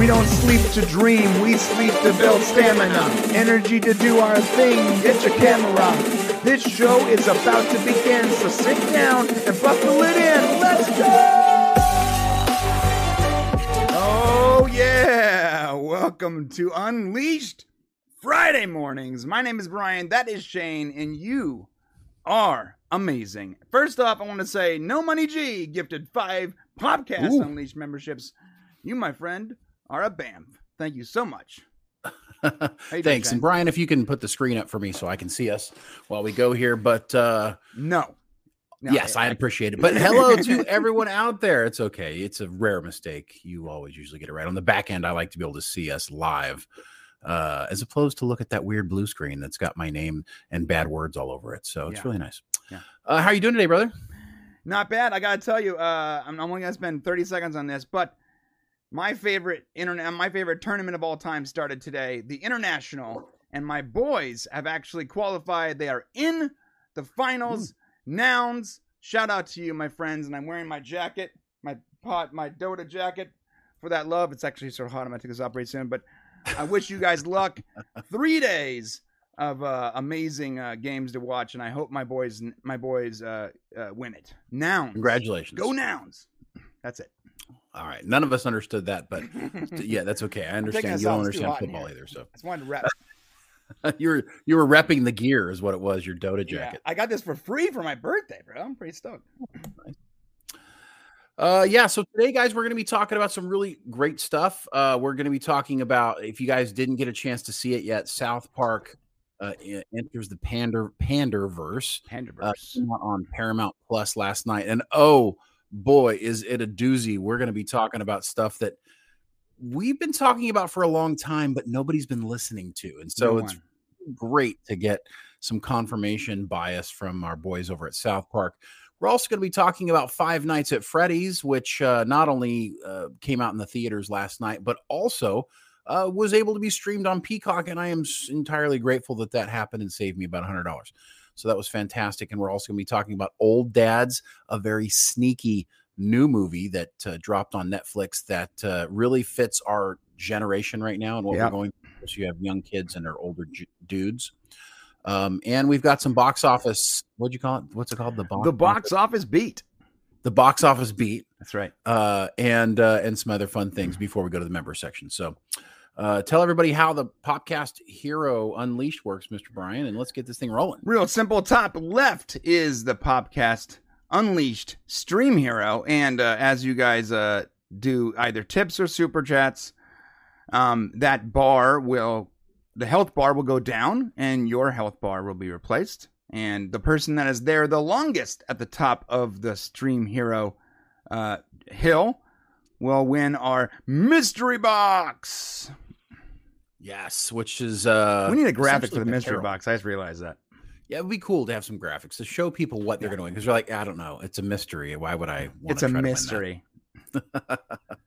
We don't sleep to dream, we sleep to build stamina. Energy to do our thing, get your camera. This show is about to begin, so sit down and buckle it in. Let's go! Oh, yeah! Welcome to Unleashed Friday mornings. My name is Brian, that is Shane, and you are amazing. First off, I want to say No Money G gifted five Podcast. Unleashed memberships. You, my friend, are a BAM. Thank you so much. doing, Thanks. And Brian, if you can put the screen up for me so I can see us while we go here. But uh No. No, yes, I'd appreciate it. But hello to everyone out there. It's okay. It's a rare mistake. You always usually get it right. On the back end, I like to be able to see us live. Uh, as opposed to look at that weird blue screen that's got my name and bad words all over it. So it's Yeah. really nice. Yeah. Uh, how are you doing today, brother? Not bad. I gotta tell you, uh, I'm I'm only gonna spend 30 seconds on this, but my favorite internet, my favorite tournament of all time started today, the international, and my boys have actually qualified. They are in the finals. Nouns. Shout out to you, my friends, and I'm wearing my jacket, my pot, my Dota jacket for that love. It's actually sort of hot. I'm gonna take this off pretty soon, but I wish you guys luck. Three days of uh, amazing uh, games to watch, and I hope my boys, my boys, uh, uh, win it. Nouns. Congratulations. Go nouns. That's it. All right. None of us understood that, but yeah, that's okay. I understand you don't understand football either. So I just wanted to rep. you were you were repping the gear, is what it was. Your Dota Yeah, jacket. I got this for free for my birthday, bro. I'm pretty stoked. Uh, yeah. So today, guys, we're going to be talking about some really great stuff. Uh, we're going to be talking about if you guys didn't get a chance to see it yet, South Park uh, enters the Pander Panderverse uh, Panderverse. came on Paramount Plus last night, and oh boy, is it a doozy! We're going to be talking about stuff that we've been talking about for a long time, but nobody's been listening to, and so No it's great to get some confirmation bias from our boys over at South Park. We're also going to be talking about Five Nights at Freddy's, which uh, not only uh, came out in the theaters last night, but also uh, was able to be streamed on Peacock. And I am entirely grateful that that happened and saved me about $100. So that was fantastic. And we're also going to be talking about Old Dads, a very sneaky new movie that uh, dropped on Netflix that uh, really fits our generation right now and what Yep. we're going through. So you have young kids and they're older dudes. Um, and we've got some box office. What'd you call it? What's it called? The box. The box office beat. The box office beat. That's right. Uh, and uh, and some other fun things before we go to the member section. So, uh, tell everybody how the Popcast Hero Unleashed works, Mr. Brian, and let's get this thing rolling. Real simple. Top left is the Popcast Unleashed Stream Hero, and uh, as you guys uh, do either tips or super chats, um, that bar will the health bar will go down, and your health bar will be replaced. And the person that is there the longest at the top of the Stream Hero uh, hill will win our mystery box. Yes, which is uh, we need a graphic for the mystery apparel. box. I just realized that. Yeah, it would be cool to have some graphics to show people what they're Yeah. going to win because they're like, I don't know, it's a mystery. Why would I? It's a try to win that?" mystery. All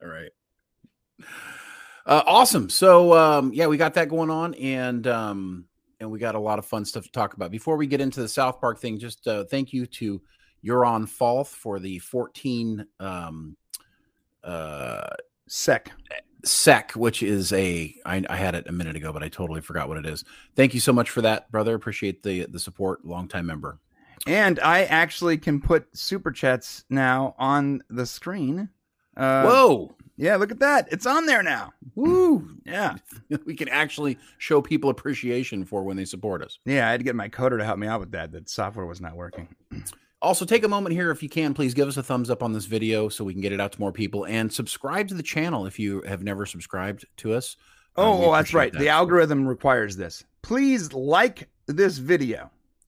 right. Uh, awesome. So um, yeah, we got that going on, and um, and we got a lot of fun stuff to talk about. Before we get into the South Park thing, just uh, thank you to Euron Falth for the 14 um, uh, Sec. Sec, which is a I, I had it a minute ago, but I totally forgot what it is. Thank you so much for that, brother. Appreciate the the support. Longtime member. And I actually can put super chats now on the screen. Uh, Whoa. Yeah, look at that. It's on there now. Woo! Yeah. we can actually show people appreciation for when they support us. Yeah, I had to get my coder to help me out with that. That software was not working. Also, take a moment here if you can, please give us a thumbs up on this video so we can get it out to more people and subscribe to the channel if you have never subscribed to us. Um, Oh, oh that's right. that. The algorithm requires this. Please like this video.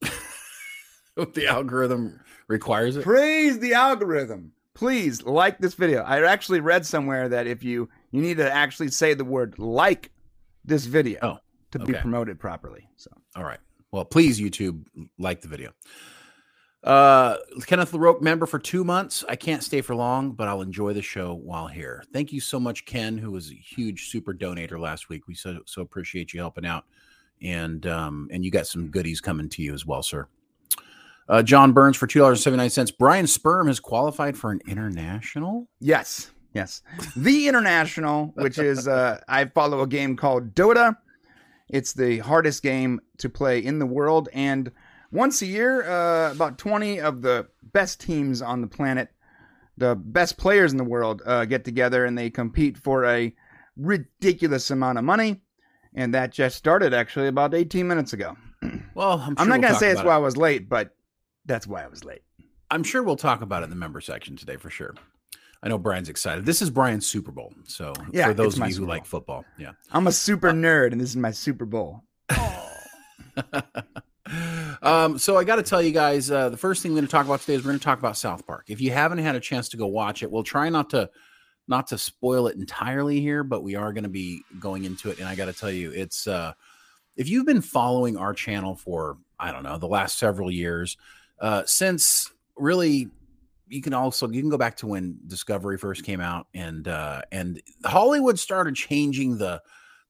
the algorithm requires it. Praise the algorithm. Please like this video. I actually read somewhere that if you you need to actually say the word like this video Oh, to be promoted properly. So All right. Well, please, YouTube, like the video. Uh, Kenneth LaRoque, member for two months. I can't stay for long, but I'll enjoy the show while here. Thank you so much, Ken, who was a huge super donator last week. We so so appreciate you helping out, and um, and you got some goodies coming to you as well, sir. Uh, John Burns for two dollars seventy nine cents. Brian Sperm has qualified for an international. yes, Yes. The International, which is uh, I follow a game called Dota. It's the hardest game to play in the world, and once a year, uh, about twenty of the best teams on the planet, the best players in the world, uh, get together and they compete for a ridiculous amount of money. And that just started actually about eighteen minutes ago. Well, I'm, sure I'm not we'll gonna say it's about why it. I was late, but that's why I was late. I'm sure we'll talk about it in the member section today for sure. I know Brian's excited. This is Brian's Super Bowl. So Yeah, for those of you who Super like football, yeah. I'm a super nerd, and this is my Super Bowl. um, so I got to tell you guys, uh, the first thing we're going to talk about today is we're going to talk about South Park. If you haven't had a chance to go watch it, we'll try not to not to spoil it entirely here, but we are going to be going into it. And I got to tell you, it's uh, if you've been following our channel for I don't know the last several years, uh, since really you can also you can go back to when Discovery first came out and uh, and Hollywood started changing the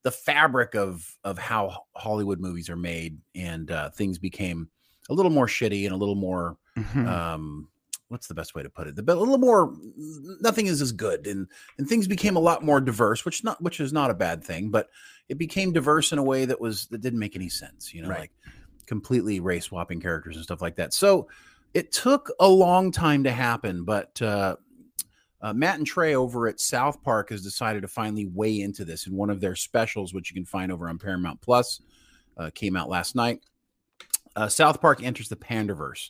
the fabric of of how Hollywood movies are made, and uh, things became a little more shitty and a little more Mhm. um, what's the best way to put it? The, a little more nothing is as good, and and things became a lot more diverse, which not which is not a bad thing, but it became diverse in a way that was that didn't make any sense, you know, Right. like completely race swapping characters and stuff like that. So it took a long time to happen, but uh, uh, Matt and Trey over at South Park has decided to finally weigh into this in one of their specials, which you can find over on Paramount Plus. Uh, came out last night. Uh, South Park enters the Panderverse,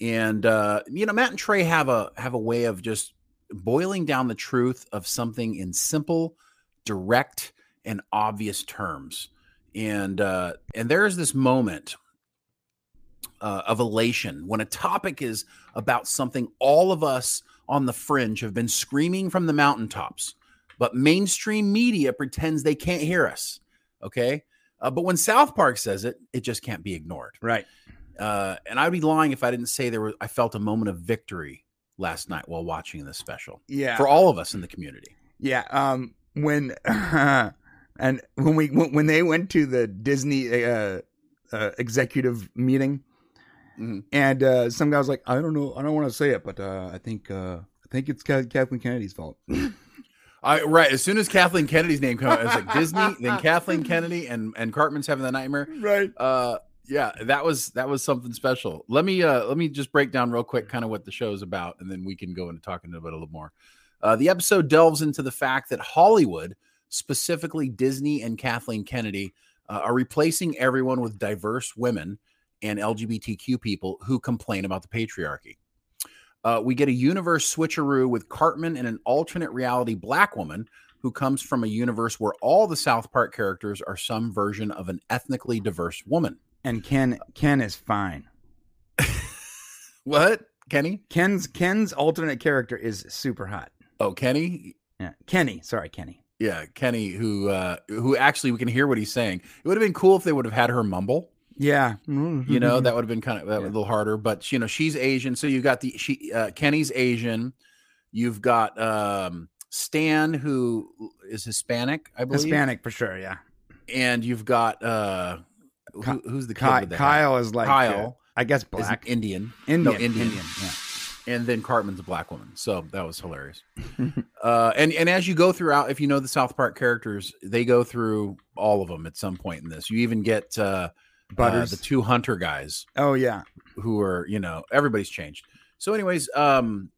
and uh, you know Matt and Trey have a have a way of just boiling down the truth of something in simple, direct, and obvious terms. And uh, and there is this moment uh, of elation when a topic is about something all of us on the fringe have been screaming from the mountaintops, but mainstream media pretends they can't hear us. Okay. Uh, but when South Park says it, it just can't be ignored. right. Uh, and I'd be lying if I didn't say there was, I felt a moment of victory last night while watching this special Yeah. for all of us in the community. Yeah. Um. When and when we when, when they went to the Disney uh, uh executive meeting, Mhm. and uh, some guy was like, "I don't know, I don't want to say it, but uh, I think uh, I think it's Kathleen Kennedy's fault." I, right. As soon as Kathleen Kennedy's name came out, it was like Disney, then Kathleen Kennedy, and and Cartman's having the nightmare. right. uh yeah that was that was something special let me uh let me just break down real quick kind of what the show is about and then we can go into talking about it a little more uh the episode delves into the fact that hollywood specifically disney and kathleen kennedy uh, are replacing everyone with diverse women and lgbtq people who complain about the patriarchy uh, we get a universe switcheroo with cartman and an alternate reality black woman who comes from a universe where all the South Park characters are some version of an ethnically diverse woman. And Ken Ken is fine. What? Kenny? Ken's Ken's alternate character is super hot. Oh, Kenny? Yeah. Kenny. Sorry, Kenny. Yeah, Kenny, who uh who actually we can hear what he's saying. It would have been cool if they would have had her mumble. Yeah. You know, that would have been kind of that Yeah. a little harder. But you know, she's Asian, so you've got the she uh Kenny's Asian. You've got um Stan, who is Hispanic, I believe. Hispanic for sure. Yeah. And you've got uh who, who's the kid Ky- with the? Kyle is like Kyle uh, I guess black. Indian. Indian. no, Indian. Indian. Yeah. and then Cartman's a black woman. So that was hilarious. uh, and and as you go throughout, if you know the South Park characters, they go through all of them at some point in this. You even get uh, uh, the two hunter guys oh yeah. who are you know everybody's changed. So, anyways, um,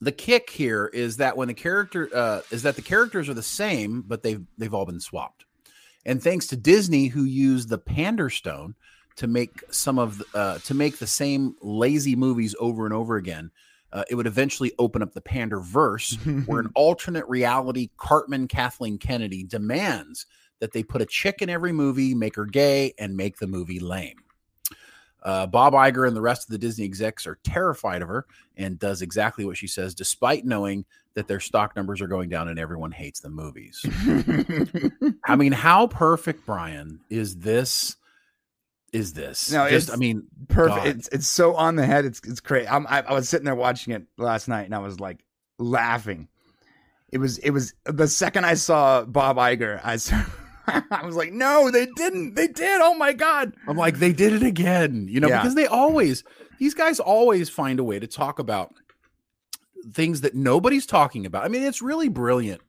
the kick here is that when the character uh, is that the characters are the same, but they've they've all been swapped. And thanks to Disney, who used the Pander Stone to make some of the, uh, to make the same lazy movies over and over again, uh, it would eventually open up the Pander verse, where an alternate reality Cartman Kathleen Kennedy demands that they put a chick in every movie, make her gay, and make the movie lame. Uh, Bob Iger and the rest of the Disney execs are terrified of her and does exactly what she says, despite knowing that their stock numbers are going down and everyone hates the movies. I mean, how perfect, Brian, is this? Is this? No, just, I mean, Perfect. God. It's it's so on the head. It's it's crazy. I'm, I I was sitting there watching it last night and I was like laughing. It was it was the second I saw Bob Iger, I saw, I was like, no, they didn't. They did. Oh my god. I'm like, they did it again, you know, Yeah. because they always, these guys always find a way to talk about things that nobody's talking about. I mean, it's really brilliant.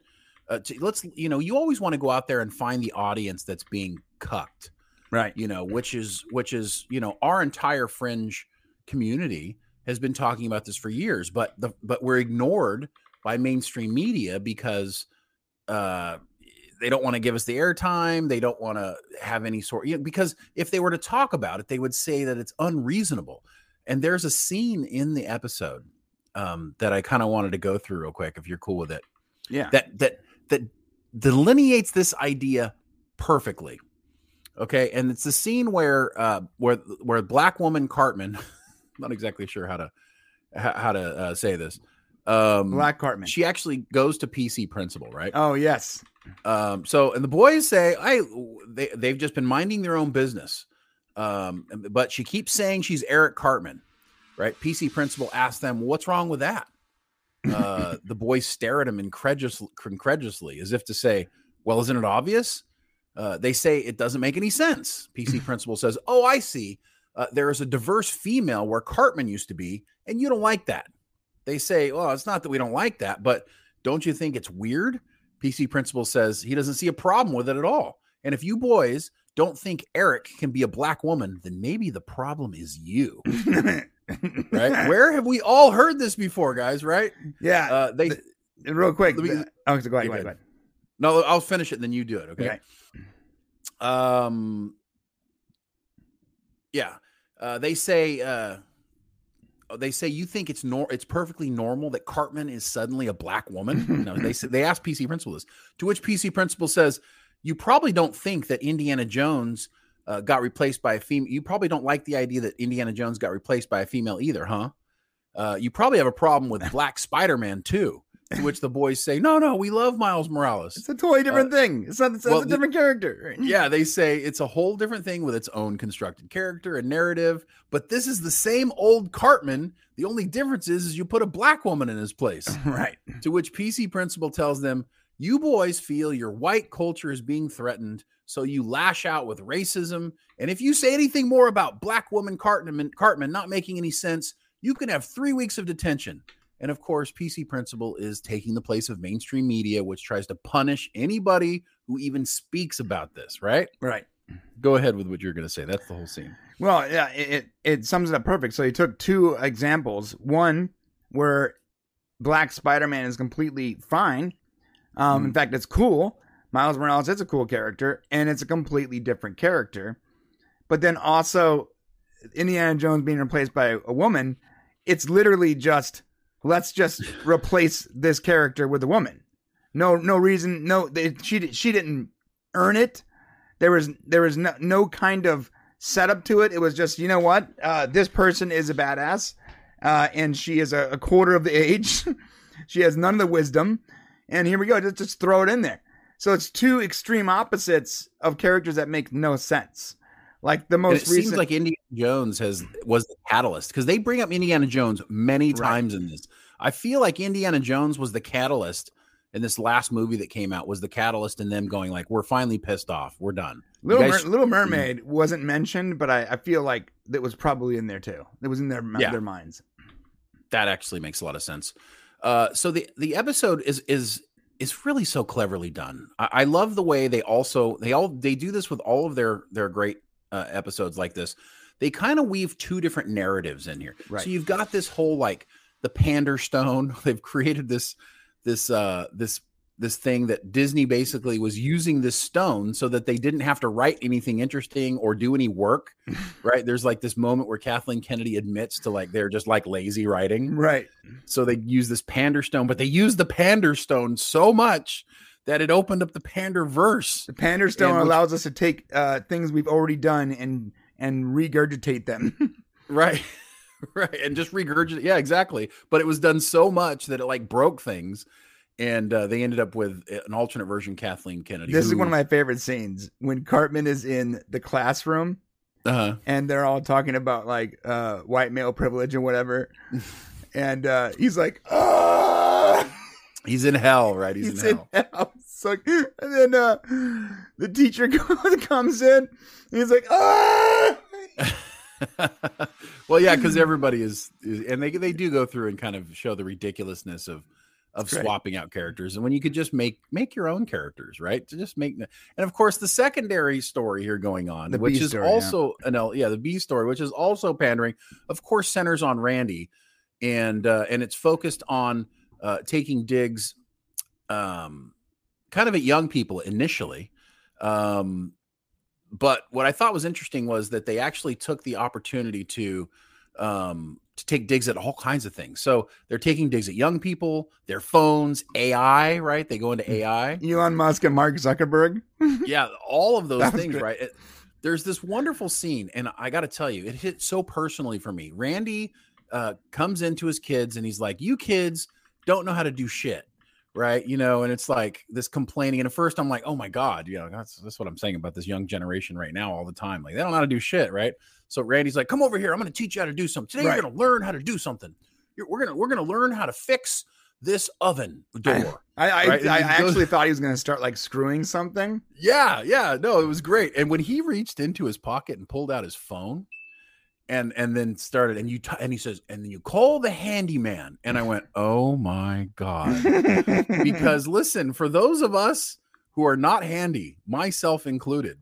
Uh, to, let's you know, you always want to go out there and find the audience that's being cucked, Right. you know, which is which is you know our entire fringe community has been talking about this for years, but the but we're ignored by mainstream media because uh they don't want to give us the airtime. They don't want to have any sort. You know, because if they were to talk about it, they would say that it's unreasonable. And there's a scene in the episode um, that I kind of wanted to go through real quick, if you're cool with it. Yeah. That that that delineates this idea perfectly. Okay, and it's the scene where uh, where where black woman Cartman, not exactly sure how to how, how to uh, say this. Um, Black Cartman. she actually goes to PC principal, right? oh yes. Um, so and the boys say, I they they've just been minding their own business. Um, but she keeps saying she's Eric Cartman, right? PC principal asks them, What's wrong with that? Uh, the boys stare at him incredulous, incredulously, as if to say, Well, isn't it obvious? Uh, they say it doesn't make any sense. PC principal says, Oh, I see. Uh, there is a diverse female where Cartman used to be, and you don't like that. They say, Well, it's not that we don't like that, but don't you think it's weird? PC principal says he doesn't see a problem with it at all. And if you boys don't think Eric can be a black woman, then maybe the problem is you, right? Where have we all heard this before, guys? Right? yeah. Uh, they the- Real quick. Me- oh, so go ahead. Go ahead. ahead. Go ahead. no, I'll finish it, and then you do it. Okay. Okay. Um. Yeah. Uh, they say. Uh, they say you think it's nor it's perfectly normal that Cartman is suddenly a black woman. No, they say they ask PC principal this. To which PC principal says, "You probably don't think that Indiana Jones uh, got replaced by a female. You probably don't like the idea that Indiana Jones got replaced by a female either, huh? Uh, you probably have a problem with Black Spider Man too." To which the boys say, "No, no, we love Miles Morales." It's a totally different thing. It's not. It's, Uh, well, a the- different character. yeah, they say it's a whole different thing with its own constructed character and narrative. But this is the same old Cartman. The only difference is, is you put a black woman in his place. right. to which PC principal tells them, "You boys feel your white culture is being threatened, so you lash out with racism. And if you say anything more about black woman Cartman, Cartman not making any sense, you can have three weeks of detention." And of course, PC Principal is taking the place of mainstream media, which tries to punish anybody who even speaks about this. Right? Right. Go ahead with what you're going to say. That's the whole scene. Well, yeah, it, it it sums it up perfect. So he took two examples. One where Black Spider-Man is completely fine. Um, In Mhm. fact, it's cool. Miles Morales is a cool character, and it's a completely different character. But then also, Indiana Jones being replaced by a woman, it's literally just let's just replace this character with a woman. No, no reason. No, they, she she didn't earn it. There was there was no, no kind of setup to it. It was just you know what, uh, this person is a badass, uh, and she is a, a quarter of the age. she has none of the wisdom, and here we go. Just just throw it in there. So it's two extreme opposites of characters that make no sense. Like the And most it recent, seems like Indiana Jones has was the catalyst because they bring up Indiana Jones many Right. times in this. I feel like Indiana Jones was the catalyst in this last movie that came out was the catalyst in them going like, "We're finally pissed off. We're done." Little, guys- Mer- Little Mermaid wasn't mentioned, but I, I feel like that was probably in there too. It was in their Yeah. their minds. that actually makes a lot of sense. Uh, so the the episode is is is really so cleverly done. I, I love the way they also they all they do this with all of their their great uh, episodes like this. They kind of weave two different narratives in here. Right. So you've got this whole like the Pander Stone. They've created this this uh this this thing that Disney basically was using this stone so that they didn't have to write anything interesting or do any work. right. There's like this moment where Kathleen Kennedy admits to like they're just like lazy writing. Right. So they use this pander stone, but they use the pander stone so much that it opened up the pander verse. The Pander Stone allows us to take uh, things we've already done and and regurgitate them. Right. right. And just regurgitate. Yeah, exactly. But it was done so much that it like broke things. And uh, they ended up with an alternate version, Kathleen Kennedy. this is one of my favorite scenes when Cartman is in the classroom uh, and they're all talking about like uh, white male privilege and whatever, and uh, he's like, "Ah!" he's in hell, right? He's, He's in hell. in hell. So, and then uh, the teacher comes in. He's like, "Ah!" well, yeah, because everybody is, is, and they they do go through and kind of show the ridiculousness of of swapping out characters, and when you could just make make your own characters, right? To just make, and of course, the secondary story here going on, The which is story, also an L, yeah, the B story, which is also pandering, of course, centers on Randy, and uh, and it's focused on uh, taking digs, um, kind of at young people initially. Um, but what I thought was interesting was that they actually took the opportunity to um, to take digs at all kinds of things. So they're taking digs at young people, their phones, AI, right? They go into AI. Elon Musk and Mark Zuckerberg. yeah, all of those things, great. right? It- there's this wonderful scene, and I got to tell you, it hit so personally for me. Randy uh, comes into his kids, and he's like, "You kids don't know how to do shit." Right, you know, and it's like this complaining. And at first, I'm like, "Oh my god," you know, that's that's what I'm saying about this young generation right now all the time. Like they don't know how to do shit, right? So Randy's like, "Come over here. I'm going to teach you how to do something. Today Right. you're going to learn how to do something. You're, we're gonna we're gonna learn how to fix this oven door." I I, Right, I goes- actually thought he was going to start like screwing something. Yeah, yeah, no, it was great. And when he reached into his pocket and pulled out his phone, and and then started, and you t- and he says, and then you call the handyman, and I went, oh my god, because listen, for those of us who are not handy, myself included.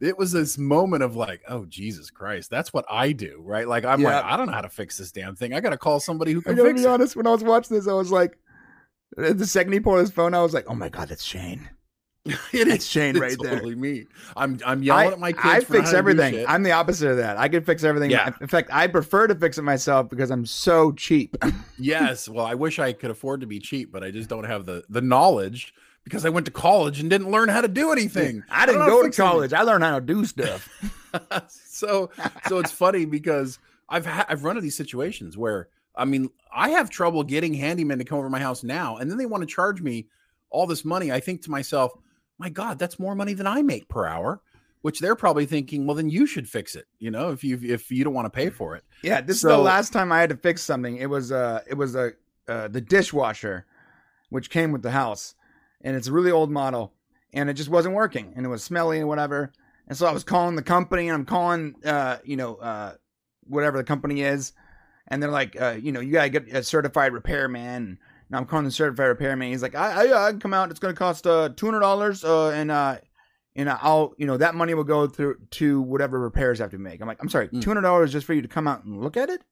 It was this moment of like, oh Jesus Christ, that's what I do, right? Like I'm Yeah. like, I don't know how to fix this damn thing. I got to call somebody who I can gotta fix be it. honest. When I was watching this, I was like, the second he pulled his phone, I was like, "Oh my god, that's Shane." It It's Shane right there. totally me. I'm I'm yelling I, at my kids. I fix how to do everything. I'm the opposite of that. I can fix everything. Yeah. In fact, I prefer to fix it myself because I'm so cheap. Yes. Well, I wish I could afford to be cheap, but I just don't have the the knowledge because I went to college and didn't learn how to do anything. I didn't how go to fix anything. college. I learned how to do stuff. so so it's funny because I've ha- I've run into these situations where I mean I have trouble getting handymen to come over to my house now, and then they want to charge me all this money. I think to myself, my God, that's more money than I make per hour. Which they're probably thinking, well, then you should fix it. You know, if you if you don't want to pay for it. Yeah, this is the last time I had to fix something. It was uh it was a uh, the dishwasher, which came with the house, and it's a really old model, and it just wasn't working, and it was smelly and whatever. And so I was calling the company, and I'm calling uh you know uh whatever the company is, and they're like uh you know you gotta get a certified repairman. And I'm calling the certified repairman. He's like, I I, I can come out. It's gonna cost uh two hundred dollars uh and uh. And I'll, you know, that money will go through to whatever repairs I have to make. I'm like, I'm sorry, Mm. two hundred dollars just for you to come out and look at it.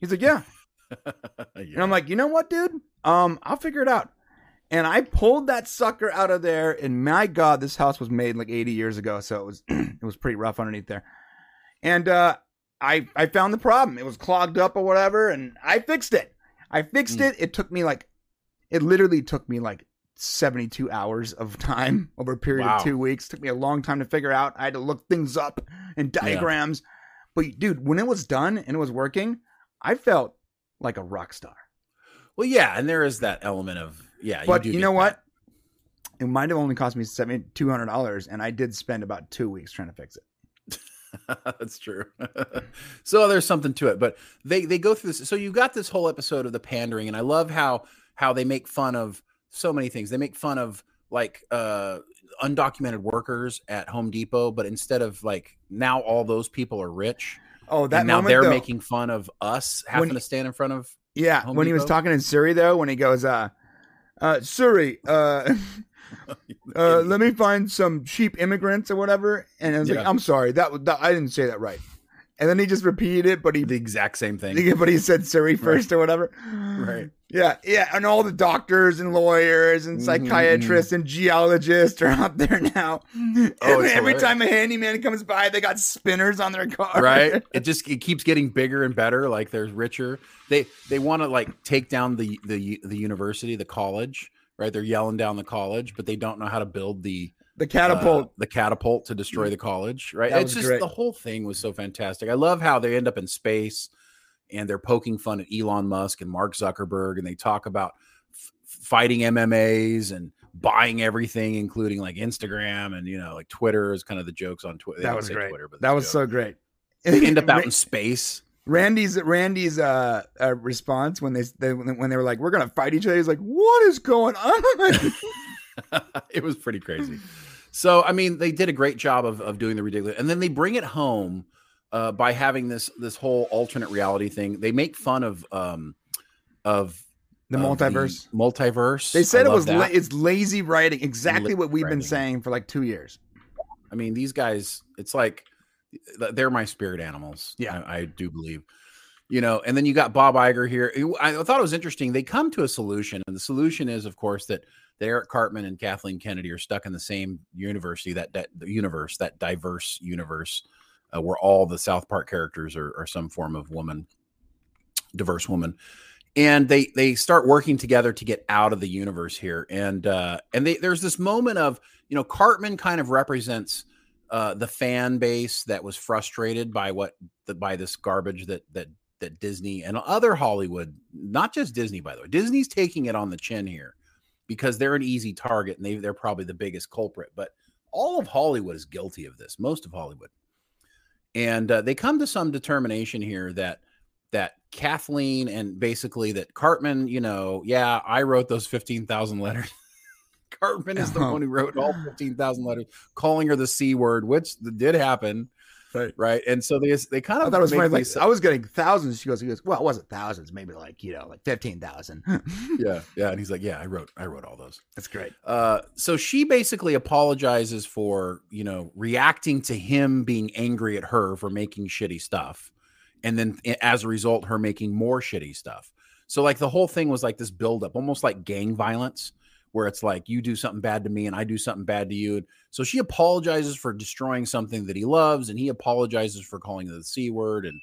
He's like, yeah. And I'm like, you know what, dude? Um, I'll figure it out. And I pulled that sucker out of there, and my God, this house was made like 80 years ago, so it was it was pretty rough underneath there. And uh, I I found the problem. It was clogged up or whatever, and I fixed it. I fixed Mm. it. It took me like, it literally took me like 72 hours of time over a period Wow. of two weeks. took me a long time to figure out. I had to look things up and diagrams. But dude, when it was done and it was working, I felt like a rock star. Well, yeah, and there is that element of yeah. But do you, get know what? It might have only cost me seven two hundred dollars, and I did spend about two weeks trying to fix it. That's true. so there's something to it, but they they go through this. So you got this whole episode of the pandering, and I love how how they make fun of so many things. They make fun of like uh undocumented workers at Home Depot, but instead of like now all those people are rich, Oh, that and now moment they're though, making fun of us having When- to stand in front of. yeah. Home when he was talking in Siri though, when he goes, uh, uh, Siri, uh, uh, let me find some cheap immigrants or whatever, and I was like, "I'm sorry, that, that I didn't say that right, and then he just repeated it, but he the exact same thing. but he said Siri first or whatever. Right. Yeah, yeah, and all the doctors and lawyers and Mhm, psychiatrists and geologists are out there now. Oh, it's Every time a handyman comes by, they got spinners on their car. right it just it keeps getting bigger and better like they're richer they they want to like take down the the the university the college right they're yelling down the college but they don't know how to build the The catapult. uh, the catapult to destroy the college right That it's just great. the whole thing was so fantastic i love how they end up in space and they're poking fun at elon musk and mark zuckerberg and they talk about f- fighting mmas and buying everything including like instagram and you know like twitter is kind of the jokes on twitter that was great. that was so great. they end up out in space Randy's Randy's uh, uh response when they, they when they were like, "We're gonna fight each other." He's like, "What is going on?" it was pretty crazy. So, I mean, they did a great job of, of doing the ridiculous, and then they bring it home uh, by having this this whole alternate reality thing. They make fun of um of The of multiverse. multiverse. they said I it was la- it's lazy writing. Exactly Lazy what we've been saying for like two years. I mean, these guys, it's like they're my spirit animals. Yeah. I, I do believe. You know, and then you got Bob Iger here. I thought it was interesting. They come to a solution, and the solution is, of course, that, that Eric Cartman and Kathleen Kennedy are stuck in the same university, that that the universe, that diverse universe, uh, where all the South Park characters are, are some form of woman, diverse woman, and they they start working together to get out of the universe here. And uh, and they there's this moment of you know Cartman kind of represents uh, the fan base that was frustrated by what the, by this garbage that that that Disney and other Hollywood, not just Disney, by the way, Disney's taking it on the chin here because they're an easy target and they they're probably the biggest culprit. But all of Hollywood is guilty of this. Most of Hollywood, and uh, they come to some determination here that that Kathleen and basically that Cartman, you know, yeah, I wrote those fifteen thousand letters. Cartman is the one who wrote all fifteen thousand letters, calling her the c word, which did happen, Right. right? And so they they kind I of thought it was funny. Like, I was getting thousands. She goes, he goes, well, it wasn't thousands, maybe like, you know, like 15,000. yeah, yeah, and he's like, yeah, I wrote I wrote all those. That's great. Uh, so she basically apologizes for you know reacting to him being angry at her for making shitty stuff, and then as a result, her making more shitty stuff. So like the whole thing was like this buildup, almost like gang violence, where it's like you do something bad to me and I do something bad to you. And so she apologizes for destroying something that he loves, and he apologizes for calling the c word, and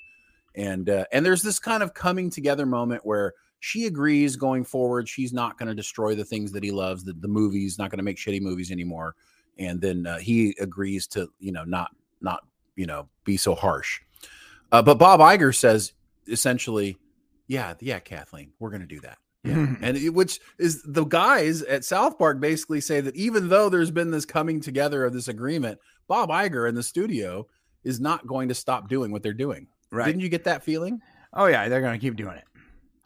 and uh, and there's this kind of coming together moment where she agrees going forward she's not going to destroy the things that he loves the, the movies not going to make shitty movies anymore and then uh, he agrees to you know not not you know be so harsh uh, but bob Iger says essentially yeah yeah kathleen we're going to do that yeah. and it, which is the guys at south park basically say that even though there's been this coming together of this agreement bob Iger in the studio is not going to stop doing what they're doing right. didn't you get that feeling oh, yeah. They're going to keep doing it.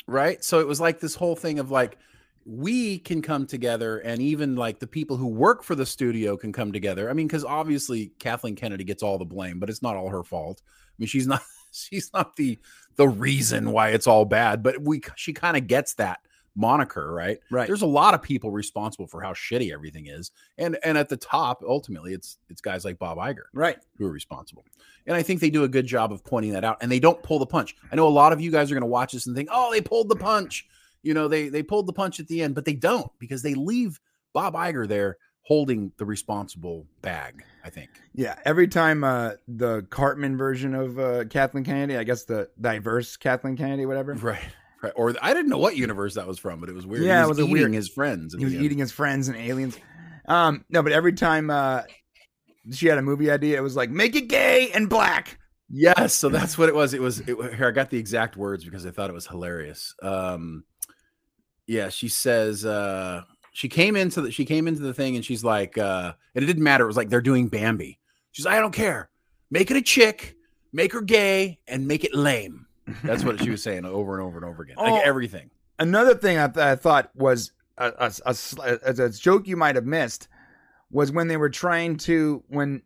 right so it was like this whole thing of like we can come together and even like the people who work for the studio can come together i mean because obviously kathleen kennedy gets all the blame but it's not all her fault i mean she's not she's not the the reason why it's all bad but we she kind of gets that moniker right Right. there's a lot of people responsible for how shitty everything is and and at the top ultimately it's it's guys like bob Iger Right. who are responsible. And I think they do a good job of pointing that out. And they don't pull the punch. I know a lot of you guys are going to watch this and think, "Oh, they pulled the punch." You know, they they pulled the punch at the end, but they don't because they leave Bob Iger there holding the responsible bag. I think. Yeah, every time uh, the Cartman version of uh, Kathleen Kennedy, I guess the diverse Kathleen Kennedy, whatever, Right. Or I didn't know what universe that was from, but it was weird. Yeah, he it was, was a eating weird- his friends. he was eating his friends and aliens. Um, no, but every time uh, she had a movie idea, it was like make it gay and black. Yes, so that's what it was. It was it, here. I got the exact words because I thought it was hilarious. Um, yeah, she says uh, she came into the she came into the thing and she's like, uh, and it didn't matter. It was like they're doing Bambi. She's like, I don't care. Make it a chick, make her gay, and make it lame. That's what she was saying over and over and over again. Oh. Like everything. Another thing I, th- I thought was a, a, a, a, a joke you might have missed was when they were trying to when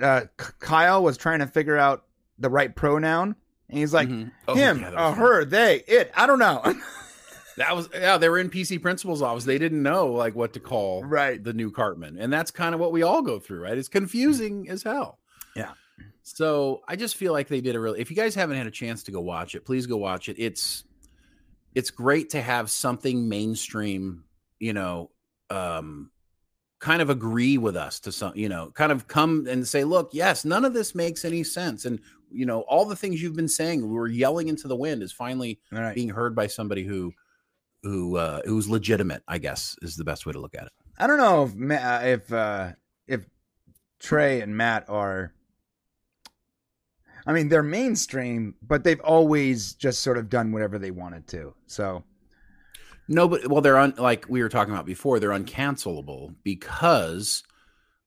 uh, Kyle was trying to figure out the right pronoun, and he's like Mhm. Oh, him, yeah, uh, her, they, it. I don't know. That was yeah. They were in PC principal's office. They didn't know like what to call right. the new Cartman. And that's kind of what we all go through, right? It's confusing as hell. Yeah. So I just feel like they did a really if you guys haven't had a chance to go watch it, please go watch it. It's it's great to have something mainstream, you know, um kind of agree with us to some, you know, kind of come and say, look, yes, none of this makes any sense. And you know, all the things you've been saying, we were yelling into the wind is finally All right. being heard by somebody who who uh who's legitimate, I guess is the best way to look at it. I don't know if uh, if uh, if Trey and Matt are. I mean, they're mainstream, but they've always just sort of done whatever they wanted to. So No, but well, they're un, like we were talking about before. They're uncancelable because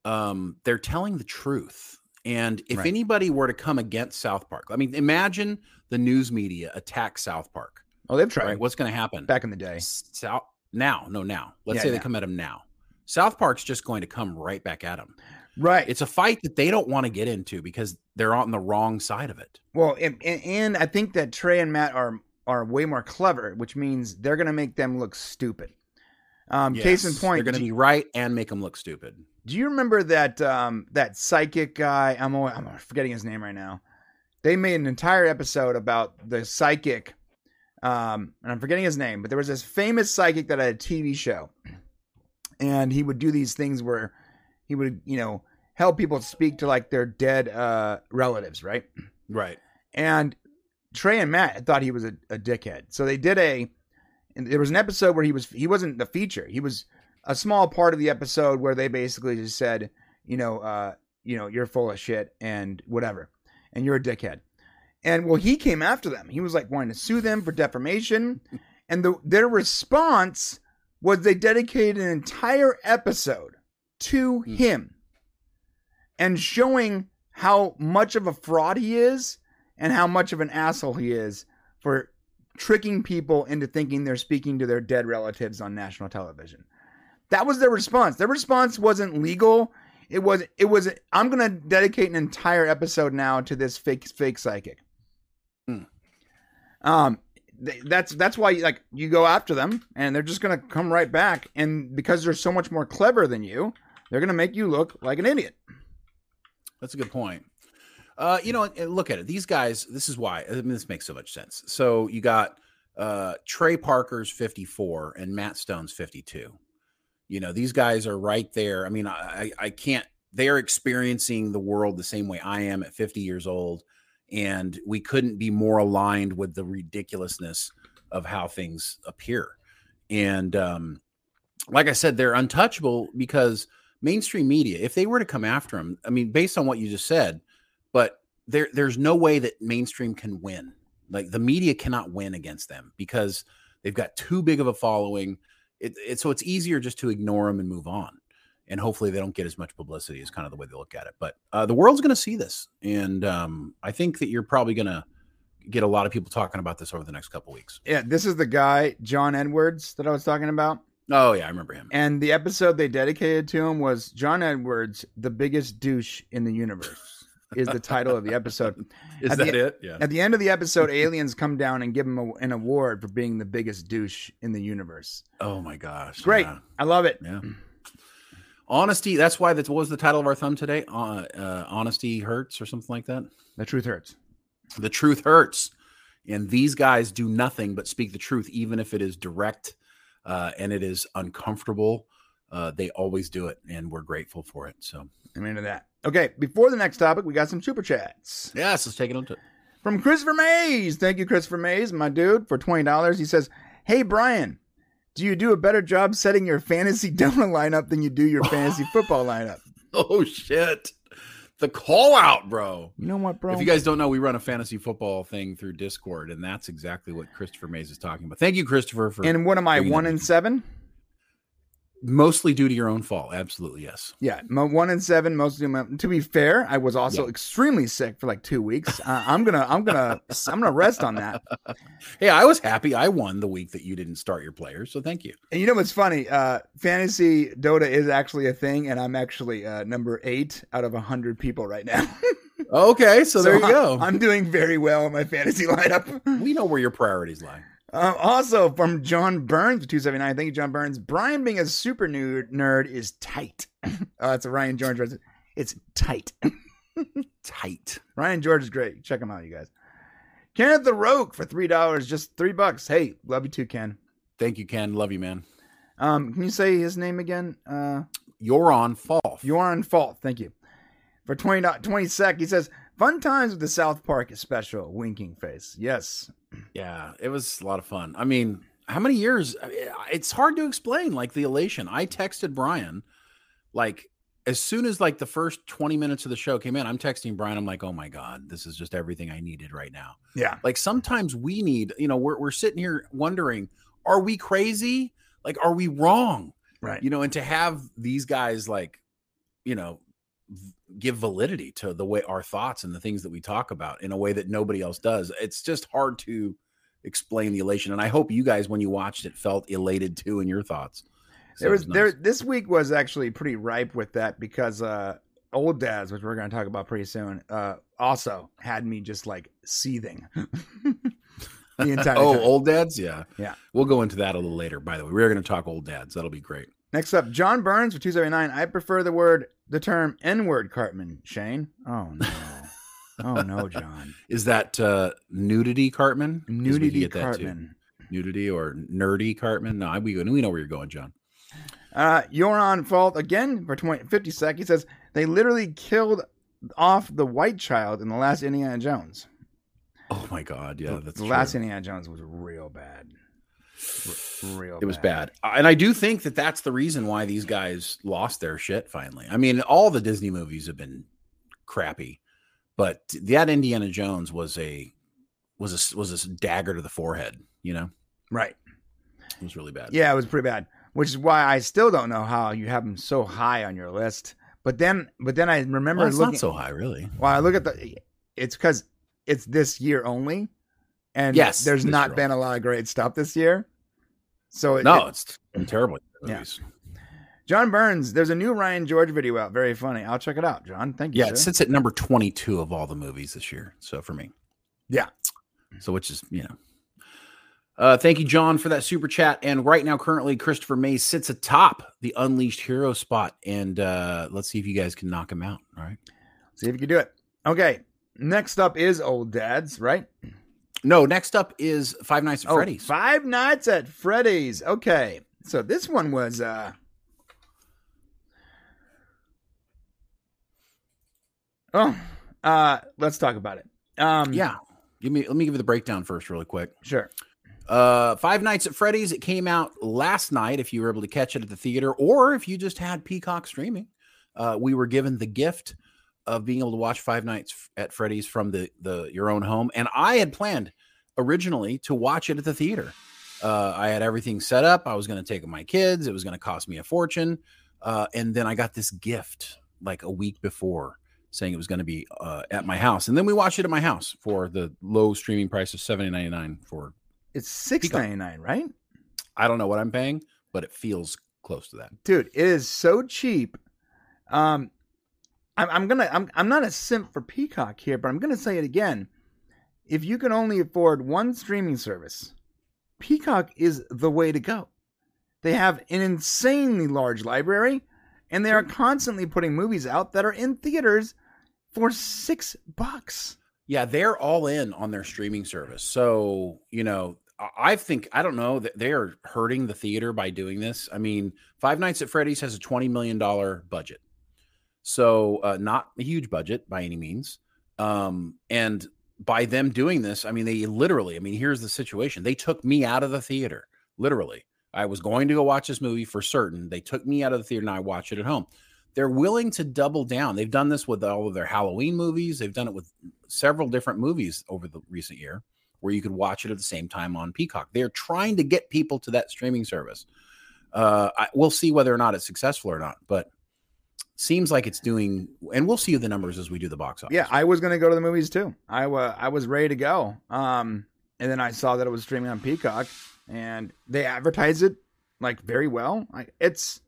um, they're telling the truth. And if Right. anybody were to come against South Park, I mean, imagine the news media attack South Park. oh, they've tried Right? What's going to happen? back in the day. South now, no, now. Let's Yeah, say they now. come at them now. South Park's just going to come right back at them. Right. It's a fight that they don't want to get into because they're on the wrong side of it. Well, and, and, I think that Trey and Matt are are way more clever, which means they're going to make them look stupid. Um, Case in point, they're going to be right and make them look stupid. do you remember that um, that psychic guy? I'm al- I'm forgetting his name right now. They made an entire episode about the psychic, um, and I'm forgetting his name, but there was this famous psychic that had a TV show, and he would do these things where he would, you know, help people speak to like their dead uh, relatives, right? Right. and Trey and Matt thought he was a, a dickhead. So they did a. And there was an episode where he was he wasn't the feature. He was a small part of the episode where they basically just said, you know, uh, you know, you're full of shit and whatever, and you're a dickhead. And well, he came after them. He was like wanting to sue them for defamation, and the, their response was they dedicated an entire episode to Hmm. him and showing how much of a fraud he is and how much of an asshole he is for tricking people into thinking they're speaking to their dead relatives on national television. That was their response. Their response wasn't legal. It was it was I'm going to dedicate an entire episode now to this fake fake psychic. Hmm. Um that's that's why like you go after them and they're just going to come right back and because they're so much more clever than you, they're going to make you look like an idiot. That's a good point. Uh, you know, look at it. These guys, this is why I mean, this makes so much sense. So you got uh, Trey Parker's 54 and Matt Stone's 52. You know, these guys are right there. I mean, I, I can't, they're experiencing the world the same way I am at 50 years old. And we couldn't be more aligned with the ridiculousness of how things appear. And um, like I said, they're untouchable because mainstream media, if they were to come after them, I mean, based on what you just said, but there there's no way that mainstream can win. Like the media cannot win against them because they've got too big of a following. It, it, so it's easier just to ignore them and move on. And hopefully they don't get as much publicity is kind of the way they look at it. But uh, the world's going to see this, and um, I think that you're probably going to get a lot of people talking about this over the next couple weeks. Yeah, this is the guy John Edwards that I was talking about. Oh yeah, I remember him. And the episode they dedicated to him was John Edwards, the biggest douche in the universe, is the title of the episode. Is At that the- it? Yeah. At the end of the episode, aliens come down and give him a, an award for being the biggest douche in the universe. Oh my gosh. Great. Yeah. I love it. Yeah. Honesty. That's why that what was the title of our thumb today. Uh, uh, Honesty hurts or something like that. The truth hurts. The truth hurts, and these guys do nothing but speak the truth, even if it is direct uh, and it is uncomfortable. Uh, they always do it, and we're grateful for it. So I'm into that. Okay, before the next topic, we got some super chats. yes, let's take it on to. From Christopher Mays. Thank you, Christopher Mays, my dude, for $20. He says, Hey, Brian, do you do a better job setting your fantasy Dota lineup than you do your fantasy football lineup? Oh shit! The call out, bro. You know what, bro? If you guys don't know, we run a fantasy football thing through Discord, and that's exactly what Christopher Mays is talking about. Thank you, Christopher, for and what am I, one and in. seven? Mostly due to your own fault. Absolutely, yes. Yeah, one and seven. Mostly. my- To be fair, I was also Yeah. extremely sick for like two weeks. Uh, I'm gonna, I'm gonna, I'm gonna rest on that. Hey, I was happy. I won the week that you didn't start your players, so thank you. And you know what's funny? Uh, fantasy Dota is actually a thing, and I'm actually uh, number eight out of a hundred people right now. Okay, so, there you I- go. I'm doing very well in my fantasy lineup. we know where your priorities lie. Uh, also from John Burns, two seventy nine. Thank you, John Burns. Brian being a super nerd nerd is tight. oh, that's a Ryan George. It's tight. Tight. Ryan George is great. Check him out, you guys. Kenneth the Rogue for three dollars, just three bucks. Hey, love you too, Ken. Thank you, Ken. Love you, man. Um, can you say his name again? Uh, You're on fall. you are on fault. Thank you. For 20, 20 sec, he says, fun times with the South Park special. Winking face. Yes. Yeah, it was a lot of fun. I mean, how many years? It's hard to explain. Like the elation. I texted Brian, like as soon as like the first twenty minutes of the show came in. I'm texting Brian. I'm like, oh my god, this is just everything I needed right now. Yeah. Like sometimes we need, you know, we're we're sitting here wondering, are we crazy? Like, are we wrong? Right. You know, and to have these guys like, you know, give validity to the way our thoughts and the things that we talk about in a way that nobody else does. It's just hard to explain the elation. And I hope you guys, when you watched it, felt elated too in your thoughts. So there was nice. there this week was actually pretty ripe with that because uh Old Dads, which we're going to talk about pretty soon, uh, also had me just like seething. the entire oh, time. old dads, yeah, Yeah. We'll go into that a little later. By the way, we're going to talk old dads. That'll be great. Next up, John Burns for 279. I prefer the word, the term N word, Cartman. Shane. Oh, no. oh, no, John. Is that uh, nudity, Cartman? 'Cause we can Nudity get that too. Cartman. Nudity or nerdy, Cartman? No, we we know where you're going, John. Uh, you're on fault again for 20, 50 seconds. He says they literally killed off the white child in the last Indiana Jones. Oh my God, yeah, the, that's the true. last Indiana Jones was real bad. Real. It was bad. Uh, and I do think that that's the reason why these guys lost their shit finally. I mean, all the Disney movies have been crappy, but that Indiana Jones was a was a was a dagger to the forehead, you know? Right. It was really bad. Yeah, it was pretty bad. Which is why I still don't know how you have them so high on your list. But then, but then I remember Well, it's looking. not so high, really. Well, I look at the. It's because it's this year only, and Yes, there's not been a lot of great stuff this year. So it, No, it- it's terrible. Yeah. John Burns, there's a new Ryan George video out. Very funny. I'll check it out, John. Thank you. Yeah, it sits at number 22 of all the movies this year. So for me. Yeah. So which is, you know. Uh, thank you, John, for that super chat. And right now, currently, Christopher Mays sits atop the Unleashed Hero spot. And uh, let's see if you guys can knock him out. All right. See if you can do it. Okay. Next up is Old Dads, right? No, next up is Five Nights at Oh, Freddy's. Five Nights at Freddy's. Okay. So this one was uh Oh, uh let's talk about it. Um yeah. Give me let me give you the breakdown first, really quick. sure. Uh, Five Nights at Freddy's. It came out last night. If you were able to catch it at the theater, or if you just had Peacock streaming, uh, we were given the gift of being able to watch Five Nights at Freddy's from the the your own home. And I had planned originally to watch it at the theater. Uh, I had everything set up. I was going to take my kids. It was going to cost me a fortune. Uh, and then I got this gift like a week before saying it was going to be uh, at my house. And then we watched it at my house for the low streaming price of seventy ninety nine for It's six ninety nine, right? I don't know what I'm paying, but it feels close to that. Dude, it is so cheap. Um I'm, I'm gonna I'm I'm not a simp for Peacock here, but I'm gonna say it again. If you can only afford one streaming service, Peacock is the way to go. They have an insanely large library, and they are constantly putting movies out that are in theaters for six bucks. Yeah, they're all in on their streaming service. So, you know, I- think I don't know that they are hurting the theater by doing this. I mean, Five Nights at Freddy's has a $20 million budget. So, uh, not a huge budget by any means. Um, and by them doing this, I mean, they literally, I mean, here's the situation. They took me out of the theater, literally. I was going to go watch this movie for certain. They took me out of the theater and I watched it at home. They're willing to double down. They've done this with all of their Halloween movies. They've done it with several different movies over the recent year where you could watch it at the same time on Peacock. They're trying to get people to that streaming service. Uh, I, we'll see whether or not it's successful or not, but seems like it's doing. And we'll see the numbers as we do the box office. Yeah, I was gonna go to the movies too. I wa I was ready to go. Um, and then I saw that it was streaming on Peacock, and they advertise it like very well. I, it's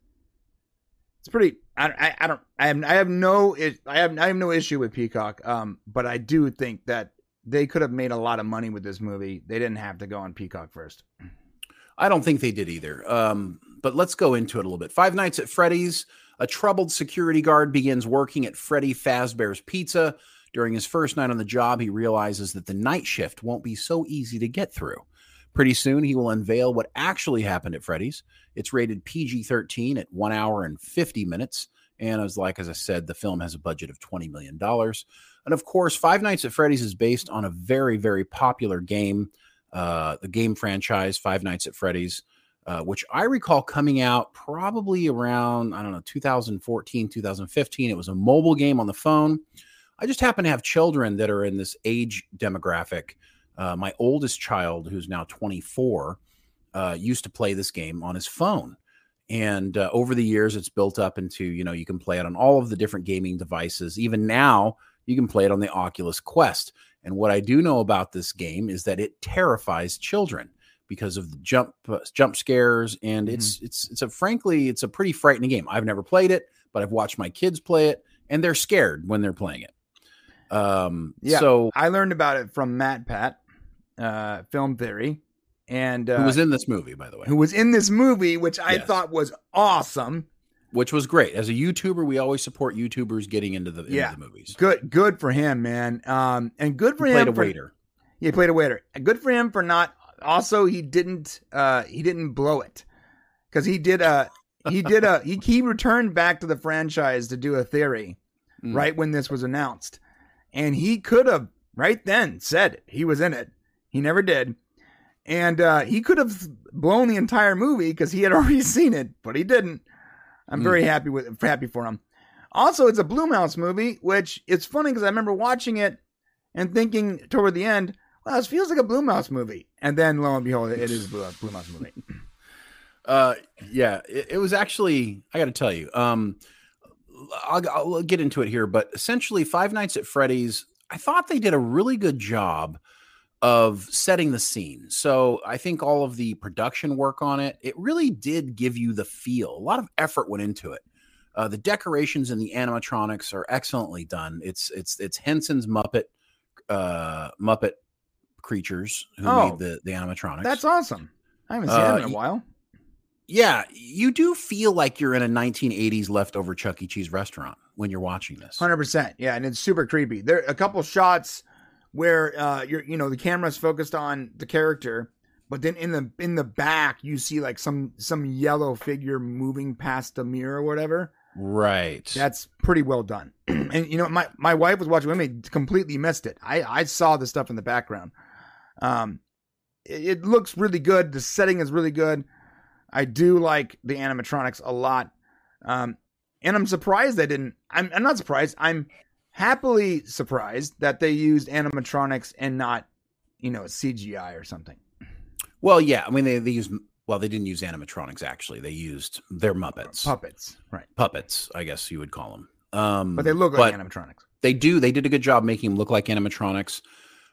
it's pretty. I, I, I don't. I have I have no i- I have I have no issue with Peacock. Um, but I do think that they could have made a lot of money with this movie. They didn't have to go on Peacock first. I don't think they did either. Um, but let's go into it a little bit. Five Nights at Freddy's. A troubled security guard begins working at Freddy Fazbear's Pizza. During his first night on the job, he realizes that the night shift won't be so easy to get through. Pretty soon, he will unveil what actually happened at Freddy's. It's rated PG 13 at one hour and 50 minutes. And as like as I said, the film has a budget of $20 million. And of course, Five Nights at Freddy's is based on a very, very popular game, uh, the game franchise Five Nights at Freddy's uh, which I recall coming out probably around, I don't know, 2014, 2015. It was a mobile game on the phone. I just happen to have children that are in this age demographic. Uh, my oldest child, who's now 24, uh, used to play this game on his phone. And uh, over the years, it's built up into, you know, you can play it on all of the different gaming devices. Even now, you can play it on the Oculus Quest. And what I do know about this game is that it terrifies children because of the jump uh, jump scares and it's it's it's a frankly it's a pretty frightening game. I've never played it, but I've watched my kids play it and they're scared when they're playing it. Um, Yeah. so I learned about it from MatPat, uh, Film Theory, and uh, who was in this movie, by the way, who was in this movie, which I Yes. thought was awesome. which was great. As a YouTuber, we always support YouTubers getting into the, into Yeah. the movies. Good, good for him, man. Um, and good He for played a for waiter. he played a waiter. Good for him for not. Also, he didn't. Uh, he didn't blow it because he did a. He did a. He he returned back to the franchise to do a theory Mm. right when this was announced, and he could have right then said it. He was in it. He never did, and uh, he could have blown the entire movie because he had already seen it, but he didn't. I'm Mm. very happy with happy for him. Also, it's a Blumhouse movie, which it's funny because I remember watching it and thinking toward the end, "Wow, this feels like a Blumhouse movie," and then lo and behold, it is a Blue- Blumhouse movie. Uh, yeah, it, it was actually. I got to tell you. Um, I'll, I'll get into it here, but essentially, Five Nights at Freddy's. I thought they did a really good job of setting the scene. So I think all of the production work on it, it really did give you the feel. A lot of effort went into it. Uh, the decorations and the animatronics are excellently done. It's it's it's Henson's Muppet uh, Muppet creatures who Oh. made the the animatronics. That's awesome. I haven't seen Uh, it in a while. Yeah, you do feel like you're in a 1980s leftover Chuck E. Cheese restaurant when you're watching this. Hundred percent, yeah, and it's super creepy. There are a couple shots where uh, you're, you know, the camera's focused on the character, but then in the in the back you see like some some yellow figure moving past the mirror or whatever. Right. That's pretty well done. and you know, my my wife was watching with me, completely missed it. I I saw the stuff in the background. Um, it, it looks really good. The setting is really good. I do like the animatronics a lot. Um, and I'm surprised they didn't. I'm I'm not surprised. I'm happily surprised that they used animatronics and not, you know, CGI or something. well, yeah. I mean, they, they used, well, they didn't use animatronics, actually. They used their Muppets. Puppets, right? Puppets, I guess you would call them. Um, But they look like animatronics. they do. They did a good job making them look like animatronics.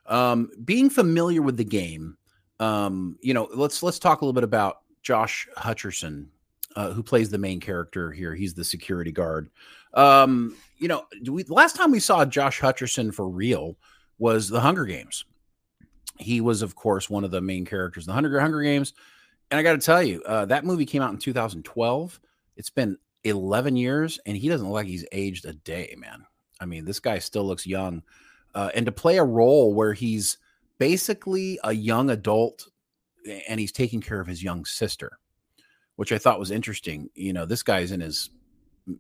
Um, being familiar with the game, um, you know, let's let's talk a little bit about Josh Hutcherson, uh, who plays the main character here. He's the security guard. Um, you know, we, last time we saw Josh Hutcherson for real was the Hunger Games. He was, of course, one of the main characters in the Hunger Hunger Games. And I got to tell you, uh, that movie came out in 2012. It's been 11 years, and he doesn't look like he's aged a day, man. I mean, this guy still looks young. Uh, and to play a role where he's basically a young adult and he's taking care of his young sister, which I thought was interesting. You know, this guy's in his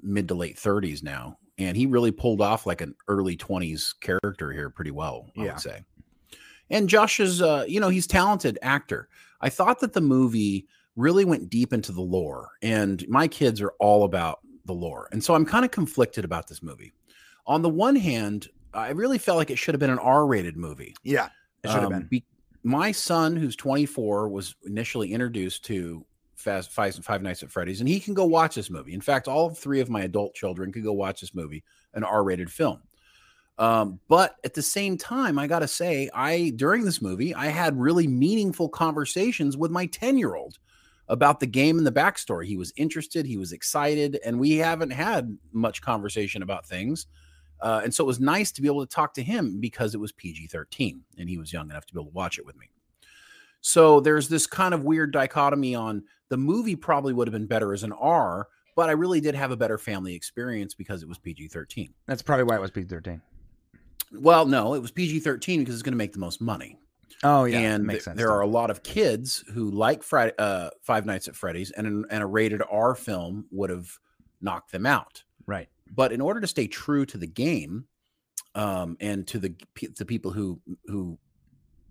mid to late 30s now, and he really pulled off like an early 20s character here pretty well, I Yeah. would say. And Josh is, uh, you know, he's talented actor. I thought that the movie really went deep into the lore, and my kids are all about the lore. And so I'm kind of conflicted about this movie. On the one hand, I really felt like it should have been an R-rated movie. Yeah, it should have Um, been. be- my son, who's 24, was initially introduced to Fast Five, Five Nights at Freddy's, and he can go watch this movie. In fact, all three of my adult children could go watch this movie, an R-rated film. Um, but at the same time, I gotta say, I during this movie, I had really meaningful conversations with my 10-year-old about the game and the backstory. He was interested, he was excited, and we haven't had much conversation about things. Uh, and so it was nice to be able to talk to him because it was PG 13 and he was young enough to be able to watch it with me. So there's this kind of weird dichotomy on the movie probably would have been better as an R, but I really did have a better family experience because it was PG 13. That's probably why it was PG 13. Well, no, it was PG 13 because it's going to make the most money. Oh yeah, and makes th- sense. there are a lot of kids who like Friday, uh, Five Nights at Freddy's, and, an- and a rated R film would have knocked them out. right. But in order to stay true to the game um, and to the the people who who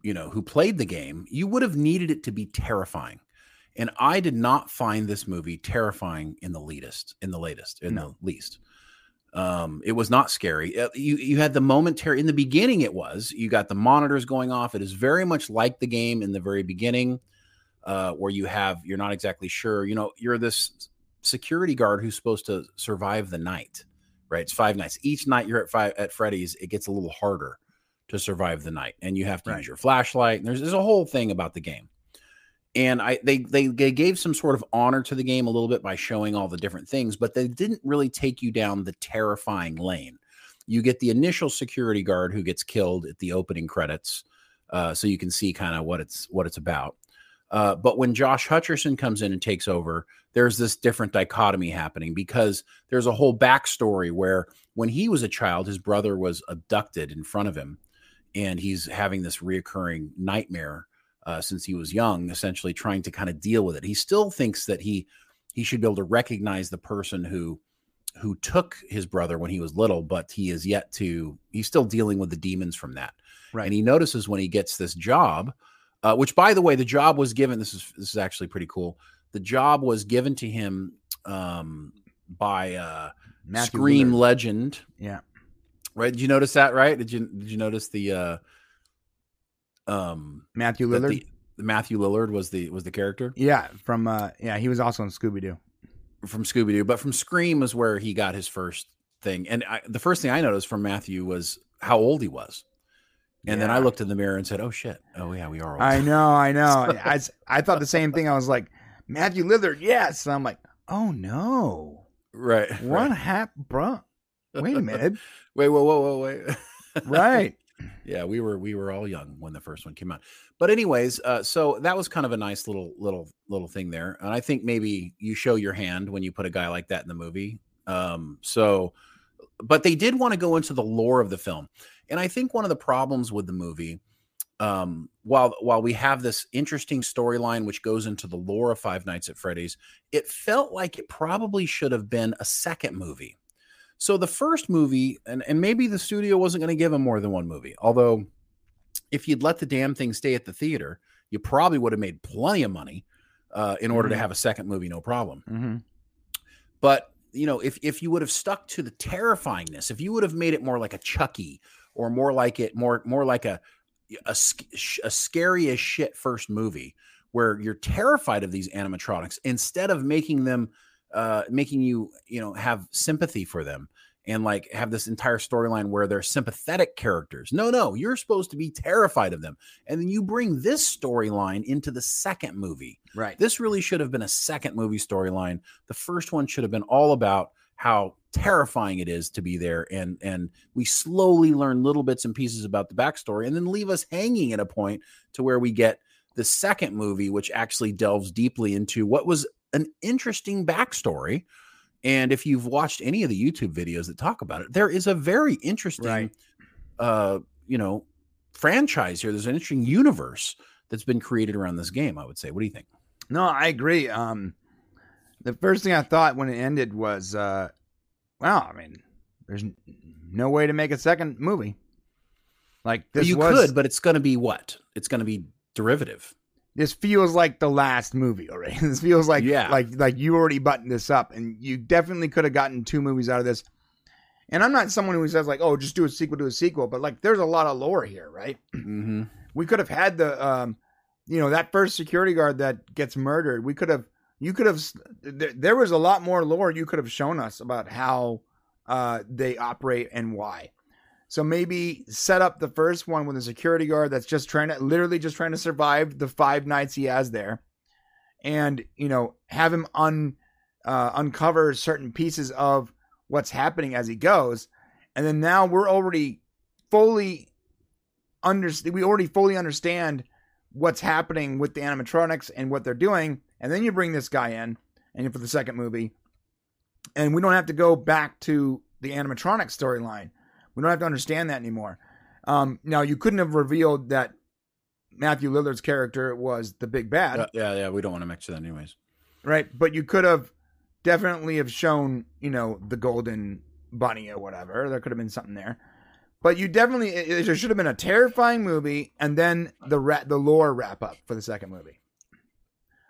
you know who played the game you would have needed it to be terrifying. And i did not find this movie terrifying in the latest in the latest in No. the least. Um it was not scary. Uh, you you had the momentary in the beginning it was you got the monitors going off. It is very much like the game in the very beginning uh where you have you're not exactly sure you know you're this security guard who's supposed to survive the night right it's five nights each night you're at five at freddy's it gets a little harder to survive the night and you have to Right. use your flashlight and there's, there's a whole thing about the game and I they, they they gave some sort of honor to the game a little bit by showing all the different things, but they didn't really take you down the terrifying lane. You get the initial security guard who gets killed at the opening credits, uh, so you can see kind of what it's what it's about. Uh, but when Josh Hutcherson comes in and takes over, there's this different dichotomy happening because there's a whole backstory where when he was a child, his brother was abducted in front of him, and he's having this reoccurring nightmare uh, since he was young, essentially trying to kind of deal with it. He still thinks that he he should be able to recognize the person who who took his brother when he was little, but he is yet to. He's still dealing with the demons from that. Right. And he notices when he gets this job, uh, which by the way, the job was given. This is this is actually pretty cool. The job was given to him um, by uh, Matthew Scream Lillard. legend. Yeah. Right? Did you notice that? Right? Did you did you notice the uh, um Matthew Lillard. the, the Matthew Lillard was the was the character yeah, from uh yeah, he was also in Scooby Doo. from Scooby Doo, but from Scream was where he got his first thing. And I, the first thing I noticed from Matthew was how old he was. And then I looked in the mirror and said, "Oh shit! Oh yeah, we are old." I know, I know. I, I thought the same thing. I was like, Matthew Lillard, yes. And I'm like, oh no. right. What Right. happened, bro? Wait a minute. Wait, whoa, whoa, whoa, wait. right. yeah, we were we were all young when the first one came out. But anyways, uh, so that was kind of a nice little little little thing there, and I think maybe you show your hand when you put a guy like that in the movie. Um, so, but they did want to go into the lore of the film, and I think one of the problems with the movie, um, while while we have this interesting storyline which goes into the lore of Five Nights at Freddy's, it felt like it probably should have been a second movie. So the first movie, and, and maybe the studio wasn't going to give him more than one movie. Although, if you'd let the damn thing stay at the theater, you probably would have made plenty of money uh, in order to Mhm. have a second movie, no problem. hmm But you know, if if you would have stuck to the terrifyingness, if you would have made it more like a Chucky or more like it more more like a a, a scary as shit first movie where you're terrified of these animatronics instead of making them uh making you you know have sympathy for them and like have this entire storyline where they're sympathetic characters no no you're supposed to be terrified of them and then you bring this storyline into the second movie Right. this really should have been a second movie storyline. The first one should have been all about how terrifying it is to be there, and and we slowly learn little bits and pieces about the backstory, and then leave us hanging at a point to where we get the second movie, which actually delves deeply into what was an interesting backstory. And if you've watched any of the YouTube videos that talk about it, there is a very interesting, Right. uh, you know, franchise here. There's an interesting universe that's been created around this game. I would say. What do you think? No, I agree. Um, the first thing I thought when it ended was, uh, well, I mean, there's no way to make a second movie. Like this you was, could, but it's going to be what? It's going to be derivative. this feels like the last movie already. this feels like, Yeah. like, like you already buttoned this up, and you definitely could have gotten two movies out of this. And I'm not someone who says like, oh, just do a sequel to a sequel, but like, there's a lot of lore here, right? Mm-hmm. we could have had the um you know that first security guard that gets murdered we could have you could have there, there was a lot more lore you could have shown us about how uh they operate and why. So maybe set up the first one with a security guard that's just trying to literally just trying to survive the five nights he has there. And you know have him un uh, uncover certain pieces of what's happening as he goes. And then now we're already fully understand we already fully understand what's happening with the animatronics and what they're doing and then you bring this guy in and for the second movie and we don't have to go back to the animatronic storyline. We don't have to understand that anymore. Um, now you couldn't have revealed that matthew lillard's character was the big bad. Yeah, yeah, yeah. We don't want to mix that, anyways. right but you could have definitely have shown you know the golden bunny or whatever. There could have been something there. But you definitely it, it- there should have been a terrifying movie and then the ra- the lore wrap up for the second movie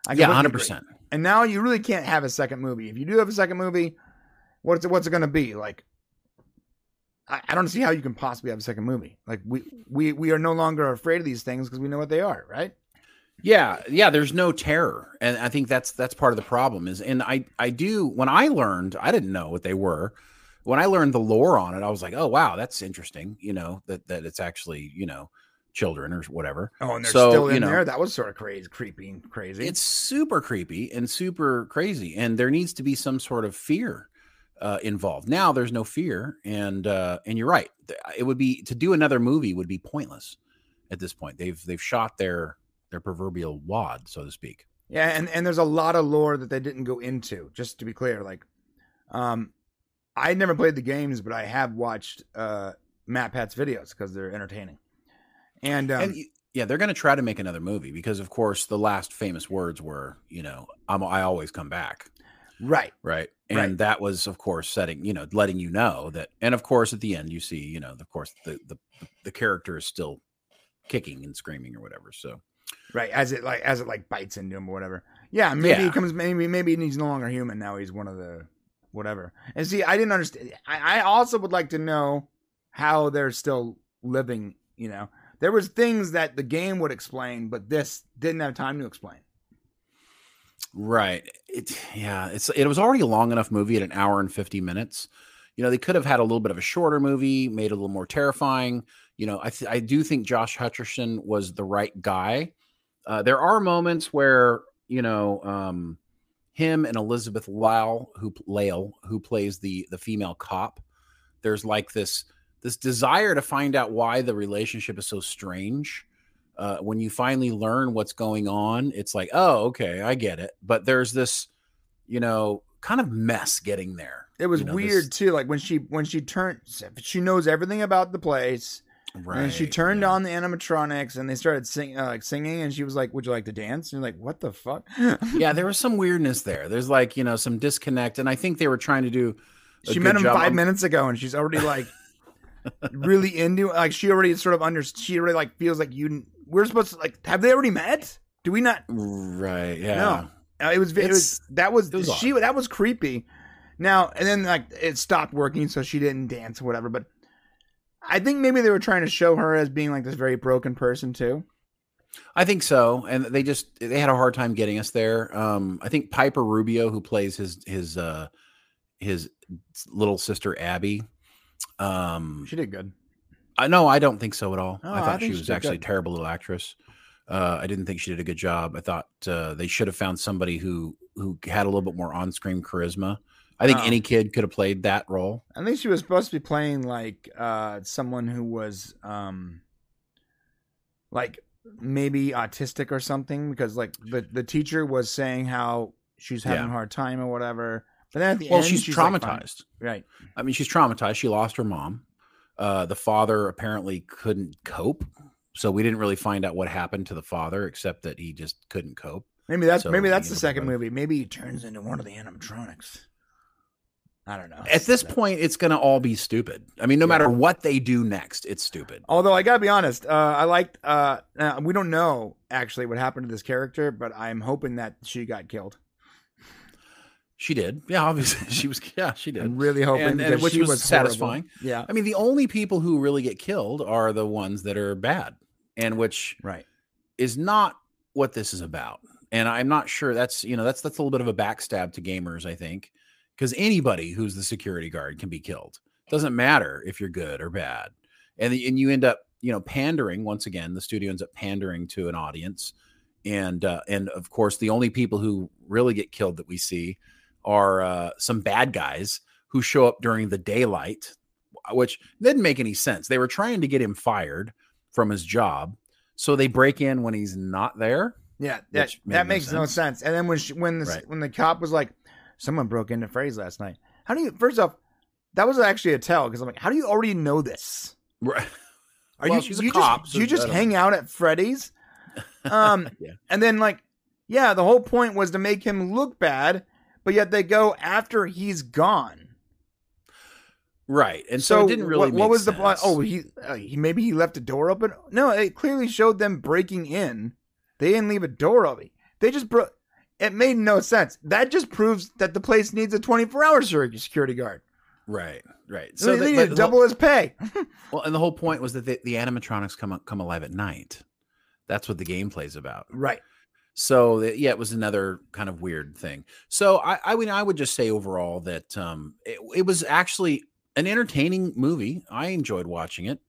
I yeah, hundred percent. and now you really can't have a second movie if you do have a second movie what's it what's it going to be like I, I don't see how you can possibly have a second movie like we we we are no longer afraid of these things because we know what they are right Yeah, yeah. There's no terror, and I think that's that's part of the problem. Is and I I do when I learned I didn't know what they were. When I learned the lore on it, I was like, oh wow, that's interesting. You know that that it's actually you know children or whatever. Oh, and they're So, still you in know- there. That was sort of crazy, creepy, and crazy. It's super creepy and super crazy, and there needs to be some sort of fear uh, involved. Now there's no fear, and uh, and you're right. It would be to do another movie would be pointless at this point. They've they've shot their their proverbial wad, so to speak. Yeah, and and there's a lot of lore that they didn't go into. Just to be clear, like, um, I never played the games, but I have watched uh MatPat's videos because they're entertaining. And, um, and yeah, they're going to try to make another movie because, of course, the last famous words were, you know, I'm, I always come back. right, right and Right. that was of course setting you know letting you know that and of course at the end you see you know of course the the, the character is still kicking and screaming or whatever so right, as it like as it like bites into him or whatever. Yeah, maybe he comes. Maybe maybe he's no longer human now. He's one of the whatever. And see, I didn't understand. I, I also would like to know how they're still living. You know, there was things that the game would explain, but this didn't have time to explain. right. It yeah it's it was already a long enough movie at an hour and 50 minutes. You know they could have had a little bit of a shorter movie made it a little more terrifying. You know i th- i do think josh hutcherson was the right guy. Uh, there are moments where you know um him and elizabeth Lau, who Lail, who plays the the female cop there's like this this desire to find out why the relationship is so strange uh, when you finally learn what's going on it's like oh okay i get it but there's this you know kind of mess getting there It was You know, weird this- too. Like when she when she turned, she knows everything about the place, and she turned yeah. on the animatronics, and they started sing, uh, like singing, and she was like, "Would you like to dance?" And you're like, "What the fuck?" yeah there was some weirdness there there's like you know some disconnect and i think they were trying to do she met him job five minutes ago, and she's already like really into like she already sort of under she already like feels like you. We're supposed to like have they already met? Do we not? right yeah No. Uh, it was it was that was, was she that was creepy. Now and then like it stopped working, so she didn't dance or whatever. But I think maybe they were trying to show her as being like this very broken person too. I think so, and they just they had a hard time getting us there. Um, I think Piper Rubio, who plays his his uh his little sister Abby, um, She did good. I no, I don't think so at all. Oh, I I thought think she she was did actually a terrible little actress. Uh, I didn't think she did a good job. I thought uh, they should have found somebody who who had a little bit more on screen charisma. I think Oh. any kid could have played that role. I think she was supposed to be playing like uh someone who was um like maybe autistic or something because like the the teacher was saying how she's having Yeah. a hard time or whatever. But then at the Well, end, she's, like, fine. traumatized. right? I mean, she's traumatized. She lost her mom. Uh, the father apparently couldn't cope, so we didn't really find out what happened to the father, except that he just couldn't cope. Maybe that's So, maybe that's the second movie. Maybe he turns into one of the animatronics. I don't know. At this point, it's going to all be stupid. I mean, no Yeah. matter what they do next, it's stupid. Although I gotta be honest, uh, I liked. Uh, uh, we don't know actually what happened to this character, but I'm hoping that she got killed. She did, yeah. Obviously, she was. Yeah, she did. I'm really hoping And- and which she was was satisfying. Yeah, I mean, the only people who really get killed are the ones that are bad, and which right. is not what this is about. And I'm not sure that's you know that's that's a little bit of a backstab to gamers, I think, because anybody who's the security guard can be killed. Doesn't matter if you're good or bad, and and you end up you know pandering once again. The studio ends up pandering to an audience, and uh, and of course the only people who really get killed that we see are uh, some bad guys who show up during the daylight, which didn't make any sense. They were trying to get him fired from his job, so they break in when he's not there. Yeah, that that no makes no sense. sense. And then when she, when the Right. when the cop was like, "Someone broke into Freddy's last night." How do you? First off, that was actually a tell because I'm like, how do you already know this? Right. Are Well, you she's a you cop, just so you just hang out at Freddy's? Um, Yeah. and then like, yeah, the whole point was to make him look bad, but yet they go after he's gone. Right. And so, it didn't really what, what was the plot? Oh, he, uh, he maybe he left a door open. No, it clearly showed them breaking in. They didn't leave a door open. They just broke. It made no sense. That just proves that the place needs a 24 hour security guard. right. Right. So So they the, need but to double his pay. well, and the whole point was that the, the animatronics come come alive at night. That's what the gameplay's about. right. So yeah, it was another kind of weird thing. So I, I mean, I would just say overall that um, it, it was actually an entertaining movie. I enjoyed watching it.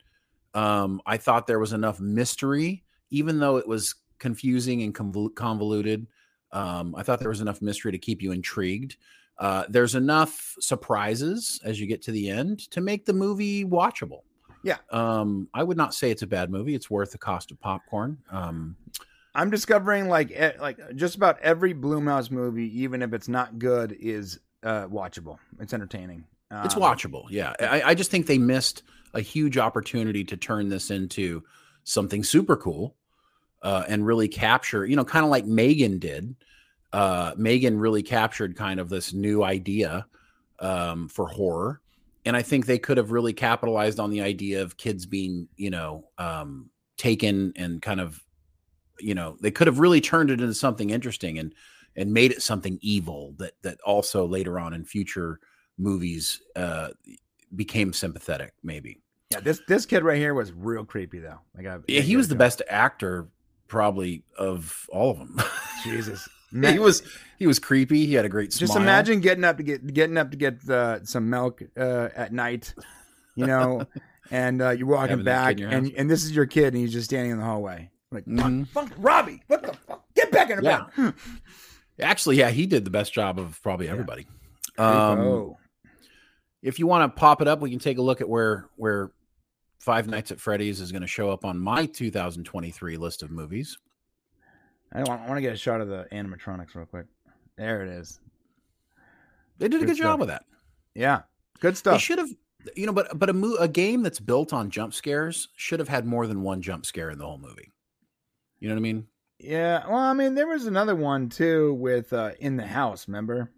Um, I thought there was enough mystery, even though it was confusing and convoluted. Um, I thought there was enough mystery to keep you intrigued. Uh, there's enough surprises as you get to the end to make the movie watchable. Yeah. Um, I would not say it's a bad movie. It's worth the cost of popcorn. Um, I'm discovering like e- like just about every Blumhouse movie, even if it's not good, is uh, watchable. It's entertaining. It's Um, watchable. Yeah. I, I just think they missed a huge opportunity to turn this into something super cool uh, and really capture, you know, kind of like Megan did. Uh, Megan really captured kind of this new idea um, for horror. And I think they could have really capitalized on the idea of kids being, you know, um, taken and kind of, you know, they could have really turned it into something interesting and and made it something evil that that also later on in future movies uh became sympathetic maybe Yeah, this this kid right here was real creepy though. Like I, yeah he was the best actor probably of all of them Jesus. he was he was creepy he had a great Just smile. imagine getting up to get getting up to get uh, some milk uh, at night, you know, and uh, you're walking Having back, and and this is your kid, and he's just standing in the hallway, like, fuck, Mhm. fuck, Robbie, what the fuck? Get back in the Yeah. bed. actually yeah he did the best job of probably everybody um oh, if you want to pop it up we can take a look at where where five nights at freddy's is going to show up on my 2023 list of movies I want, I want to get a shot of the animatronics real quick. There it is. they did a Good good job with that Yeah, good stuff. They should have, you know, but but a mo- a game that's built on jump scares should have had more than one jump scare in the whole movie. You know what I mean? Yeah, well, I mean, there was another one too with uh, in the house. Remember?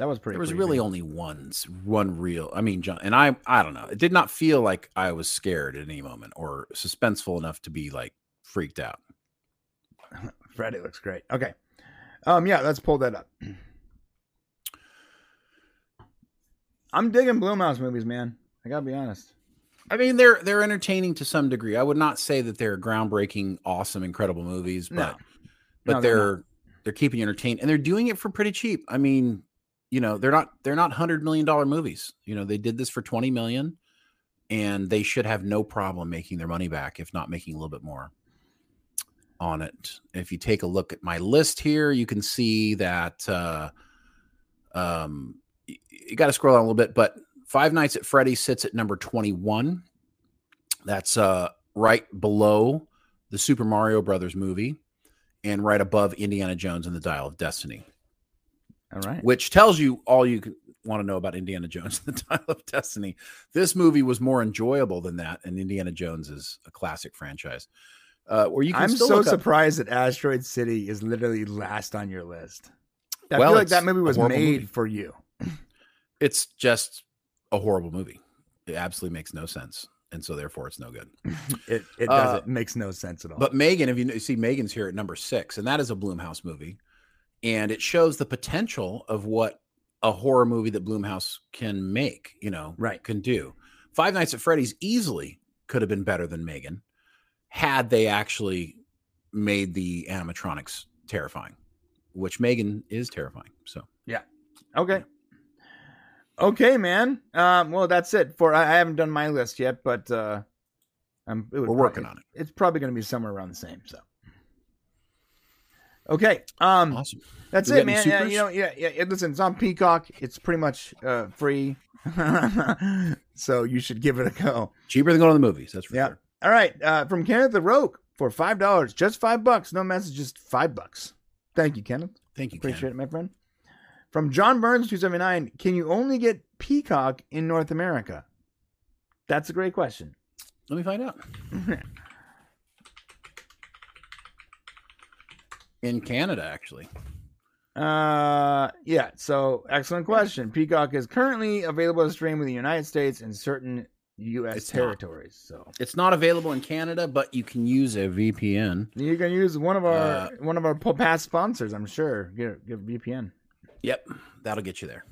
That was pretty. There was creepy. really only one one real. I mean, jump, and I I don't know. It did not feel like I was scared at any moment or suspenseful enough to be like freaked out. Freddy looks great. Okay. Um. Yeah. Let's pull that up. I'm digging Blumhouse movies, man. I gotta be honest. I mean, they're they're entertaining to some degree. I would not say that they're groundbreaking, awesome, incredible movies, but No. but No, they're they're they're, keeping you entertained and they're doing it for pretty cheap. I mean, you know, they're not they're not hundred million dollar movies. You know, they did this for twenty million, and they should have no problem making their money back, if not making a little bit more on it. If you take a look at my list here, you can see that uh, um, you got to scroll down a little bit, but Five Nights at Freddy's sits at number twenty one. That's uh, right below the Super Mario Brothers movie and right above Indiana Jones and the Dial of Destiny, All right. which tells you all you want to know about Indiana Jones and the Dial of Destiny. This movie was more enjoyable than that, and Indiana Jones is a classic franchise. Uh, where you can I'm so look up- surprised that Asteroid City is literally last on your list. I Well, feel like that movie was made movie. for you. it's just a horrible movie. It absolutely makes no sense, and so therefore it's no good. It it Uh, doesn't it makes no sense at all. But Megan, if you you see Megan's here at number six, and that is a Blumhouse movie, and it shows the potential of what a horror movie that Blumhouse can make. You know, Right. Can do. Five Nights at Freddy's easily could have been better than Megan, had they actually made the animatronics terrifying, which Megan is terrifying. So yeah. Okay. Okay, man. Um, well, that's it for. I haven't done my list yet, but uh, I'm. It we're working on it. It's probably going to be somewhere around the same. So. Okay. Um, Awesome. that's we it, man. Yeah, you know, yeah, yeah. Listen, it's on Peacock. It's pretty much uh, free, so you should give it a go. Cheaper than going to the movies. That's for Yeah. sure. All right, uh, from Kenneth the Rogue for five dollars, just five bucks. No message, just five bucks. Thank you, Kenneth. Thank you. Ken. Appreciate it, my friend. From John Burns two seventy nine, can you only get Peacock in North America? That's a great question. Let me find out. In Canada, actually. Uh, yeah. So excellent question. Peacock is currently available to stream in the United States and certain U.S. It's not. territories. So It's not available in Canada, but you can use a VPN. you can use one of our Uh, one of our past sponsors. I'm sure. Get get VPN. Yep, that'll get you there.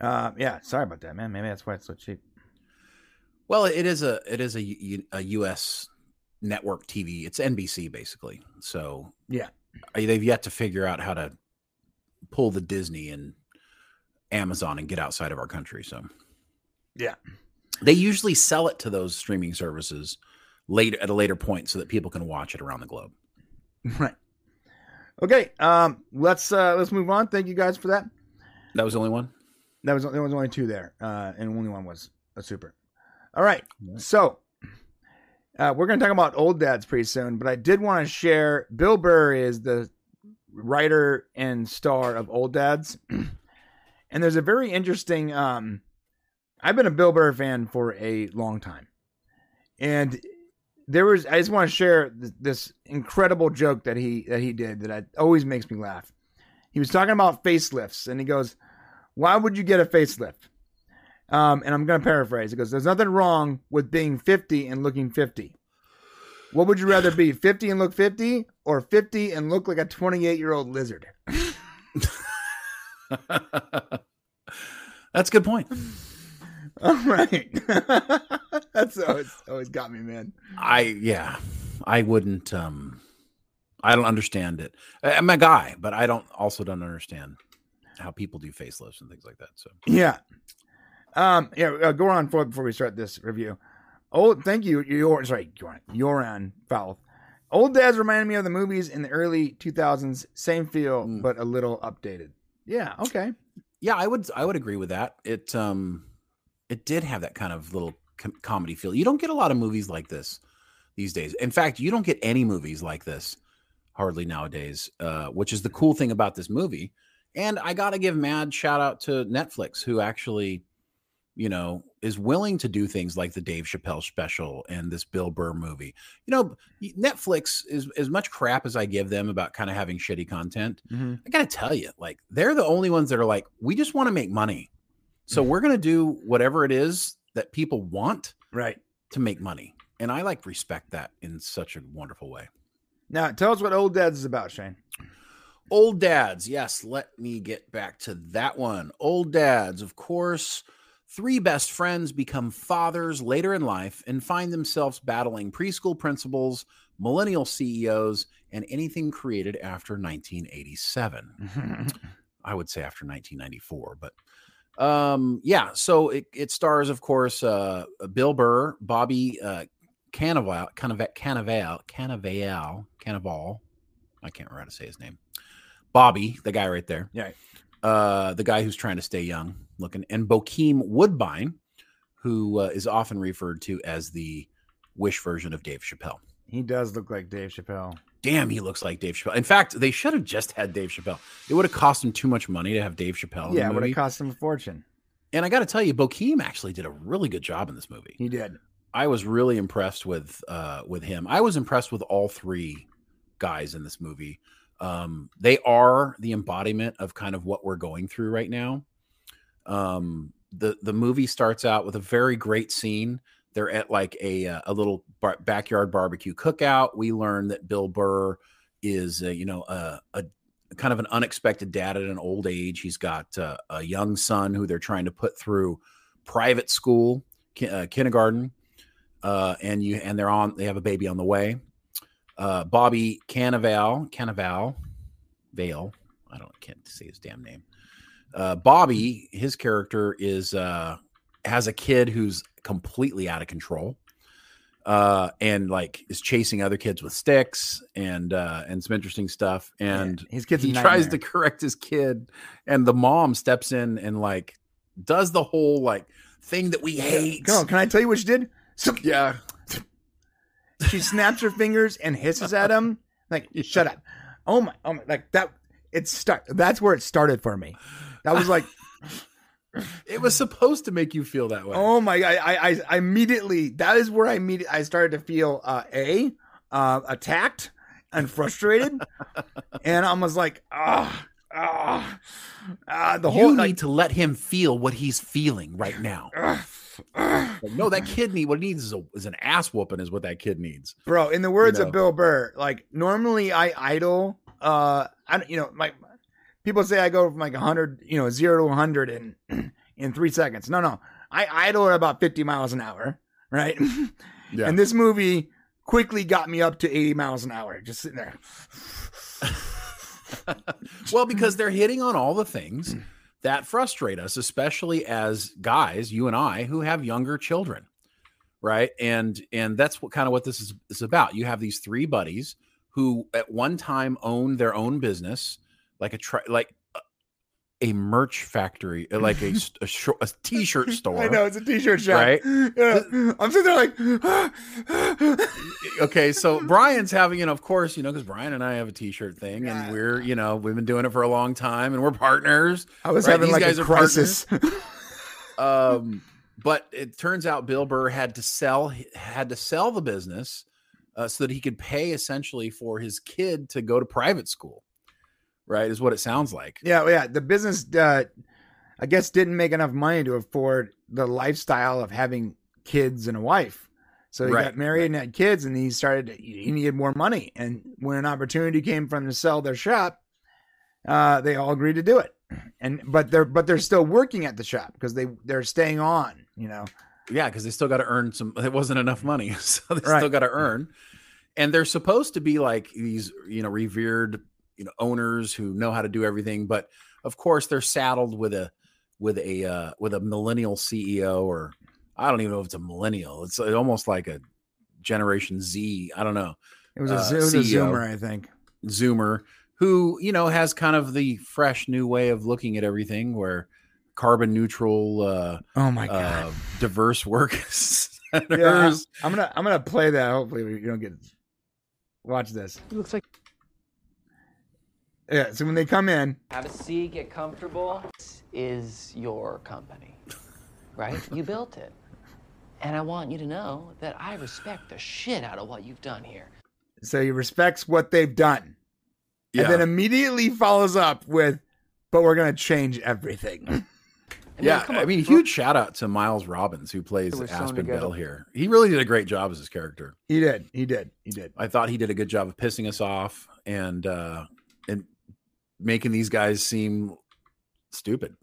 Uh, yeah. Sorry about that, man. Maybe that's why it's so cheap. Well, it is a it is a, a U.S. network TV. It's NBC basically. So Yeah. they've yet to figure out how to pull the Disney and Amazon and get outside of our country. So yeah, They usually sell it to those streaming services later at a later point so that people can watch it around the globe. Right. Okay. Um. Let's uh. Let's move on. Thank you guys for that. That was the only one. That was there was only two there, uh, and only one was a super. All right. Right. So uh, we're going to talk about old dads pretty soon, but I did want to share. Bill Burr is the writer and star of Old Dads, and there's a very interesting. Um, I've been a Bill Burr fan for a long time, and there was. I just want to share th- this incredible joke that he that he did that I, always makes me laugh. He was talking about facelifts, and he goes, "Why would you get a facelift?" Um, and I'm going to paraphrase. He goes, "There's nothing wrong with being 50 and looking 50. What would you rather be, 50 and look 50, or 50 and look like a 28 year old lizard?" That's a good point. All right, that's always always got me, man. I yeah, I wouldn't. Um, I don't understand it. I- I'm a guy, but I don't also don't understand how people do facelifts and things like that. So Yeah. Um. Yeah. Uh, go on for before we start this review. Oh, thank you. You're your sorry, Joran. Joran Foul. Old dads reminded me of the movies in the early 2000s. Same feel, Mm. but a little updated. Yeah. Okay. yeah, I would I would agree with that. It um it did have that kind of little com- comedy feel. You don't get a lot of movies like this these days. In fact, you don't get any movies like this hardly nowadays. Uh, which is the cool thing about this movie. And I got to give mad shout out to Netflix who actually you know, is willing to do things like the Dave Chappelle special and this Bill Burr movie. You know, Netflix is as much crap as I give them about kind of having shitty content. Mm-hmm. I gotta tell you, like they're the only ones that are like, we just want to make money, so mm-hmm. we're gonna do whatever it is that people want Right. to make money, and I like respect that in such a wonderful way. Now, tell us what Old Dads is about, Shane. Old dads, yes. Let me get back to that one. Old dads, of course. Three best friends become fathers later in life and find themselves battling preschool principals, millennial CEOs, and anything created after 1987. I would say after 1994, but um, yeah. So it, it stars, of course, uh, Bill Burr, Bobby uh, Cannavale, Cannavale, Cannavale, Cannavale, Cannavale. I can't remember how to say his name. Bobby, the guy right there. Yeah. Uh, the guy who's trying to stay young looking, and Bokeem Woodbine, who uh, is often referred to as the Wish version of Dave Chappelle. he does look like Dave Chappelle. Damn, he looks like Dave Chappelle. In fact, they should have just had Dave Chappelle. It would have cost him too much money to have Dave Chappelle. yeah, it would have cost him a fortune. And I got to tell you, Bokeem actually did a really good job in this movie. He did. I was really impressed with uh, with him. I was impressed with all three guys in this movie. Um, they are the embodiment of kind of what we're going through right now. Um, the the movie starts out with a very great scene. They're at like a uh, a little bar- backyard barbecue cookout. We learn that Bill Burr is you know a, a kind of an unexpected dad at an old age. He's got uh, a young son who they're trying to put through private school, ki- uh, kindergarten, uh, and you and they're on. They have a baby on the way. Uh, Bobby Cannavale, Cannavale, Vale. I don't can't say his damn name. Bobby, his character is has a kid who's completely out of control, uh, and like is chasing other kids with sticks and uh, and some interesting stuff. And Yeah, his kid's he tries to correct his kid, and the mom steps in and like does the whole like thing that we hate. Come on, can I tell you what she did? So Yeah, she snaps her fingers and hisses at him. Like, shut up. Oh my, oh my, like that. It start. That's where it started for me. That was like, it was supposed to make you feel that way. oh my god. I, I, I immediately. That is where I immediately. I started to feel uh, a uh, attacked and frustrated, and I was like, ah, ah, ah. The you whole need to let him feel what he's feeling right now. Like, no, that kid need what he needs is, a, is an ass whooping, is what that kid needs. bro in the words know. of bill burr like normally i idle uh i don't- you know like people say i go from like 100 you know 0 to 100 in in three seconds no no i idle at about 50 miles an hour right Yeah. and this movie quickly got me up to 80 miles an hour just sitting there well, because they're hitting on all the things that frustrate us, especially as guys, you and I, who have younger children, right? And and that's what kind of what this is, is about. You have these three buddies who at one time own their own business, like a tri- like a merch factory, uh, like a, a, short, a t-shirt store. I know it's a t-shirt shop, Right? Yeah. I'm sitting there like, okay, so Brian's having, know, of course, you know, because Brian and I have a t-shirt thing, and we're, you know, we've been doing it for a long time, and we're partners. I was Right, having these like guys a are crisis. Um, but it turns out Bill Burr had to sell had to sell the business uh, so that he could pay essentially for his kid to go to private school. Right, is what it sounds like. yeah, yeah. The business, uh, I guess, didn't make enough money to afford the lifestyle of having kids and a wife. So he Right, got married and had kids, and he started. He needed more money, and when an opportunity came for him to sell their shop, uh, they all agreed to do it. And but they're but they're still working at the shop because they they're staying on. You know, Yeah, because they still got to earn some. It wasn't enough money, so they Right. still got to earn. And they're supposed to be like these, you know, revered, you know, owners who know how to do everything. But of course, they're saddled with a with a uh, with a millennial CEO, or I don't even know if it's a millennial. It's almost like a Generation Z. I don't know. it was a Uh, it was a zoomer, I think. Zoomer who you know has kind of the fresh new way of looking at everything, where carbon neutral, uh, Oh my god. uh, diverse work Yeah. I'm gonna I'm gonna play that. Hopefully you don't get. Watch this. It looks like Yeah. So when they come in, have a seat, get comfortable. This is your company, right? You built it. And I want you to know that I respect the shit out of what you've done here. so he respects what they've done, Yeah. and then immediately follows up with, "But we're gonna change everything." I mean, yeah, I mean, huge shout out to Miles Robbins who plays It was sewn Aspen. Bell here. He really did a great job as his character. he did. He did. He did. I thought he did a good job of pissing us off and uh and making these guys seem stupid.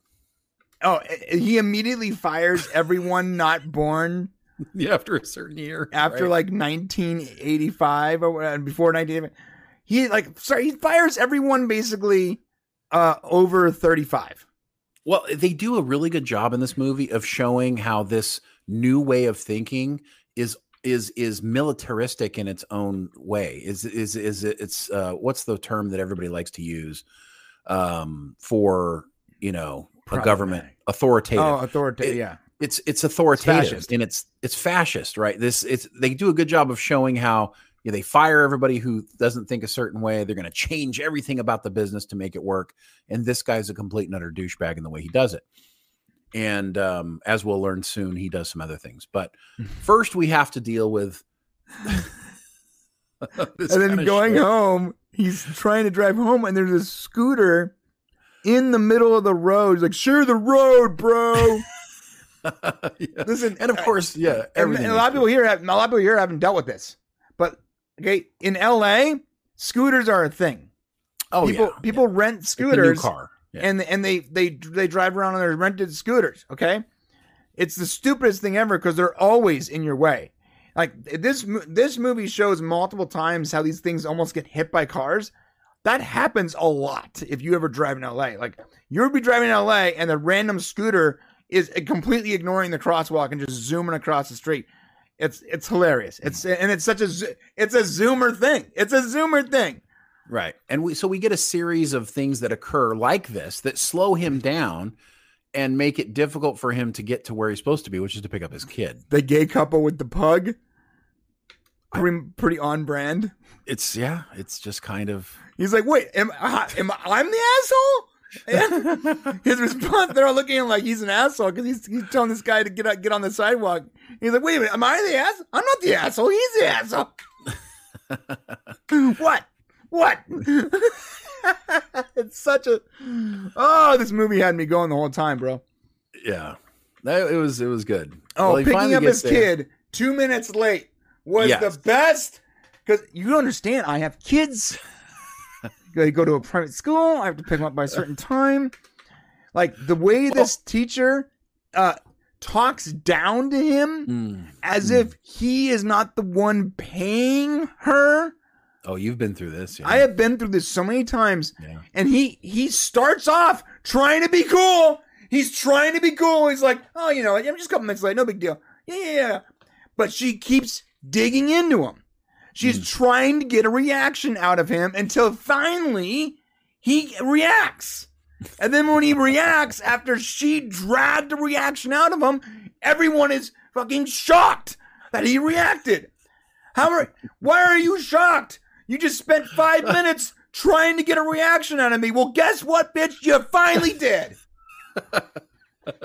Oh, he immediately fires everyone not born Yeah, after a certain year. after right? like 1985 or before 1985. He like sorry, he fires everyone basically uh over 35. Well, they do a really good job in this movie of showing how this new way of thinking is is is militaristic in its own way. Is is is it, it's uh what's the term that everybody likes to use um for, you know, a government authoritative. Oh, authoritative. It- yeah. it's it's authoritative fascist. and it's it's fascist, right? This it's they do a good job of showing how you know, they fire everybody who doesn't think a certain way. They're going to change everything about the business to make it work. And this guy's a complete and utter douchebag in the way he does it. And um, as we'll learn soon, he does some other things. But first, we have to deal with. and then going shit. home, he's trying to drive home, and there's a scooter in the middle of the road. He's like, "Sure, the road, bro." Yeah. Listen, and of I- course, yeah, everything and a lot of people here have a lot of people here haven't dealt with this, but okay, in LA, scooters are a thing. Oh people yeah, people rent It's new scooters car. Yeah. and and they they they drive around on their rented scooters. Okay, it's the stupidest thing ever because they're always in your way. Like this this movie shows multiple times how these things almost get hit by cars. That happens a lot if you ever drive in LA. Like you'll be driving in LA and the random scooter is completely ignoring the crosswalk and just zooming across the street. It's it's hilarious. Mm-hmm. It's and it's such a it's a zoomer thing. It's a zoomer thing. Right. And we so we get a series of things that occur like this that slow him down and make it difficult for him to get to where he's supposed to be, which is to pick up his kid. The gay couple with the pug. Pretty, pretty on brand. It's yeah, it's just kind of He's like, wait, am, I- am I, I'm the asshole? And his response, they're all looking at him like he's an asshole because he's, he's telling this guy to get out, get on the sidewalk. He's like, wait a minute, am I the ass? I'm not the asshole. He's the asshole. what? What? it's such a. Oh, this movie had me going the whole time, bro. yeah. It was it was good. Oh, Well, picking up his there. kid two minutes late was Yes. the best. Because you understand, I have kids. they go to a private school. I have to pick them up by a certain time. Like the way this teacher uh, talks down to him Mm. as if he is not the one paying her. Oh, you've been through this. Yeah. I have been through this so many times. Yeah. And he he starts off trying to be cool. He's trying to be cool. He's like, oh, you know, I'm just a couple minutes late, no big deal. Yeah, yeah, yeah. But she keeps digging into him. She's hmm. trying to get a reaction out of him until finally he reacts. And then when he reacts, after she dragged the reaction out of him, everyone is fucking shocked that he reacted. How are, why are you shocked? You just spent five minutes trying to get a reaction out of me. Well, guess what, bitch? You finally did.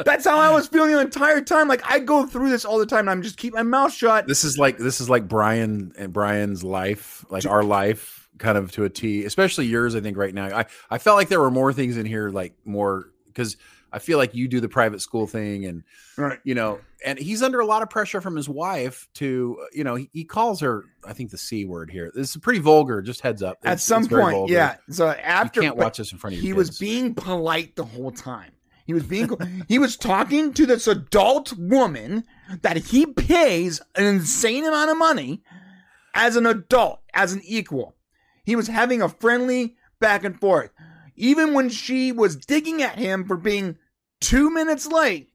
That's how I was feeling the entire time. Like I go through this all the time and I'm just keep my mouth shut. This is like this is like Brian and Brian's life, like our life, kind of to a T. Especially yours, I think. Right now, I I felt like there were more things in here, like more because I feel like you do the private school thing, and Right. you know, and he's under a lot of pressure from his wife to, you know, he, he calls her, I think the c word here. This is pretty vulgar. Just heads up. At It's- some it's point, vulgar. yeah. So after you can't watch this in front of your he was being polite the whole time. He was being he was talking to this adult woman that he pays an insane amount of money as an adult, as an equal. He was having a friendly back and forth. Even when she was digging at him for being 2 minutes late,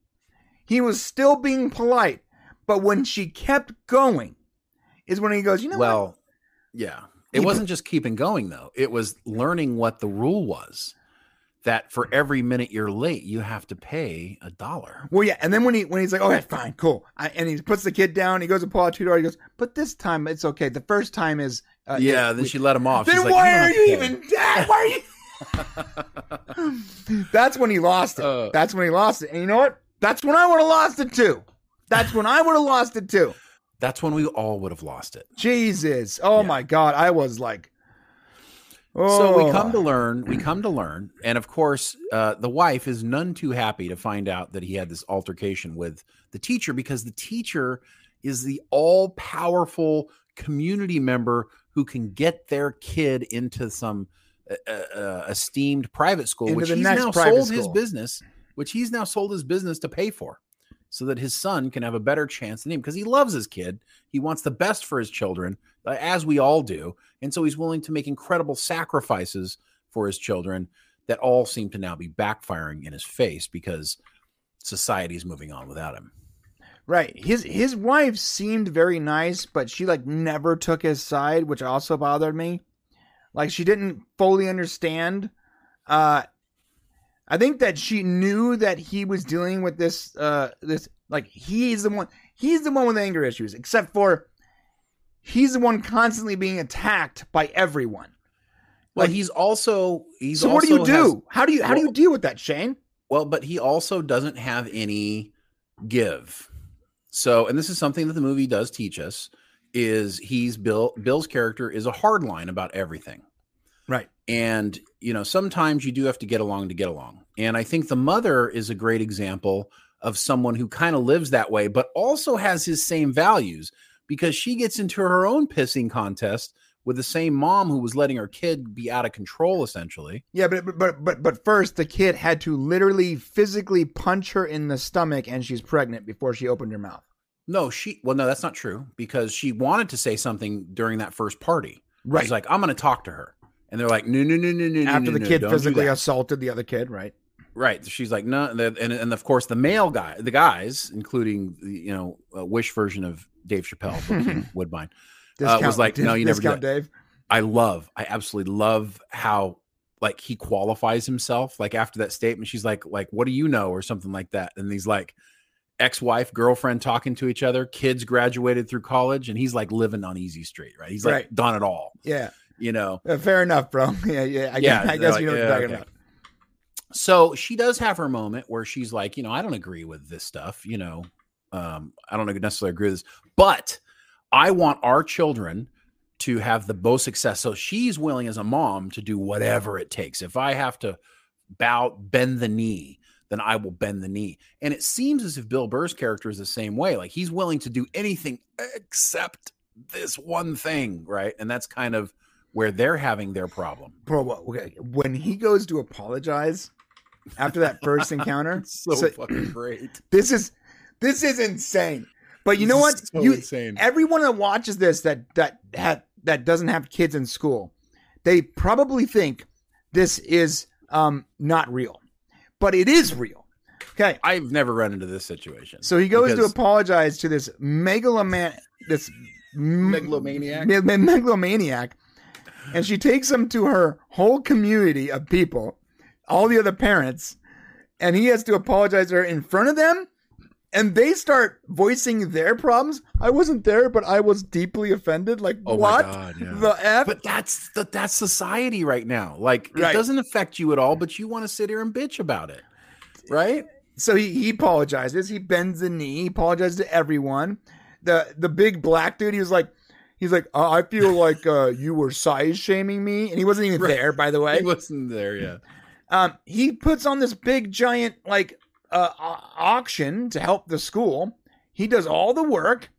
he was still being polite. But when she kept going is when he goes, "You know what? well, yeah. It He- wasn't just keeping going though. It was learning what the rule was. That for every minute you're late, you have to pay a dollar. Well, yeah, and then when he when he's like, "Okay, fine, cool," I, and he puts the kid down, he goes to pull out two dollars. He goes, "But this time it's okay. The first time is uh, yeah, it- then we- she let him off. Then She's like, why don't are you pay." even dead? Why are you? That's when he lost it. Uh. That's when he lost it. And you know what? That's when I would have lost it too. That's when I would have lost it too. That's when we all would have lost it. Jesus. Oh Yeah. my God. I was like, oh. So we come to learn, we come to learn, and of course, uh, the wife is none too happy to find out that he had this altercation with the teacher because the teacher is the all powerful community member who can get their kid into some uh, uh, esteemed private school, Into which he's now sold his business, which he's now sold his business to pay for. So that his son can have a better chance than him because he loves his kid. He wants the best for his children, uh, as we all do. And so he's willing to make incredible sacrifices for his children that all seem to now be backfiring in his face because society is moving on without him. Right. His his wife seemed very nice, but she like never took his side, which also bothered me. Like she didn't fully understand. Uh I think that she knew that he was dealing with this uh this like he's the one he's the one with anger issues, except for he's the one constantly being attacked by everyone. Well, Like- he's also he's so what do you do? has- how do you how do you deal with that, Shane? Well, but he also doesn't have any give. So, and this is something that the movie does teach us is he's Bill Bill's character is a hard line about everything. Right. And, you know, sometimes you do have to get along to get along. And I think the mother is a great example of someone who kind of lives that way, but also has his same values because she gets into her own pissing contest with the same mom who was letting her kid be out of control essentially. Yeah, but but but but first the kid had to literally physically punch her in the stomach and she's pregnant before she opened her mouth. No, she well, no, that's not true because she wanted to say something during that first party. Right. She's like, I'm gonna talk to her. And they're like, no, no, no, no, no, After no, the no, kid physically assaulted the other kid, right? Right. She's like, no, and, and of course the male guy, the guys, including the you know a wish version of Dave Chappelle, Woodbine. Uh, was like, no, you never do discount Dave. I love, I absolutely love how like he qualifies himself. Like after that statement, she's like, like, what do you know, or something like that. And he's like, ex-wife, girlfriend talking to each other, kids graduated through college, and he's like living on easy street, right? He's like Right. done it all, Yeah, you know. Uh, fair enough, bro. Yeah, yeah. I, Yeah, guess, I guess like, you know what yeah, you're talking okay. about. So she does have her moment where she's like, you know, I don't agree with this stuff, you know. Um, I don't necessarily agree with this, but I want our children to have the most success. So she's willing as a mom to do whatever it takes. If I have to bow, bend the knee, then I will bend the knee. And it seems as if Bill Burr's character is the same way. Like he's willing to do anything except this one thing, right? And that's kind of where they're having their problem. Bro, okay, when he goes to apologize after that first encounter, So, so fucking great. this is this is insane. But you know what? This so you insane. everyone that watches this that that had that doesn't have kids in school, they probably think this is um, not real, but it is real. Okay, I've never run into this situation. so he goes Because- to apologize to this megaloman, this Megalomaniac? me- me- megalomaniac, and she takes him to her whole community of people, all the other parents, and he has to apologize to her in front of them. And they start voicing their problems. I wasn't there, but I was deeply offended. Like, Oh what God, yeah. the f? But that's the, that's society right now. Like it Right. doesn't affect you at all, but you want to sit here and bitch about it, right? so he, he apologizes. He bends the knee. He apologizes to everyone. The the big black dude. He was like, he's like, uh, I feel like uh, you were size shaming me, and he wasn't even Right. there, by the way. He wasn't there yet. Um, he puts on this big giant like uh, auction to help the school. He does all the work.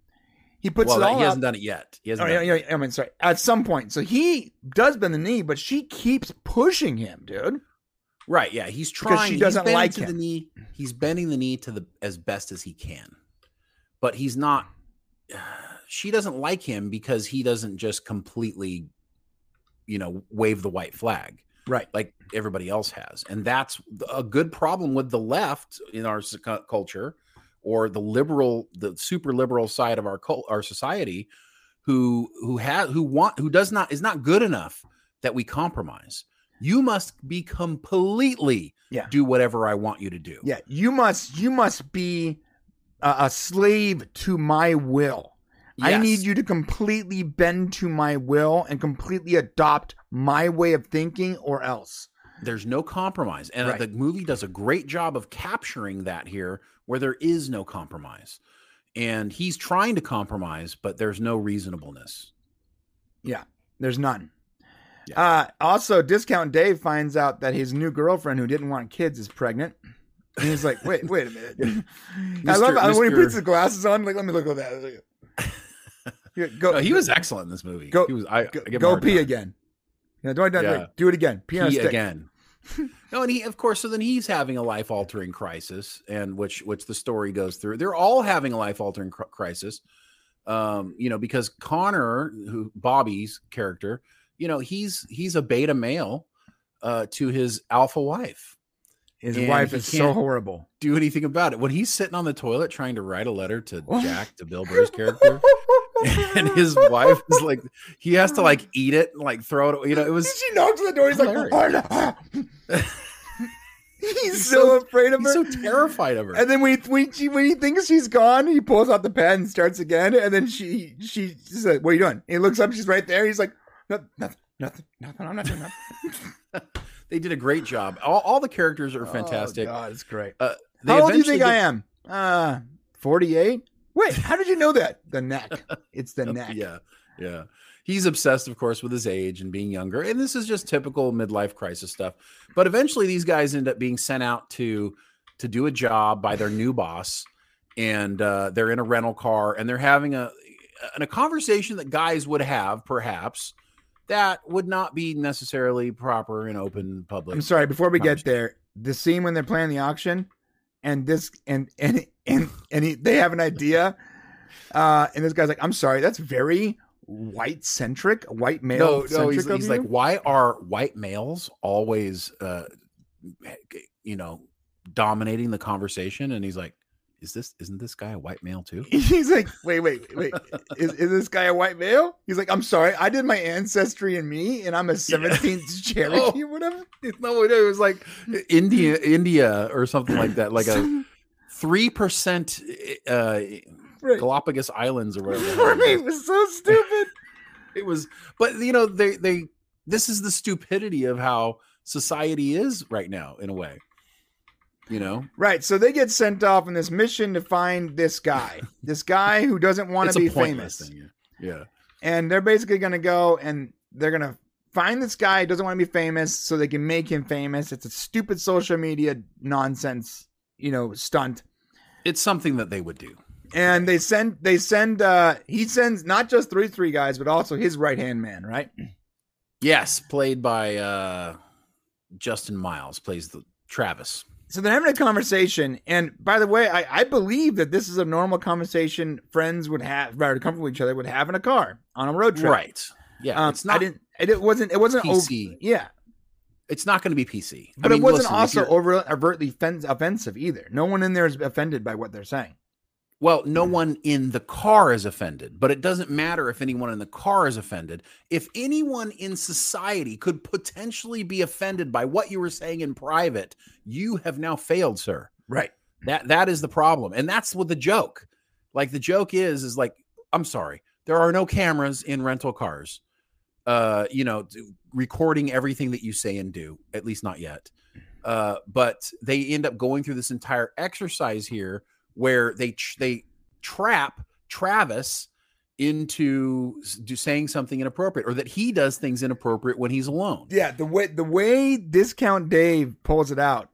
He puts well, it all he hasn't done it yet. He hasn't Oh, done yeah, it. yeah, I mean, sorry. At some point, so he does bend the knee, but she keeps pushing him, dude. Right? Yeah, he's Because trying. she doesn't like to the him. knee. He's bending the knee to the as best as he can, but he's not. She doesn't like him because he doesn't just completely, you know, wave the white flag. Right. like everybody else has. And that's a good problem with the left in our culture or the liberal, the super liberal side of our cult, our society who who has who want who does not is not good enough that we compromise. You must be completely Yeah. do whatever I want you to do. Yeah, you must you must be a, a slave to my will. I need you to completely bend to my will and completely adopt my way of thinking, or else. There's no compromise. And uh, Right. the movie does a great job of capturing that here where there is no compromise. And he's trying to compromise, but there's no reasonableness. Yeah, there's none. Yeah. Uh, also, Discount Dave finds out that his new girlfriend, who didn't want kids, is pregnant. And he's like, "Wait, wait a minute." I love Mr. when he puts the glasses on. Like, let me look at that. Here, Go. No, he was excellent in this movie. Go- he was. I, Go, I give him a go pee time. again. Yeah, do, it, do, Yeah. do it again. Pee, Pee again. no, and he, of course, so then he's having a life altering crisis, and which which the story goes through. They're all having a life altering cr- crisis, um, you know, because Connor, who Bobby's character, you know, he's he's a beta male uh, to his alpha wife. His And wife is so horrible. Do anything about it when he's sitting on the toilet trying to write a letter to Jack, to Bill Burr's character. and his wife is like he has to like eat it and like throw it you know it was she knocks on the door. He's like, "Oh, no." he's, He's so, so- afraid of he's her. so terrified of her and then when he, when, she, when he thinks she's gone, he pulls out the pen and starts again. And then she she she's like, "What are you doing?" he looks up. She's right there. He's like, "No- "Nothing, nothing, nothing. I'm not doing nothing." they did a great job all, all the characters are fantastic Oh, God, it's great. uh, How old do you think I am? Uh, forty-eight. Wait, how did you know that? The neck. It's the neck. yeah yeah he's obsessed of course with his age and being younger and this is just typical midlife crisis stuff but eventually these guys end up being sent out to to do a job by their new boss and uh, they're in a rental car and they're having a and a conversation that guys would have perhaps that would not be necessarily proper in open public I'm sorry. Before we get there, the scene when they're playing the auction, and this and and and and he, they have an idea, uh, and this guy's like, "I'm sorry, that's very white centric, white male no, no, centric." he's, he's like, why are white males always, uh, you know, dominating the conversation? And he's like, is this, isn't this guy a white male too? He's like, wait, wait, wait. Is, is this guy a white male? He's like, I'm sorry, I did my ancestry and me, and I'm a 17th Cherokee or whatever. no, it was like India, India or something like that, like a three percent uh, Right. Galapagos Islands or whatever. the hell Right. It was so stupid. It was, but you know, they they this is the stupidity of how society is right now, in a way. You know, Right. So they get sent off on this mission to find this guy, this guy who doesn't want to be famous. thing. Yeah. yeah. And they're basically going to go and they're going to find this guy who doesn't want to be famous so they can make him famous. It's a stupid social media nonsense, you know, stunt. It's something that they would do. And they send, they send, uh, he sends not just three, three guys, but also his right hand man, right? Yes, played by uh Justin Miles, plays the Travis. So they're having a conversation. And by the way, I, I believe that this is a normal conversation friends would have, rather comfortable with each other, would have in a car on a road trip. Right. Yeah, Um, it's not I didn't. It, wasn't. It wasn't. PC. yeah, It's not going to be PC. but I mean, it wasn't listen, also over overtly offensive either. No one in there is offended by what they're saying. Well, no one in the car is offended, but it doesn't matter if anyone in the car is offended. If anyone in society could potentially be offended by what you were saying in private, you have now failed, sir. Right. That that is the problem. And that's what the joke. Like the joke is is like I'm sorry. There are no cameras in rental cars. Uh, you know, recording everything that you say and do, at least not yet. Uh, but they end up going through this entire exercise here where they they trap Travis into do saying something inappropriate or that he does things inappropriate when he's alone. Yeah, the way the way Discount Dave pulls it out,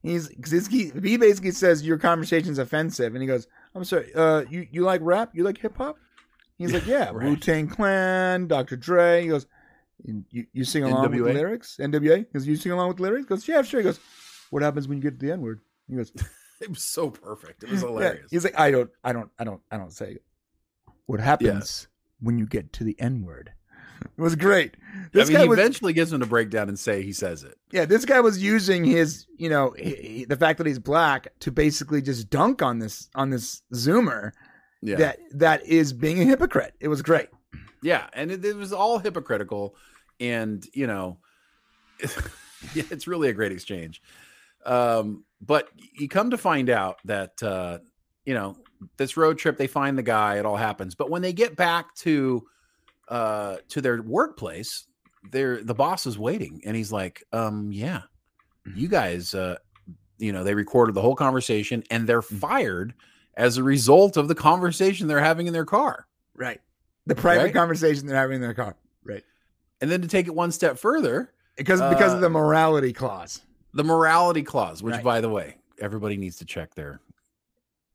he's because he, he basically says your conversation's offensive, and he goes, "I'm sorry, uh, you you like rap? You like hip hop?" He's like, "Yeah, Right. Wu Tang Clan, Dr. Dre." He goes, "You you sing along with NWA? the lyrics?" NWA. He goes, "You sing along with lyrics?" He goes, "Yeah, sure." He goes, "What happens when you get to the N word?" He goes, It was so perfect. It was Yeah. hilarious. He's like, "I don't, I don't, I don't, I don't say." What happens when you get to the N word? It was great. This I mean, guy was eventually gets him to break down and say he says it. Yeah, this guy was using his, you know, he- the fact that he's black to basically just dunk on this on this Zoomer Yeah. that that is being a hypocrite. It was great. Yeah, and it, it was all hypocritical, and you know, it's really a great exchange. Um, but you come to find out that uh, you know this road trip, they find the guy, it all happens. But when they get back to uh, to their workplace, they're the boss is waiting, and he's like, um, "Yeah, you guys, uh, you know, they recorded the whole conversation, and they're fired as a result of the conversation they're having in their car." Right. The private Right? conversation they're having in their car. Right. And then to take it one step further, Because because Uh, of the morality clause. The morality clause, which Right. by the way, everybody needs to check their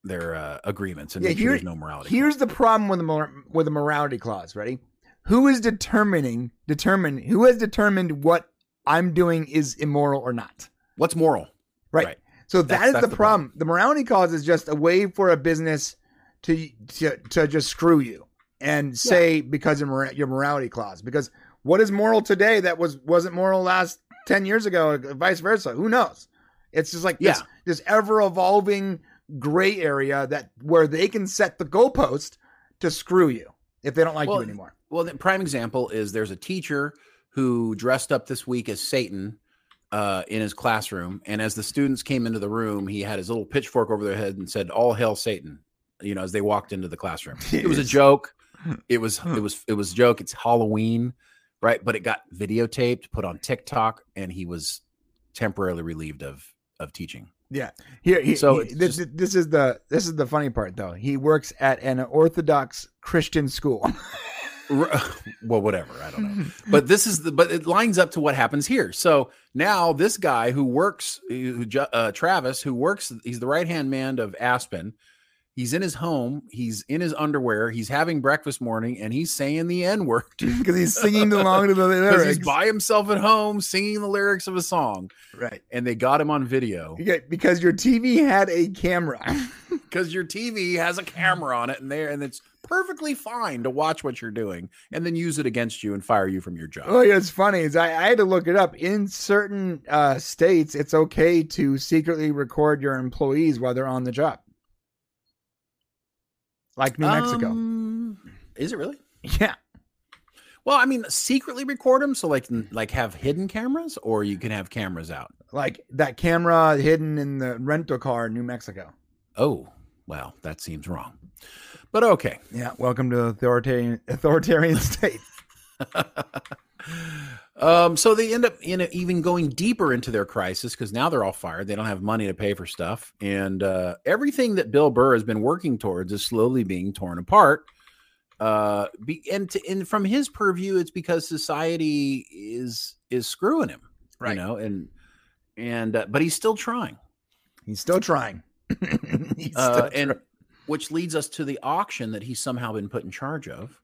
their uh, agreements and Yeah, make sure there's no morality. Here's the problem with the mor- with the morality clause. Ready? Who is determining determine who has determined what I'm doing is immoral or not? what's moral. Right. Right. So That's- that is that's the the problem. The morality clause is just a way for a business to to, to just screw you and say because of mora- your morality clause. Because what is moral today that was wasn't moral last ten years ago, vice versa. Who knows? It's just like this, Yeah. this ever evolving gray area that where they can set the goalpost to screw you if they don't like Well, you anymore. Well, the prime example is there's a teacher who dressed up this week as Satan uh, in his classroom, and as the students came into the room, he had his little pitchfork over their head and said, "All hail Satan!" You know, as they walked into the classroom. It was a joke. It was it was it was a joke. It's Halloween, right? But it got videotaped, put on TikTok, and he was temporarily relieved of of teaching. Yeah. Here, he, So he- this, just- this is the this is the funny part though. He works at an Orthodox Christian school. Well, whatever. I don't know. But this is the but it lines up to what happens here. So now this guy who works, who, uh, Travis, who works, he's the right hand man of Aspen. He's in his home. He's in his underwear. He's having breakfast morning, and he's saying the n word because he's singing along to the because lyrics. he's by himself at home singing the lyrics of a song. right. And they got him on video get- because your TV had a camera. because your TV has a camera on it, and there, and it's perfectly fine to watch what you're doing, and then use it against you and fire you from your job. oh, yeah, it's funny. Is I, I had to look it up. In certain uh, states, it's okay to secretly record your employees while they're on the job, like New Mexico. Um, is it really? Yeah. Well, I mean, secretly record them, so like like have hidden cameras, or you can have cameras out. Like that camera hidden in the rental car in New Mexico. Oh, well, that seems wrong, but okay. Yeah. Welcome to authoritarian authoritarian state. um, so they end up in a, even going deeper into their crisis because now they're all fired. They don't have money to pay for stuff, and uh, everything that Bill Burr has been working towards is slowly being torn apart. Uh, be, and to, and from his purview, it's because society is is screwing him, Right. You know, and and uh, but he's still trying. He's still trying. He's uh, and trying. which leads us to the auction that he's somehow been put in charge of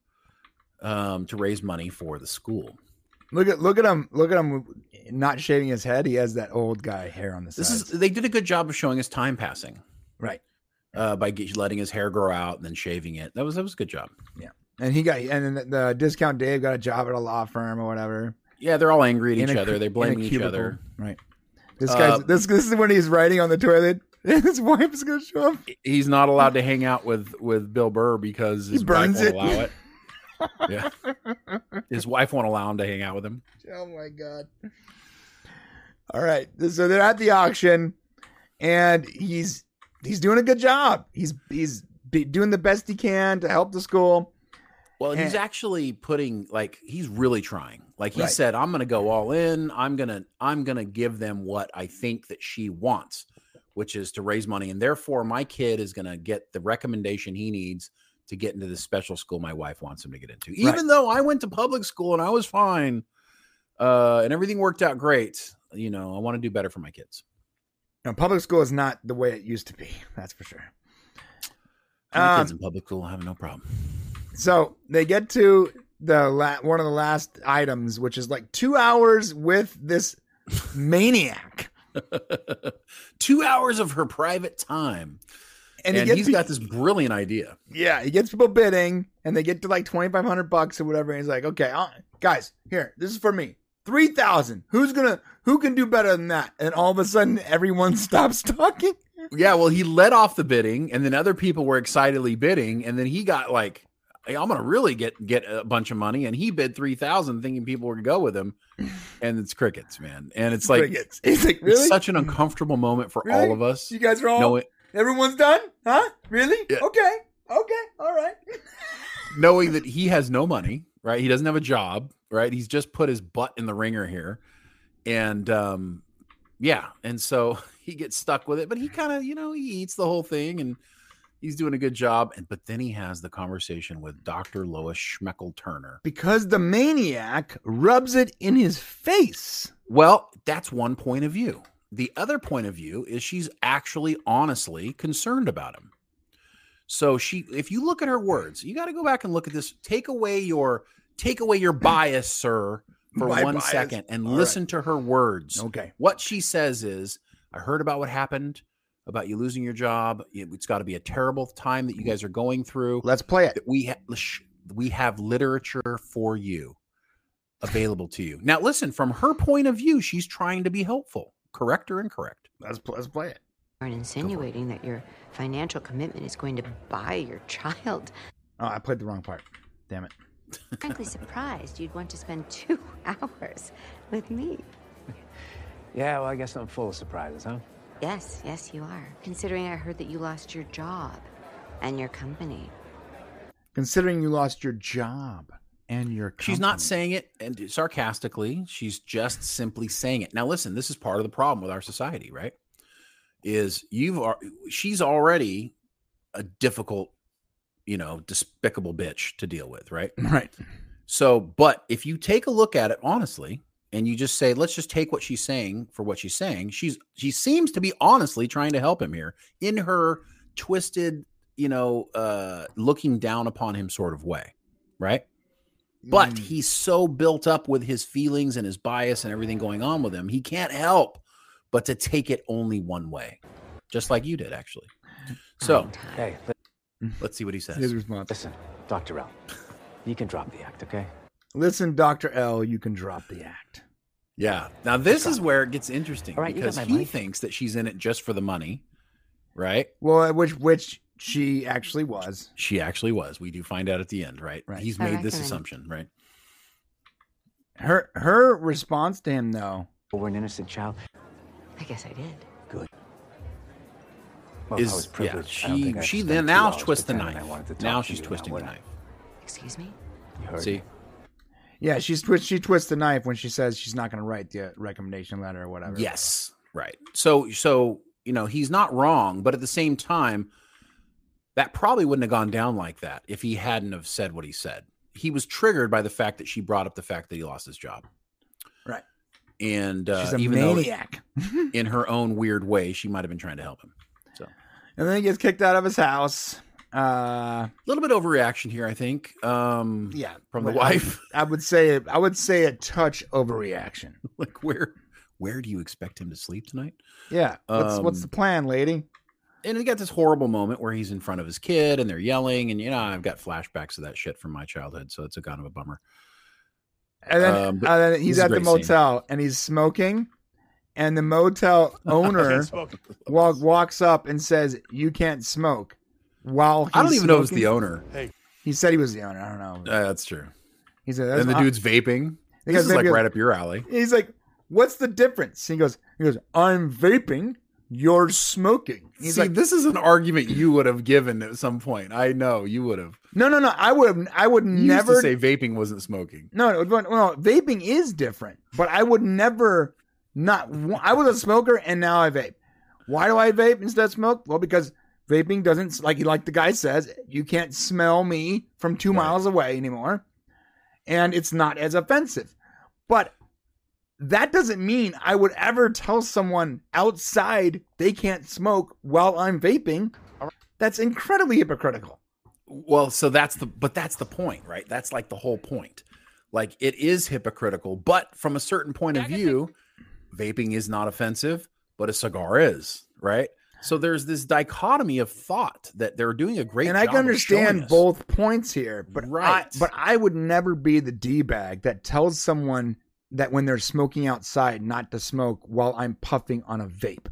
um, to raise money for the school. Look at look at him look at him not shaving his head. He has that old guy hair on the This sides. is they did a good job of showing us time passing right. uh, by letting his hair grow out and then shaving it. That was that was a good job. Yeah. and he got and then the, discount Dave got a job at a law firm or whatever. Yeah, they're all angry at In each a other. They're blaming each other. Right. This Uh, guy's this this is when he's writing on the toilet. His wife's gonna show up. He's not allowed to hang out with with Bill Burr because his burns wife it. allow it. yeah, his wife won't allow him to hang out with him. Oh my god. All right. So they're at the auction and he's he's doing a good job. He's he's be doing the best he can to help the school. Well, he's actually putting like he's really trying. Like he Right. said, I'm going to go all in. I'm going to I'm going to give them what I think that she wants, which is to raise money and therefore my kid is going to get the recommendation he needs to get into the special school my wife wants him to get into. Even though I went to public school and I was fine uh and everything worked out great, you know, I want to do better for my kids. Now, public school is not the way it used to be. That's for sure. My Um, kids in public school have no problem. So they get to the la- one of the last items, which is like two hours with this maniac, 2 hours of her private time. And, And, he gets he's pe- got this brilliant idea. yeah, he gets people bidding, and they get to like twenty five hundred bucks or whatever. And he's like, okay, uh, guys, here, this is for me, three thousand. Who's gonna who can do better than that? And all of a sudden, everyone stops talking. Yeah, well, he led off the bidding, and then other people were excitedly bidding, and then he got like, "Hey, "I'm gonna really get get a bunch of money," and he bid three thousand, thinking people were gonna go with him, and it's crickets, man. And it's like Crickets. he's like, really? it's such an uncomfortable moment for Really? all of us. you guys are all Knowing, everyone's done, huh? Really? Yeah. Okay, okay, all right. knowing that he has no money, right? He doesn't have a job, right? He's just put his butt in the ringer here, and um, yeah, and so he gets stuck with it. But he kind of, you know, he eats the whole thing, and he's doing a good job. And but then he has the conversation with Doctor Lois Schmeckel Turner. Because the maniac rubs it in his face. Well, that's one point of view. The other point of view is she's actually honestly concerned about him. So she if you look at her words, you got to go back and look at this. Take away your take away your bias, sir, for My one bias. second and All right. listen to her words. Okay. What she says is, I heard about what happened about you losing your job. It- It's got to be a terrible time that you guys are going through. Let's play it. We ha- we have literature for you available to you. Now, listen, from her point of view, she's trying to be helpful. Correct or incorrect? Let's let's play it. aren't insinuating that your financial commitment is going to buy your child. Oh, I played the wrong part. Damn it. Frankly surprised you'd want to spend two hours with me. Yeah, well, I guess I'm full of surprises, huh? Yes, yes, you are. Considering I heard that you lost your job and your company. Considering you lost your job and your She's not saying it and sarcastically. She's just simply saying it. Now, listen, this is part of the problem with our society, right? Is you've al- she's already a difficult, you know, despicable bitch to deal with, right? right. So, but if you take a look at it honestly, and you just say, let's just take what she's saying for what she's saying, she's she seems to be honestly trying to help him here in her twisted, you know, uh looking down upon him sort of way, right? But Mm. he's so built up with his feelings and his bias and everything going on with him, he can't help but to take it only one way, just like you did, actually. So Hey, let's see what he says. his response. listen, Dr. L. You can drop the act, okay? Listen, Doctor L, you can drop the act. Yeah. Now this is where it gets interesting All right, you got because he money. thinks that she's in it just for the money, right? Well, which which she actually was. She actually was. We do find out at the end, right? Right. He's I made this reckon. assumption, right? Her her response to him though. We're an innocent child. I guess I did. Good. Well, if I Is was yeah, privileged, I don't she think I'd she then now twists the knife. I wanted to talk Now she's twisting the knife. Excuse me? You heard See? me. Yeah, she's twist she twists the knife when she says she's not going to write the recommendation letter or whatever. Yes, right. So so you know he's not wrong, but at the same time, that probably wouldn't have gone down like that if he hadn't have said what he said. He was triggered by the fact that she brought up the fact that he lost his job, Right. and uh, She's a even though in her own weird way, she might have been trying to help him. So and then he gets kicked out of his house. Uh a little bit overreaction here, I think. Um, yeah, from the but I- wife. I, would say I would say a touch overreaction. like where where do you expect him to sleep tonight? Yeah. What's what's Um, the plan, lady? And he got this horrible moment where he's in front of his kid and they're yelling, and you know, I've got flashbacks of that shit from my childhood, so it's a kind of a bummer. And then, Um, but and then he's at the great scene. motel and he's smoking, and the motel owner walk, walks up and says, "You can't smoke." While he's I don't even know if it's the owner. hey He said he was the owner. I don't know. Uh, that's true. He said, That's and the fine." dude's vaping. The This is like vaping. right up your alley. He's like, "What's the difference?" He goes, "He goes, I'm vaping. You're smoking." He's See, like, this is an argument you would have given at some point. I know you would have. "No, no, no. I would, have. I would You never used to say vaping wasn't smoking. No, no, no, no, vaping is different, but I would never not. I was a smoker and now I vape. Why do I vape instead of smoke? Well, because vaping doesn't like like the guy says you can't smell me from two Right. miles away anymore, and it's not as offensive. But that doesn't mean I would ever tell someone outside they can't smoke while I'm vaping. That's incredibly hypocritical. Well, so that's the but that's the point, right? That's like the whole point. Like it is hypocritical, but from a certain point of view, vaping is not offensive, but a cigar is, right? So there's this dichotomy of thought that they're doing a great and I job can understand both points here, but Right. I, but I would never be the d bag that tells someone that when they're smoking outside not to smoke while I'm puffing on a vape.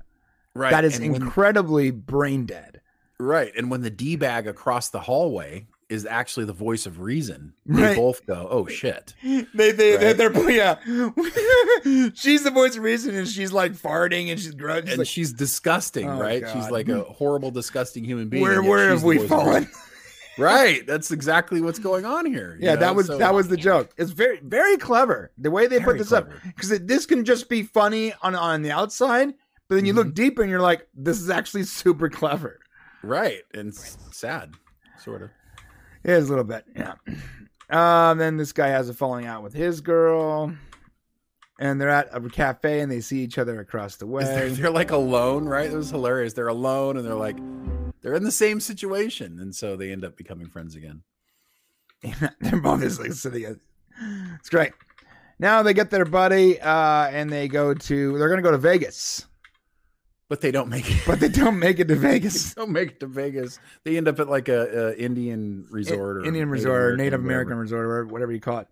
right. That is and when- incredibly brain dead. right. And when the D bag across the hallway is actually the voice of reason, Right. both go, "Oh shit!" They they Right. they're, they're yeah. she's the voice of reason, and she's like farting, and she's grunting. And like, she's disgusting, Oh, right? She's like a horrible, disgusting human being. where where have we fallen? Reason. Right. That's exactly what's going on here. Yeah, know? that was So- that was the joke. It's very very clever the way they put this clever. up because this can just be funny on on the outside, but then you Mm-hmm. look deeper and you're like, this is actually super clever. right and s- sad, sort of. It is a little bit, yeah. Um, then this guy has a falling out with his girl, and they're at a cafe and they see each other across the way. They're, they're like alone, right? It was hilarious. They're alone and they're like, they're in the same situation, and so they end up becoming friends again. they're both just like sitting. At, it's great. Now they get their buddy, uh, and they go to. They're gonna go to Vegas, But they don't make it. but they don't make it to Vegas. They don't make it to Vegas. They end up at like a, a Indian resort or Indian Native resort, or Native whatever. American resort, or whatever you call it.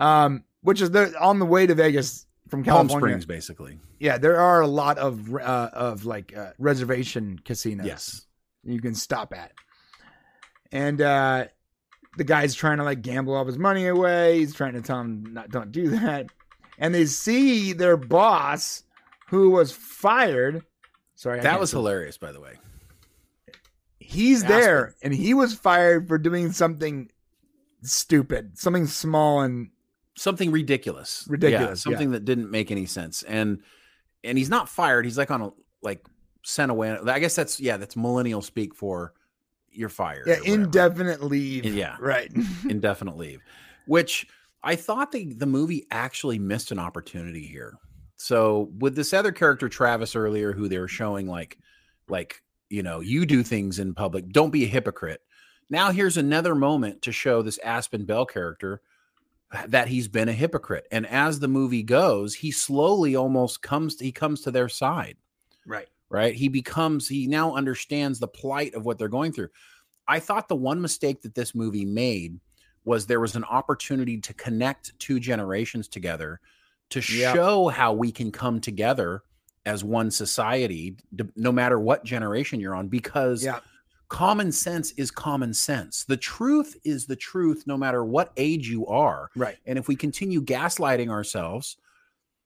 Um, which is the on the way to Vegas from Palm Springs, basically. Yeah, there are a lot of uh, of like uh, reservation casinos. Yes. You can stop at. And uh, the guy's trying to like gamble all his money away. He's trying to tell him not don't do that. And they see their boss, who was fired. Sorry, I That was say- hilarious, by the way. He's there, and he was fired for doing something stupid, something small and something ridiculous Ridiculous, Yeah, something that didn't make any sense and and he's not fired he's like on a like sent away i guess that's yeah that's millennial speak for you're fired yeah, indefinite leave. Yeah. right. indefinite leave which i thought the, the movie actually missed an opportunity here so with this other character travis earlier who they were showing like like you know you do things in public don't be a hypocrite now here's another moment to show this aspen bell character that he's been a hypocrite and as the movie goes he slowly almost comes he comes to their side right. Right? He becomes, he now understands the plight of what they're going through. I thought the one mistake that this movie made was there was an opportunity to connect two generations together to Yeah. show how we can come together as one society, no matter what generation you're on, because Yeah. common sense is common sense. The truth is the truth, no matter what age you are. Right. And if we continue gaslighting ourselves,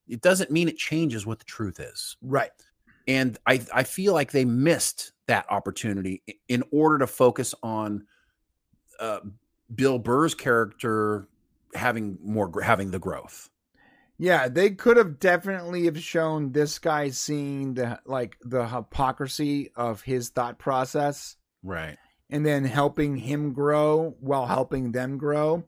it doesn't mean it changes what the truth is Right. And I I feel like they missed that opportunity in order to focus on uh, Bill Burr's character having more having the growth. Yeah, they could have definitely have shown this guy seeing the like the hypocrisy of his thought process Right. and then helping him grow while helping them grow.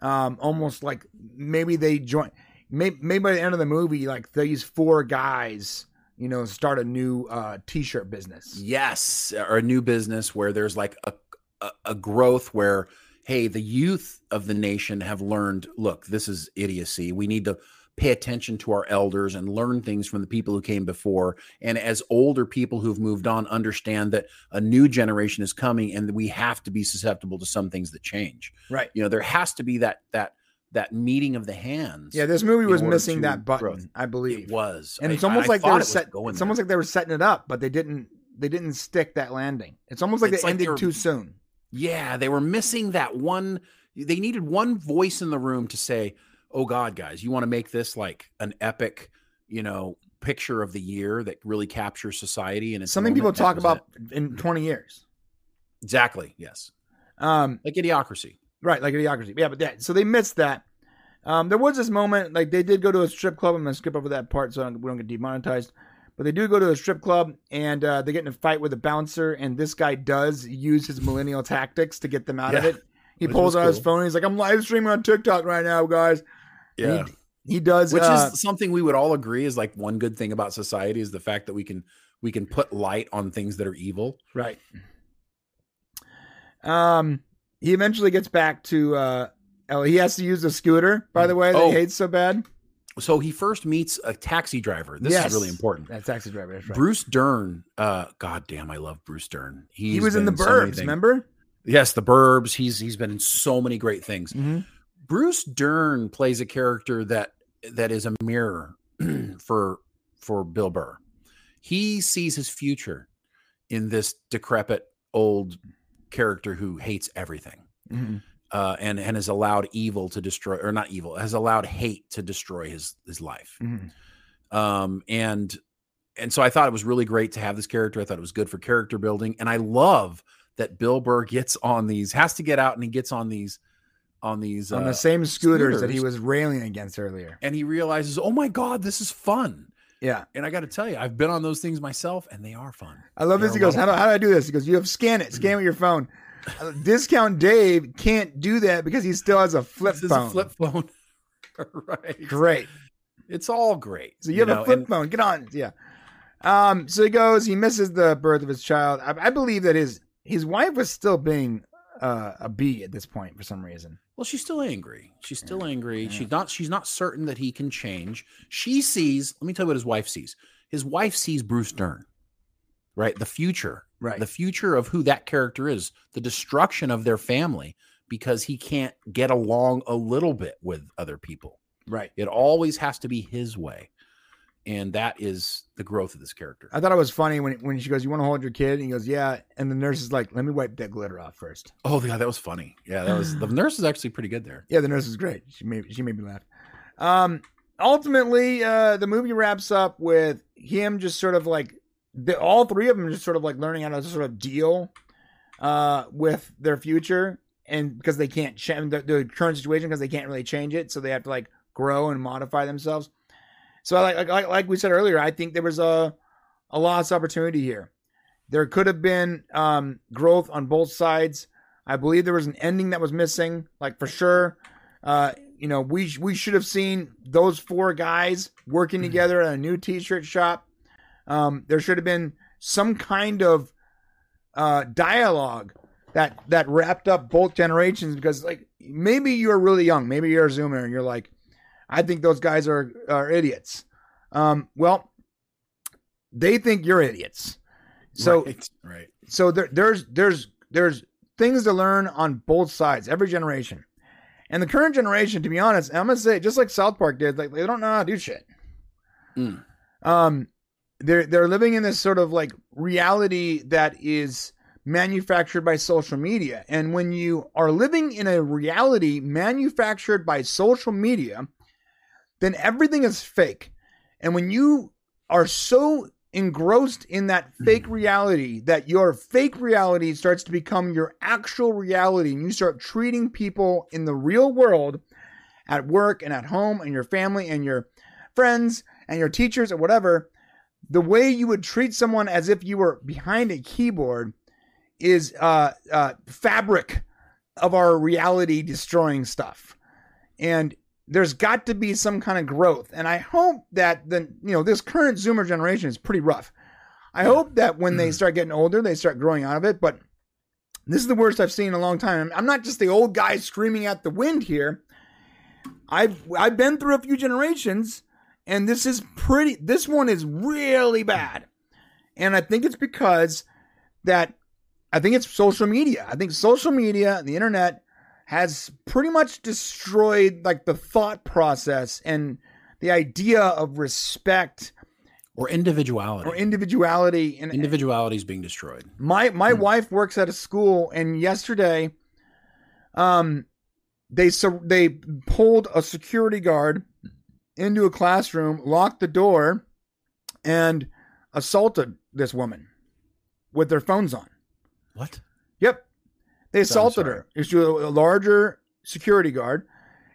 Um, almost like maybe they join. Maybe, maybe by the end of the movie, like these four guys, you know, start a new uh, t-shirt business. Yes, or a new business where there's like a, a a growth where hey, the youth of the nation have learned, look, this is idiocy. We need to pay attention to our elders and learn things from the people who came before. And as older people who've moved on understand that a new generation is coming and we have to be susceptible to some things that change. Right. You know, there has to be that that that meeting of the hands. Yeah, this movie was missing that button, growth. I believe. It was. and I- it's almost I like they were set. going It's almost like they were setting it up, but they didn't. They didn't stick that landing. It's almost like It's they like they ended were- too soon. Yeah, they were missing that one. They needed one voice in the room to say, "Oh God, guys, you want to make this like an epic, you know, picture of the year that really captures society." And it's Something people talk about in 20 years. Exactly. Yes. Um, Like idiocracy. Right, like idiocracy. Yeah, but that, so they missed that. Um, there was this moment, like they did go to a strip club. I'm gonna skip over that part so don't- we don't get demonetized. But they do go to a strip club and uh, they get in a fight with a bouncer, and this guy does use his millennial tactics to get them out of it. He pulls out his phone. And he's like, "I'm live streaming on TikTok right now, guys." Yeah. He, he does, Which uh, is something we would all agree is like one good thing about society is the fact that we can we can put light on things that are evil. Right. Um, he eventually gets back to uh, oh, he has to use a scooter. By the way, that Oh. he hates so bad. So he first meets a taxi driver. This Yes. is really important. That taxi driver. That's right. Bruce Dern. Uh, God damn, I love Bruce Dern. he was in the been so Burbs. remember? Yes, the Burbs. He's he's been in so many great things. Mm-hmm. Bruce Dern plays a character that that is a mirror for for Bill Burr. He sees his future in this decrepit old character who hates everything Mm-hmm. uh, and and has allowed evil to destroy or not evil has allowed hate to destroy his his life. Mm-hmm. Um, and and so I thought it was really great to have this character. I thought it was good for character building, and I love that Bill Burr gets on these has to get out and he gets on these on these On uh, the same scooters, that he was railing against earlier. and he realizes, oh my god, this is fun. Yeah, And I got to tell you, I've been on those things myself, and they are fun. I love They're this. He goes, "How do, how do I do this?" He goes, "You have scan it. Scan with your phone." Uh, Discount Dave can't do that because he still has a flip This is phone. a flip phone, right? Great. It's all great. So you, have know, a flip and- phone. Get on. Yeah. Um. So he goes. He misses the birth of his child. I, I believe that his his wife was still being uh, a bee at this point for some reason. Well, she's still angry. She's still angry. She's not. She's not certain that he can change. She sees. Let me tell you what his wife sees. His wife sees Bruce Dern, right? The future, Right. The future of who that character is. The destruction of their family because he can't get along a little bit with other people. Right. It always has to be his way, and that is the growth of this character. I thought it was funny when when she goes, "You want to hold your kid?" And he goes, "Yeah." And the nurse is like, "Let me wipe that glitter off first. Oh, yeah, that was funny. Yeah, that was the nurse is actually pretty good there. Yeah, the nurse is great. She made she made me laugh. Um, ultimately, uh, the movie wraps up with him just sort of like the, all three of them just sort of like learning how to sort of deal uh, with their future, and because they can't change the, the current situation because they can't really change it, so they have to like grow and modify themselves. So, like like, like we said earlier, I think there was a a lost opportunity here. There could have been um, growth on both sides. I believe there was an ending that was missing, like for sure. Uh, you know, we we should have seen those four guys working together at a new T-shirt shop. Um, there should have been some kind of uh, dialogue that that wrapped up both generations because, like, maybe you're really young, maybe you're a Zoomer, and you're like, I think those guys are are idiots. Um, well, they think you're idiots. So right, right. so there, there's there's there's things to learn on both sides, every generation. And the current generation, to be honest, I'm gonna say just like South Park did, like they don't know how to do shit. Mm. Um, they're they're living in this sort of like reality that is manufactured by social media, and when you are living in a reality manufactured by social media, then everything is fake. And when you are so engrossed in that fake reality that your fake reality starts to become your actual reality and you start treating people in the real world at work and at home and your family and your friends and your teachers or whatever the way you would treat someone as if you were behind a keyboard is uh, uh, fabric of our reality destroying stuff and there's got to be some kind of growth. And i hope that the you know this current zoomer generation is pretty rough. I hope that when they mm. start getting older they start growing out of it. But this is the worst i've seen in a long time. I'm not just the old guy screaming at the wind here. I've I've been through a few generations, and this is pretty. This one is really bad, and I think it's because that I think it's social media. I think social media, the internet, has pretty much destroyed like the thought process and the idea of respect or individuality. or individuality. And Individuality is being destroyed. my my Hmm. wife works at a school, and yesterday, um, they so they pulled a security guard into a classroom, locked the door, and assaulted this woman with their phones on. What? Yep, they assaulted her. She was a larger security guard,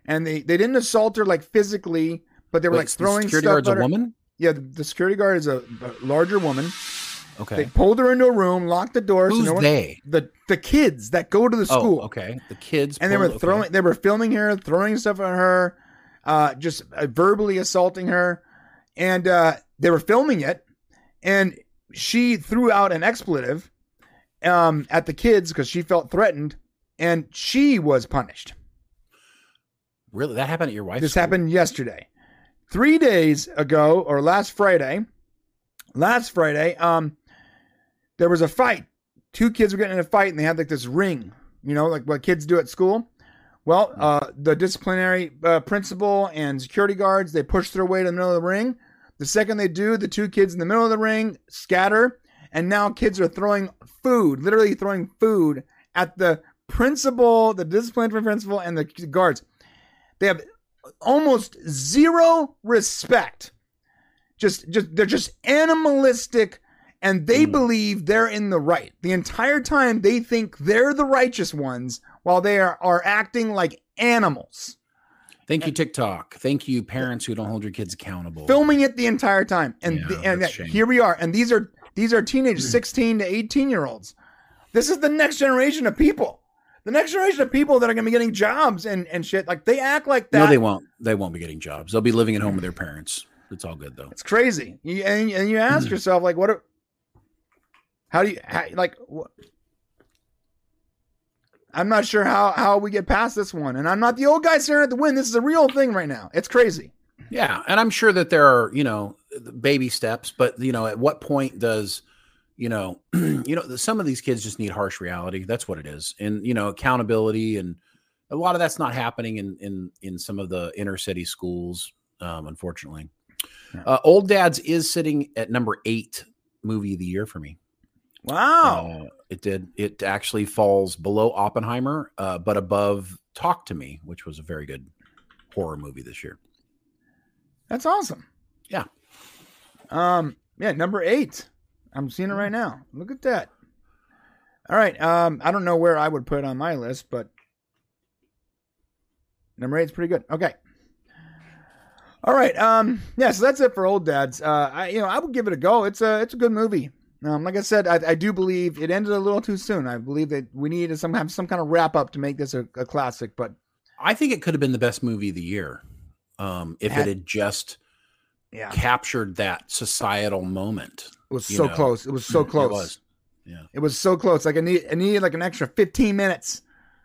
and they they didn't assault her like physically, but they were Wait, like the throwing security stuff guard's a at her. woman. Yeah, the, the security guard is a, a larger woman. Okay. They pulled her into a room, locked the doors. Who's so no one, they? the the kids that go to the school, Oh, okay. The kids. and they were pulled- okay. throwing, they were filming her, throwing stuff at her, uh, just uh, verbally assaulting her, and uh, they were filming it, and she threw out an expletive um, at the kids because she felt threatened, and she was punished. Really? That happened at your wife's This school? happened yesterday. Three days ago, or last Friday, last Friday, um, there was a fight. Two kids were getting in a fight, and they had like this ring, you know, like what kids do at school. Well, uh, the disciplinary uh, principal and security guards they push their way to the middle of the ring. The second they do, the two kids in the middle of the ring scatter, and now kids are throwing food, literally throwing food at the principal, the disciplinary principal, and the guards. They have almost zero respect. Just, just they're just animalistic, and they Mm. believe they're in the right. The entire time they think they're the righteous ones, while they are, are acting like animals, Thank you, TikTok. Thank you, parents who don't hold your kids accountable. filming it the entire time. And Yeah, the, and shame. here we are, and these are these are teenage sixteen to eighteen year olds. This is the next generation of people. The next generation of people that are going to be getting jobs and, and shit. Like they act like that. No, they won't. They won't be getting jobs. They'll be living at home with their parents. It's all good though. It's crazy. You, and, and you ask Mm. yourself, like, what? Are, how do you how, like? What, I'm not sure how how we get past this one, and I'm not the old guy staring at the wind. This is a real thing right now. It's crazy. Yeah, and I'm sure that there are, you know, baby steps, but you know, at what point does, you know, you know, some of these kids just need harsh reality. That's what it is, and you know, accountability, and a lot of that's not happening in in in some of the inner city schools, um, unfortunately. Yeah. Uh, Old Dads is sitting at number eight movie of the year for me. Wow. Uh, it did. It actually falls below Oppenheimer, uh, but above Talk to Me, which was a very good horror movie this year. That's awesome. Yeah. Um. Yeah. Number eight. I'm seeing it right now. Look at that. All right. Um. I don't know where I would put it on my list, but number eight's pretty good. Okay. All right. Um. Yeah. So that's it for old dads. Uh. I you know I would give it a go. It's a it's a good movie. Um. Like I said, I, I do believe it ended a little too soon. I believe that we needed some have some kind of wrap up to make this a, a classic. But I think it could have been the best movie of the year um, if it had just yeah, captured that societal moment. it was so know. close. It was so It close. was. Yeah. It was so close. Like I need, I needed like an extra 15 minutes,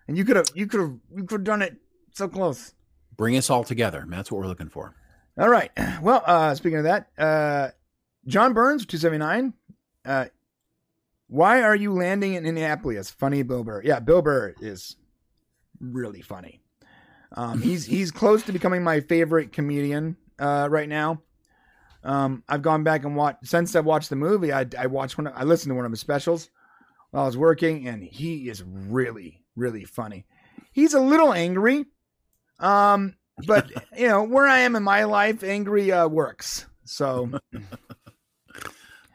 and you could have, you could have, you could have done it so close. Bring us all together. That's what we're looking for. All right. Well, uh, speaking of that, uh, John Burns, 279. Uh, why are you landing in Indianapolis? Funny Bill Burr. Yeah, Bill Burr is really funny. Um, he's he's close to becoming my favorite comedian uh, right now. Um, I've gone back and watched since I watched the movie. I I watched one. I listened to one of his specials while I was working, and he is really really funny. He's a little angry, um, but you know where I am in my life, angry uh, works. So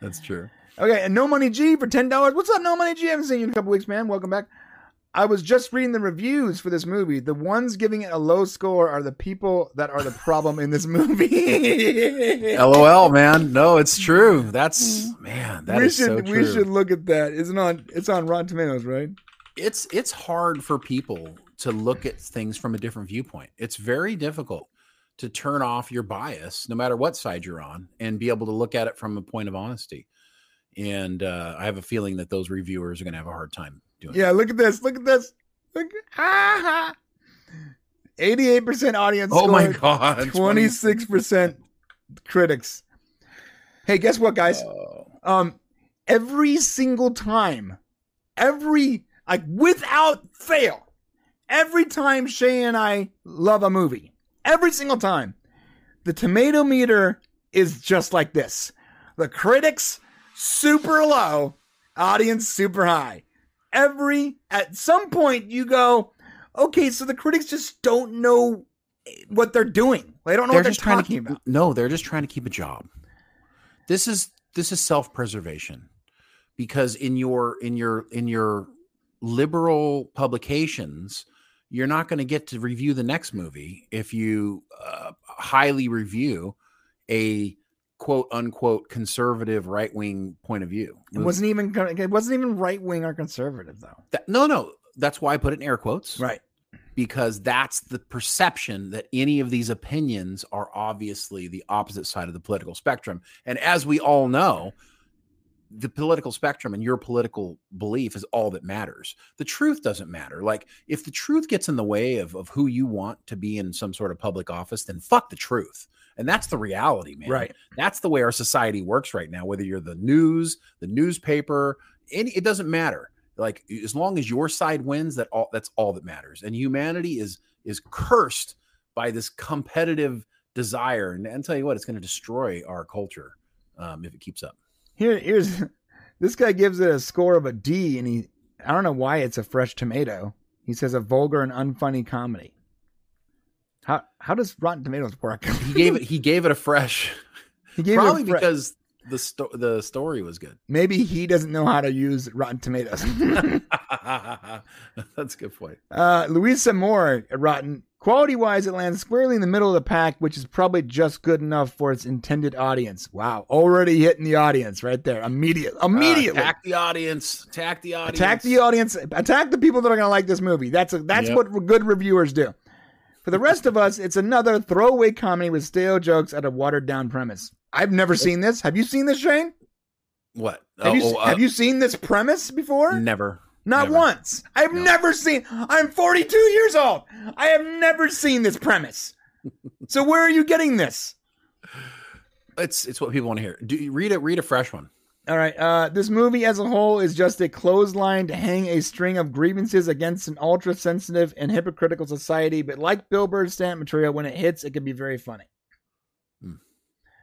That's true. Okay, and No Money G for ten dollars. What's up, No Money G? I haven't seen you in a couple weeks, man. Welcome back. I was just reading the reviews for this movie. The ones giving it a low score are the people that are the problem in this movie. LOL, man. No, it's true. That's man. That we is should so we should look at that. Isn't on it's on Rotten Tomatoes, right? it's it's hard for people to look at things from a different viewpoint. It's very difficult to turn off your bias, no matter what side you're on, and be able to look at it from a point of honesty. And uh, I have a feeling that those reviewers are going to have a hard time doing. Yeah, look at this. Look at this. Look. Ah, Eighty-eight percent audience. Oh my god. Twenty-six percent critics. Hey, guess what, guys? Oh. Um, every single time, every like without fail, every time Shay and I love a movie, every single time, the tomato meter is just like this. The critics super low, audience super high. Every at some point you go, okay, so the critics just don't know what they're doing. They don't know what they're just trying to talking keep, about. No, they're just trying to keep a job. This is this is self-preservation. Because in your in your in your liberal publications, you're not going to get to review the next movie if you uh, highly review a quote unquote conservative right wing point of view. It wasn't even it wasn't even right wing or conservative though. That- no, no, that's why I put it in air quotes. Right. because that's the perception that any of these opinions are obviously the opposite side of the political spectrum. And as we all know, the political spectrum and your political belief is all that matters. The truth doesn't matter. Like if the truth gets in the way of, of who you want to be in some sort of public office, then fuck the truth. And that's the reality, man. Right. That's the way our society works right now. Whether you're the news, the newspaper, any it doesn't matter. Like as long as your side wins, that all that's all that matters. And humanity is is cursed by this competitive desire. And, and tell you what, it's going to destroy our culture um, if it keeps up. Here, here's this guy gives it a score of a D, and he I don't know why it's a fresh tomato. He says a vulgar and unfunny comedy. How how does Rotten Tomatoes work? He gave it. He gave it a fresh. he gave probably it fre- because the sto- the story was good. maybe he doesn't know how to use Rotten Tomatoes. That's a good point. uh, Louisa Moore at Rotten. Quality wise, it lands squarely in the middle of the pack, which is probably just good enough for its intended audience. Wow, already hitting the audience right there. Immediate, immediately. Uh, attack the audience. Attack the audience. attack the audience attack the people that are going to like this movie that's a, that's Yep. what good reviewers do for the rest of us it's another throwaway comedy with stale jokes at a watered down premise i've never seen this have you seen this shane What? have, you, Oh, uh, have you seen this premise before Never. not never. once i've No. never seen i'm 42 years old i have never seen this premise so where are you getting this It's it's what people want to hear. Do read it? Read a fresh one. All right. Uh, this movie as a whole is just a clothesline to hang a string of grievances against an ultra sensitive and hypocritical society. But like Bill Burr's stamp material, when it hits, it can be very funny.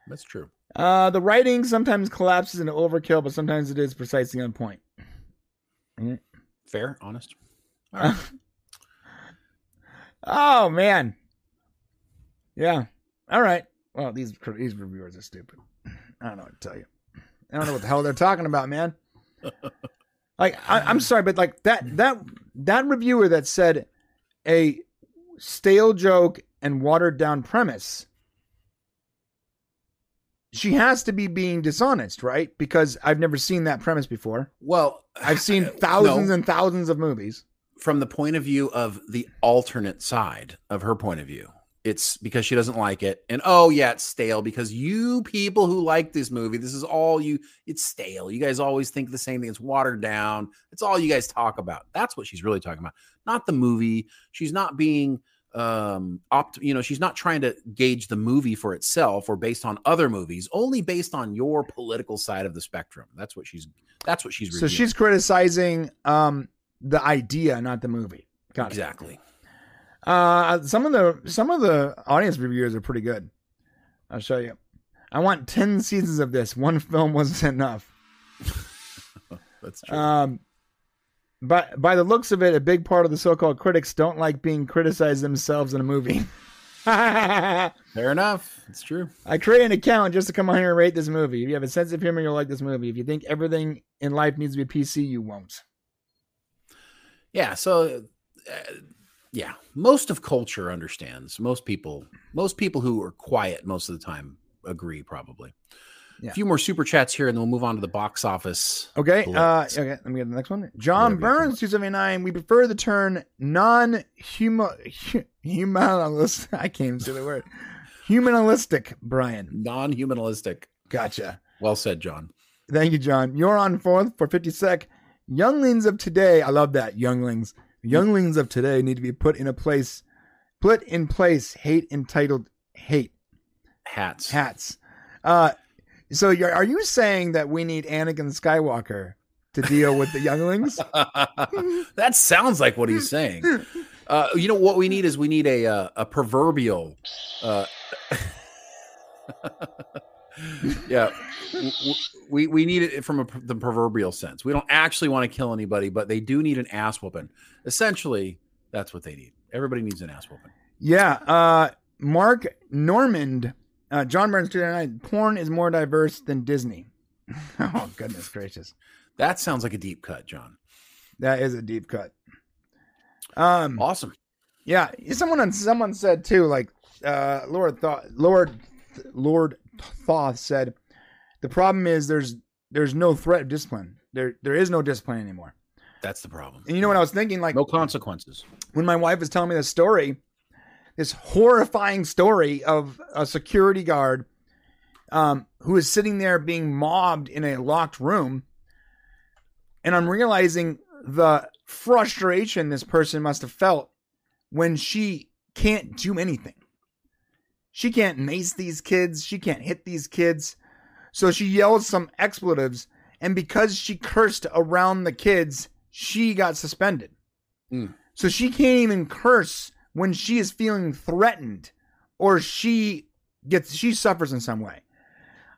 That's true. Uh, the writing sometimes collapses into overkill, but sometimes it is precisely on point. Fair, honest. Oh man. Yeah. All right. Well, these these reviewers are stupid. I don't know what to tell you. I don't know what the hell they're talking about, man. Like, I, I'm sorry, but like that that that reviewer that said a stale joke and watered down premise. She has to be being dishonest, right? Because I've never seen that premise before. Well, I've seen no. thousands and thousands of movies. from the point of view of the alternate side of her point of view. It's because she doesn't like it. And oh, yeah, it's stale because you people who like this movie, this is all you, it's stale. You guys always think the same thing. It's watered down. It's all you guys talk about. That's what she's really talking about, not the movie. She's not being, um, opt, you know, she's not trying to gauge the movie for itself or based on other movies, only based on your political side of the spectrum. That's what she's, that's what she's really, So she's criticizing um the idea, not the movie. Got it. Uh, some of the some of the audience reviewers are pretty good. I'll show you. I want ten seasons of this. One film wasn't enough. That's true. Um, but by the looks of it, a big part of the so-called critics don't like being criticized themselves in a movie. Fair enough. It's true. I create an account just to come on here and rate this movie. If you have a sense of humor, you'll like this movie. If you think everything in life needs to be PC, you won't. Yeah. So, uh, yeah, most of culture understands. Most people, most people who are quiet most of the time agree. Probably. Yeah. A few more super chats here, and then we'll move on to the box office. Okay. Uh, okay. Let me get the next one. John Burns, two seventy nine. We prefer the term non humanist. I can't even say the word. Humanistic, Brian. Non-humanistic. Gotcha. Well said, John. Thank you, John. You're on fourth for fifty sec. Younglings of today. I love that. Younglings. Younglings of today need to be put in a place, put in place hate entitled hate Hats. hats. Uh, so you're, are you saying that we need Anakin Skywalker to deal with the younglings? that sounds like what he's saying. Uh, you know what we need is we need a uh, a proverbial. Uh, yeah, we we need it from a, the proverbial sense. We don't actually want to kill anybody, but they do need an ass whooping. Essentially, that's what they need. Everybody needs an ass whooping. Yeah. Uh, Mark Normand, uh, John Burns 299, porn is more diverse than Disney. oh, goodness gracious. That sounds like a deep cut, John. That is a deep cut. Um, Awesome. yeah. Someone, someone said too, like, uh, Lord thought, Lord, Lord Thoth said, the problem is there's, there's no threat of discipline. There, there is no discipline anymore. That's the problem. And you know what I was thinking? Like, No consequences. when my wife was telling me this story, this horrifying story of a security guard um, who is sitting there being mobbed in a locked room. And I'm realizing the frustration this person must have felt when she can't do anything. She can't mace these kids, she can't hit these kids. So she yells some expletives. And because she cursed around the kids, she got suspended. So she can't even curse when she is feeling threatened or she gets she suffers in some way.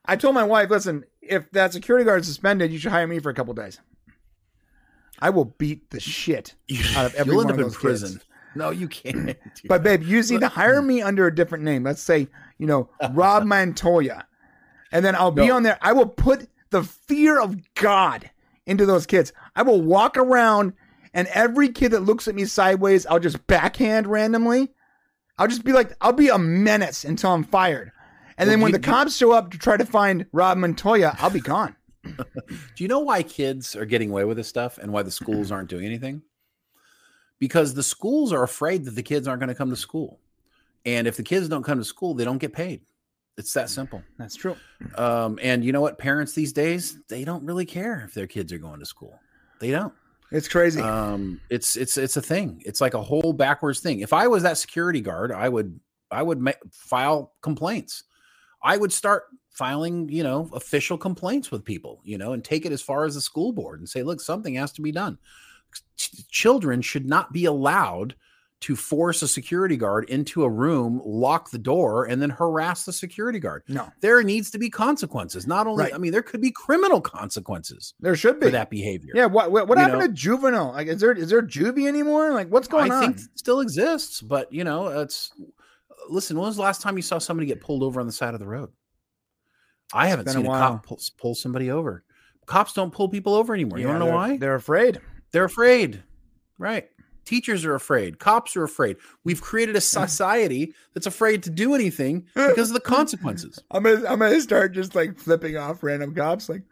I told my wife, listen, if that security guard is suspended, you should hire me for a couple days. I will beat the shit out of every You'll one end of up those in prison. kids. No, you can't. But babe, you need to hire me under a different name. Let's say, you know, Rob Montoya. And then I'll be on there. I will put the fear of God into those kids. I will walk around and every kid that looks at me sideways, I'll just backhand randomly. I'll just be like, I'll be a menace until I'm fired. And then when you- the cops show up to try to find Rob Montoya, I'll be gone. Do you know why kids are getting away with this stuff and why the schools aren't doing anything? Because the schools are afraid that the kids aren't going to come to school. And if the kids don't come to school, they don't get paid. It's that simple. That's true. Um, and you know what? Parents these days, they don't really care if their kids are going to school. They don't. It's crazy. Um, it's it's it's a thing. It's like a whole backwards thing. If I was that security guard, I would I would ma- file complaints. I would start filing, you know, official complaints with people, you know, and take it as far as the school board and say, look, something has to be done. Ch- children should not be allowed to force a security guard into a room, lock the door, and then harass the security guard. no, There needs to be consequences. Not only, Right. I mean, there could be criminal consequences there should be. for that behavior. Yeah, what what, what happened know? to juvenile? Like, is there is there juvie anymore? Like, what's going I on? think it still exists, but you know, it's listen. When was the last time you saw somebody get pulled over on the side of the road? I haven't been a seen a, cop pull, pull somebody over. Cops don't pull people over anymore. you Yeah, want to know why? They're afraid. They're afraid, right? Teachers are afraid. Cops are afraid. We've created a mm. society that's afraid to do anything because of the consequences. I'm gonna I'm gonna start just like flipping off random cops. Like,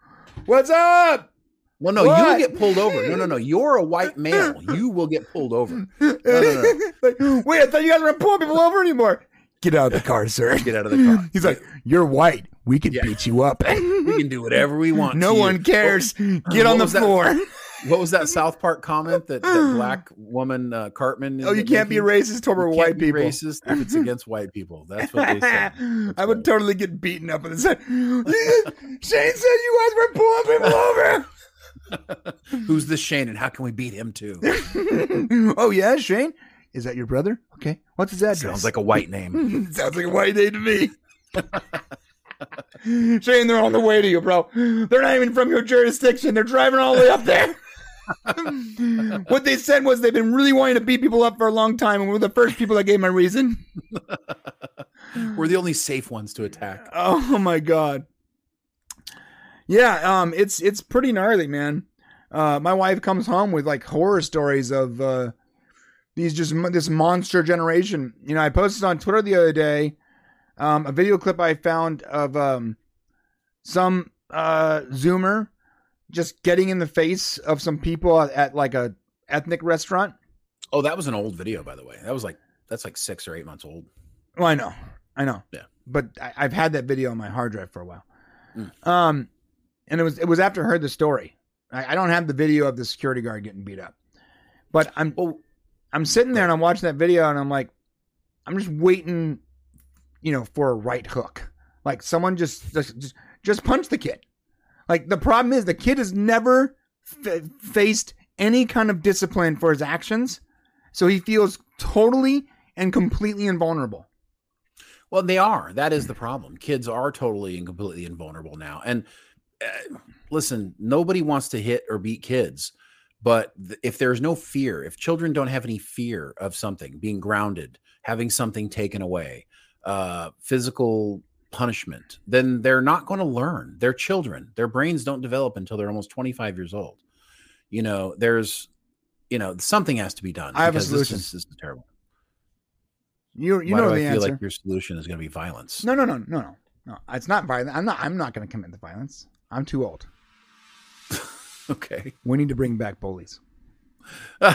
what's up? Well, no, you What? will get pulled over. No, no, no. You're a white male. You will get pulled over. no, no. like, wait, I thought you guys weren't pulling people over anymore. Get out of the car, sir. Get out of the car. He's like, you're white. We can Yeah. beat you up. We can do whatever we want. no to you. one cares. Get on the floor. that? What was that South Park comment that, that black woman uh, Cartman? Oh, you can't be making? racist toward You white can't be people. Racist if it's against white people. That's what they said. I would totally get beaten up the side. Shane said you guys were pulling people over. Who's this Shane, and how can we beat him too? oh yeah, Shane. Is that your brother? Okay. What's his address? Sounds like a white name. Sounds like a white name to me. Shane, they're on the way to you, bro. They're not even from your jurisdiction. They're driving all the way up there. what they said was they've been really wanting to beat people up for a long time, and we're the first people that gave my reason. We're the only safe ones to attack. Oh my god. Yeah, um, it's it's pretty gnarly, man. Uh, my wife comes home with like horror stories of uh, these just this monster generation. You know, I posted on Twitter the other day um, a video clip I found of um, some uh, Zoomer just getting in the face of some people at, at like a ethnic restaurant. Oh, that was an old video, by the way. That was like that's like six or eight months old. Well, I know, I know. Yeah. but I, I've had that video on my hard drive for a while. Mm. Um, and it was it was after I heard the story. I, I don't have the video of the security guard getting beat up, but I'm Well, I'm sitting there and I'm watching that video and I'm like, I'm just waiting, you know, for a right hook. Like someone just just just, just punch the kid. Like the problem is the kid has never f- faced any kind of discipline for his actions, so he feels totally and completely invulnerable. Well, they are. That is the problem. Kids are totally and completely invulnerable now. And uh, listen, nobody wants to hit or beat kids, but th- if there's no fear, if children don't have any fear of something being grounded, having something taken away, uh, physical punishment, then they're not going to learn. They're children. Their brains don't develop until they're almost 25 years old. You know, there's, you know, something has to be done. I have a solution. This is, this is terrible. You you Why know do I the feel answer. like your solution is going to be violence? no, no, no, no, no, no. It's not violent. I'm not. I'm not going to commit the violence. I'm too old. Okay. We need to bring back bullies. well,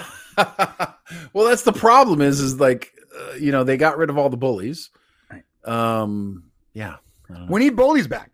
that's the problem. Is is like uh, you know they got rid of all the bullies. Right. Um. Yeah. I don't know. We need bullies back.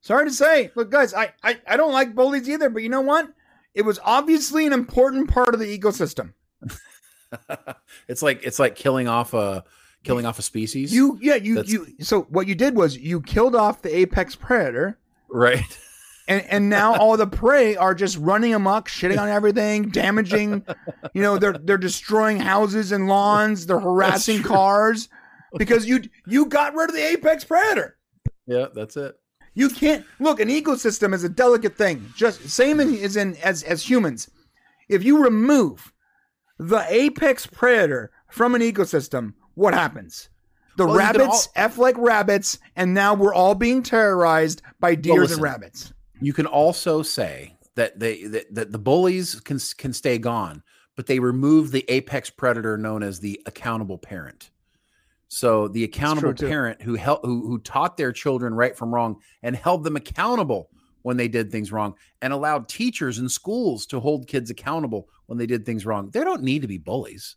Sorry to say. Look, guys, I, I, I don't like bullies either, but you know what? It was obviously an important part of the ecosystem. it's like it's like killing off a killing off a species. You yeah, you That's- you so what you did was you killed off the apex predator right? and and now all the prey are just running amok, shitting on everything, damaging, you know, they're they're destroying houses and lawns, they're harassing cars because you you got rid of the apex predator. Yeah, that's it. You can't look. An ecosystem is a delicate thing. Just same in, as in as as humans. If you remove the apex predator from an ecosystem, what happens? The Well, rabbits f like rabbits, and now we're all being terrorized by deers and listen. rabbits. You can also say that they that, that the bullies can can stay gone, but they remove the apex predator known as the accountable parent. So the accountable parent who help who who taught their children right from wrong and held them accountable when they did things wrong and allowed teachers and schools to hold kids accountable when they did things wrong. There don't need to be bullies.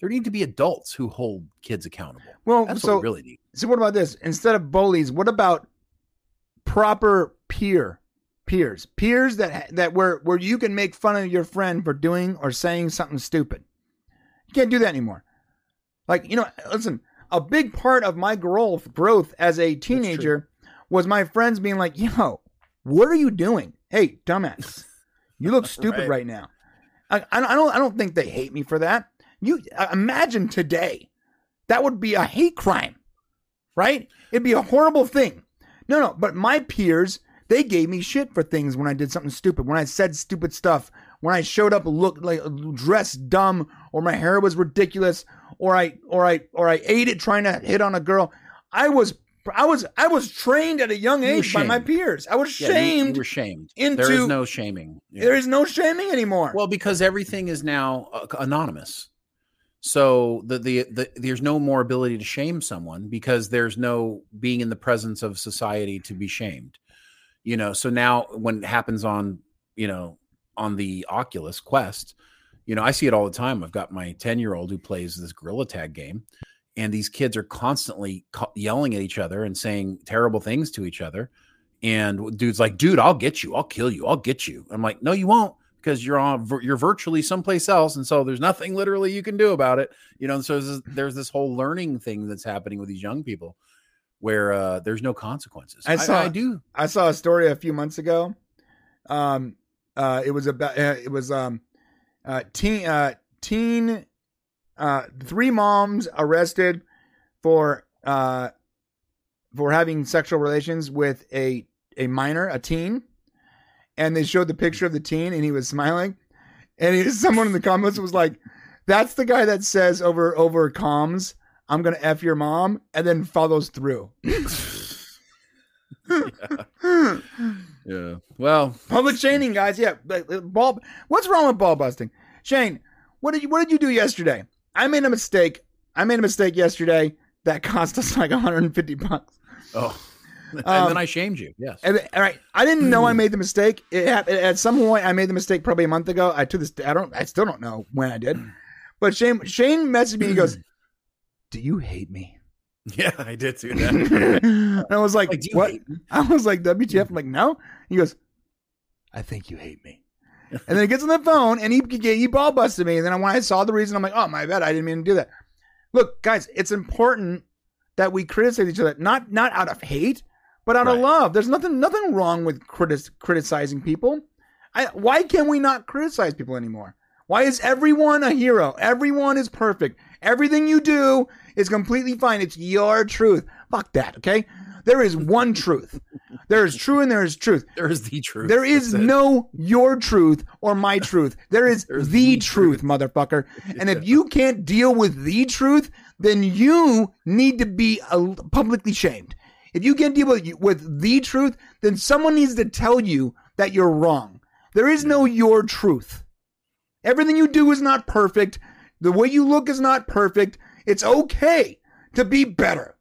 There need to be adults who hold kids accountable. Well, That's so what we really need. so what about this? Instead of bullies, what about proper peer peers? Peers that that where where you can make fun of your friend for doing or saying something stupid. You can't do that anymore. Like, you know, listen, a big part of my growth growth as a teenager was my friends being like, "Yo, what are you doing? Hey, dumbass. You look stupid Right. right. now." I, I don't I don't think they hate me for that. You uh, imagine today. That would be a hate crime right? It'd be a horrible thing. No, no, but my peers, they gave me shit for things when I did something stupid, when I said stupid stuff, when I showed up looked like dressed dumb, or my hair was ridiculous, or I or I or I ate it trying to hit on a girl. I was I was I was trained at a young You age by my peers. I was Yeah, you- shamed. you, were shamed. into- there is no shaming. Yeah. There is no shaming anymore. Well, because everything is now uh, anonymous. So the, the the there's no more ability to shame someone because there's no being in the presence of society to be shamed. You know, so now when it happens on, you know, on the Oculus Quest, you know, I see it all the time. I've got my 10-year-old who plays this gorilla tag game and these kids are constantly yelling at each other and saying terrible things to each other. And dude's like, "Dude, I'll get you. I'll kill you. I'll get you." I'm like, "No, you won't." because you're on you're virtually someplace else and so there's nothing literally you can do about it you know and so there's this, there's this whole learning thing that's happening with these young people where uh there's no consequences I saw- I, do I saw a story a few months ago. Um, uh, it was about uh, it was um, uh, teen uh, teen uh, three moms arrested for uh, for having sexual relations with a a minor, a teen, and they showed the picture of the teen, and he was smiling, and he, someone in the comments was like, "That's the guy that says over over comms." I'm gonna f your mom, and then follows through. yeah well Public shaming, guys. Yeah, uh, ball. What's wrong with ball busting, Shane? What did you What did you do yesterday? I made a mistake. I made a mistake yesterday that cost us like 150 bucks. oh and Um, then i shamed you yes And, all right, I didn't know I made the mistake. It happened at some point. I made the mistake probably a month ago. I to this I don't. I still don't know when I did. But Shane Shane messaged me. He goes, "Do you hate me?" yeah i did too. that and I was like, Like, "What?" I was like, "WTF?" I'm like, "No." He goes, "I think you hate me." And then he gets on the phone and he he ball busted me. And then when I saw the reason, I'm like, "Oh my bad, I didn't mean to do that." Look, guys, it's important that we criticize each other, not not out of hate, but out of love. There's nothing nothing wrong with critis- criticizing people. I, why can we not criticize people anymore? Why is everyone a hero? Everyone is perfect. Everything you do is completely fine. It's your truth. Fuck that, okay? There is one truth. There is true and there is truth. There is the truth. There is That's it. no your truth or my truth. There is the, the truth, motherfucker. And if you can't deal with the truth, then you need to be publicly shamed. If you can't deal with, with the truth, then someone needs to tell you that you're wrong. There is no your truth. Everything you do is not perfect. The way you look is not perfect. It's okay to be better.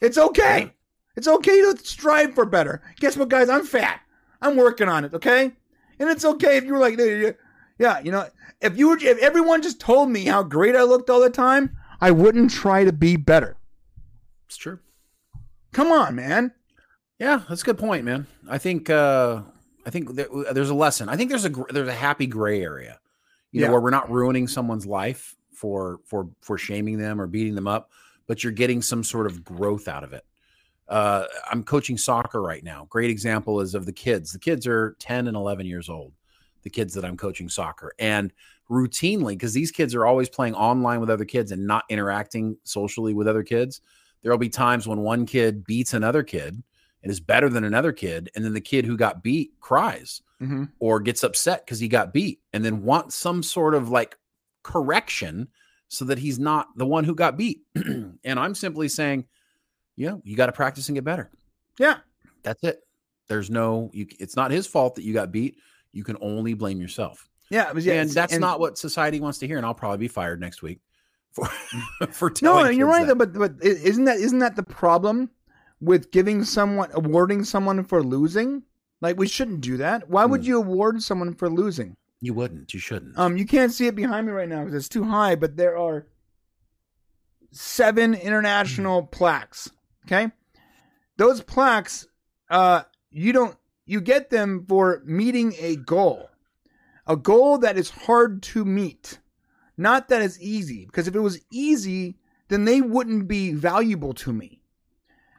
It's okay. It's okay to strive for better. Guess what, guys? I'm fat. I'm working on it. Okay, and it's okay if you were like, yeah, you know, if you were, if everyone just told me how great I looked all the time, I wouldn't try to be better. It's true. Come on, man. Yeah, that's a good point, man. I think uh I think there, there's a lesson. I think there's a there's a happy gray area, you Yeah. know, where we're not ruining someone's life for for for shaming them or beating them up, but you're getting some sort of growth out of it. Uh, I'm coaching soccer right now. Great example is of the kids. The kids are 10 and 11 years old. The kids that I'm coaching soccer, and routinely, because these kids are always playing online with other kids and not interacting socially with other kids. There'll be times when one kid beats another kid and is better than another kid, and then the kid who got beat cries Mm-hmm. or gets upset because he got beat, and then wants some sort of like correction so that he's not the one who got beat. and I'm simply saying, yeah, you got to practice and get better. Yeah, That's it. There's no, you, it's not his fault that you got beat. You can only blame yourself. yeah, was, yeah. and that's and- not what society wants to hear. And I'll probably be fired next week for for telling. No, you're right. that. Though, but but isn't that isn't that the problem with giving someone awarding someone for losing? Like we shouldn't do that. Why would Hmm. you award someone for losing? You wouldn't. You shouldn't. Um, you can't see it behind me right now because it's too high, but there are seven international plaques. Okay, those plaques, uh, you don't you get them for meeting a goal, a goal that is hard to meet, not that it's easy. Because if it was easy, then they wouldn't be valuable to me.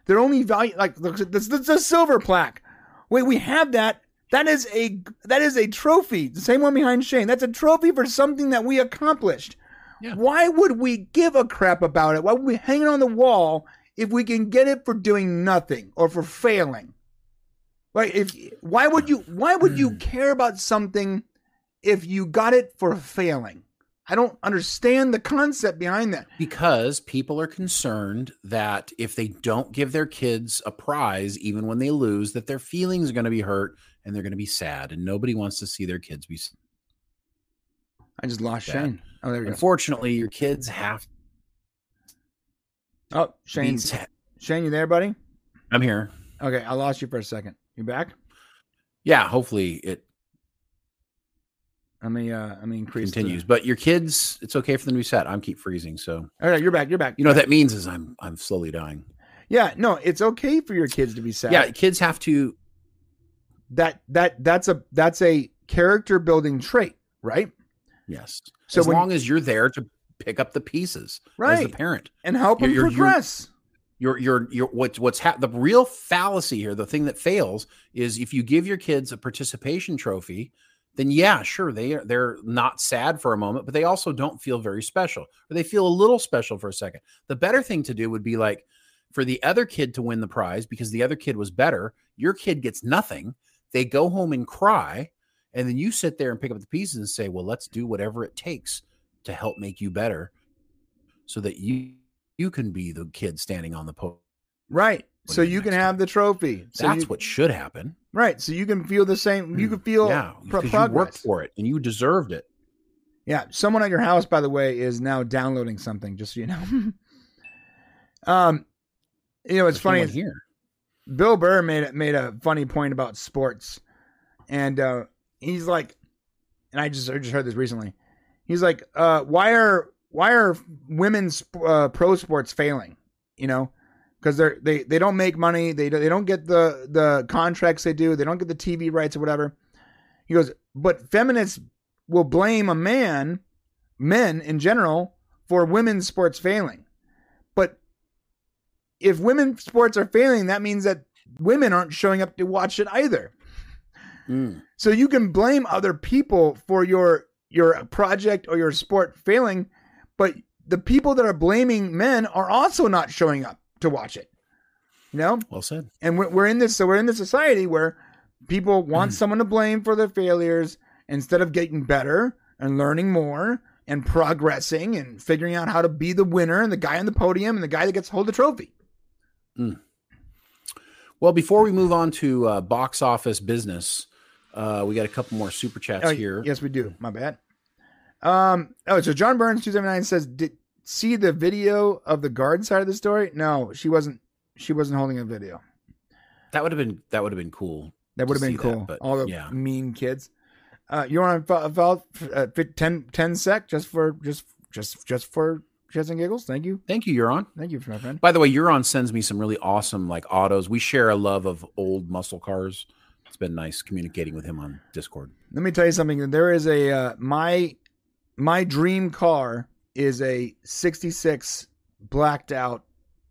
They're only value like look, this, this is a silver plaque. Wait, we have that. That is a that is a trophy. The same one behind Shane. That's a trophy for something that we accomplished. Yeah. Why would we give a crap about it? Why would we hang it on the wall if we can get it for doing nothing or for failing? Like if why would you why would you hmm. care about something if you got it for failing? I don't understand the concept behind that. because people are concerned that if they don't give their kids a prize even when they lose that their feelings are going to be hurt and they're going to be sad and nobody wants to see their kids be. I just lost. Shane. Oh, there we go. unfortunately your kids have Oh, Shane. Shane, you there, buddy? i'm here Okay, I lost you for a second. You back? yeah hopefully it I mean, uh let me increase the- continues but your kids it's okay for them to be sad i'm keep freezing so All right, you're back. You're back. you know what that means is i'm i'm slowly dying Yeah, no, it's okay for your kids to be sad. yeah kids have to that that that's a that's a character building trait, right? yes So as when- long as you're there to pick up the pieces right. as the parent And help them You're- progress. you're you're you're what's what's hap the real fallacy here the thing that fails is if you give your kids a participation trophy then yeah sure they are they're not sad for a moment but they also don't feel very special or they feel a little special for a second the better thing to do would be like for the other kid to win the prize because the other kid was better your kid gets nothing they go home and cry and then you sit there and pick up the pieces and say well let's do whatever it takes to help make you better so that you you can be the kid standing on the podium Right. So you can next have the trophy. So that's you- what should happen. right. So you can feel the same you can feel yeah, pro- you worked for it and you deserved it. Yeah, someone at your house, by the way, is now downloading something. Just so you know. um, you know, it's There's funny. here. Bill Burr made made a funny point about sports, and uh, he's like, and I just I just heard this recently. He's like, uh, why are why are women's uh, pro sports failing? You know, because they're they they don't make money. They they don't get the the contracts they do. They don't get the TV rights or whatever. He goes, but feminists will blame a man, men in general, for women's sports failing. If women's sports are failing, that means that women aren't showing up to watch it either. Mm. So you can blame other people for your your project or your sport failing, but the people that are blaming men are also not showing up to watch it. You know, Well said. and we're, we're in this so we're in this society where people want someone to blame for their failures instead of getting better and learning more and progressing and figuring out how to be the winner and the guy on the podium and the guy that gets to hold the trophy. Well, before we move on to uh, box office business, uh, we got a couple more super chats Oh, here. Yes, we do. My bad. Um. Oh, so John Burns two seventy nine says, "Did see the video of the guard side of the story? No, she wasn't. She wasn't holding a video. That would have been that would have been cool. That would have been cool. that, but All the yeah. mean kids. Uh, you want to felt uh, fit 10, 10 sec just for just just just for shits and giggles? Thank you, Thank you, Euron. thank you, for my friend. By the way, Euron sends me some really awesome like autos. We share a love of old muscle cars. It's been nice communicating with him on Discord. Let me tell you something. There is a uh, my my dream car is a sixty six blacked out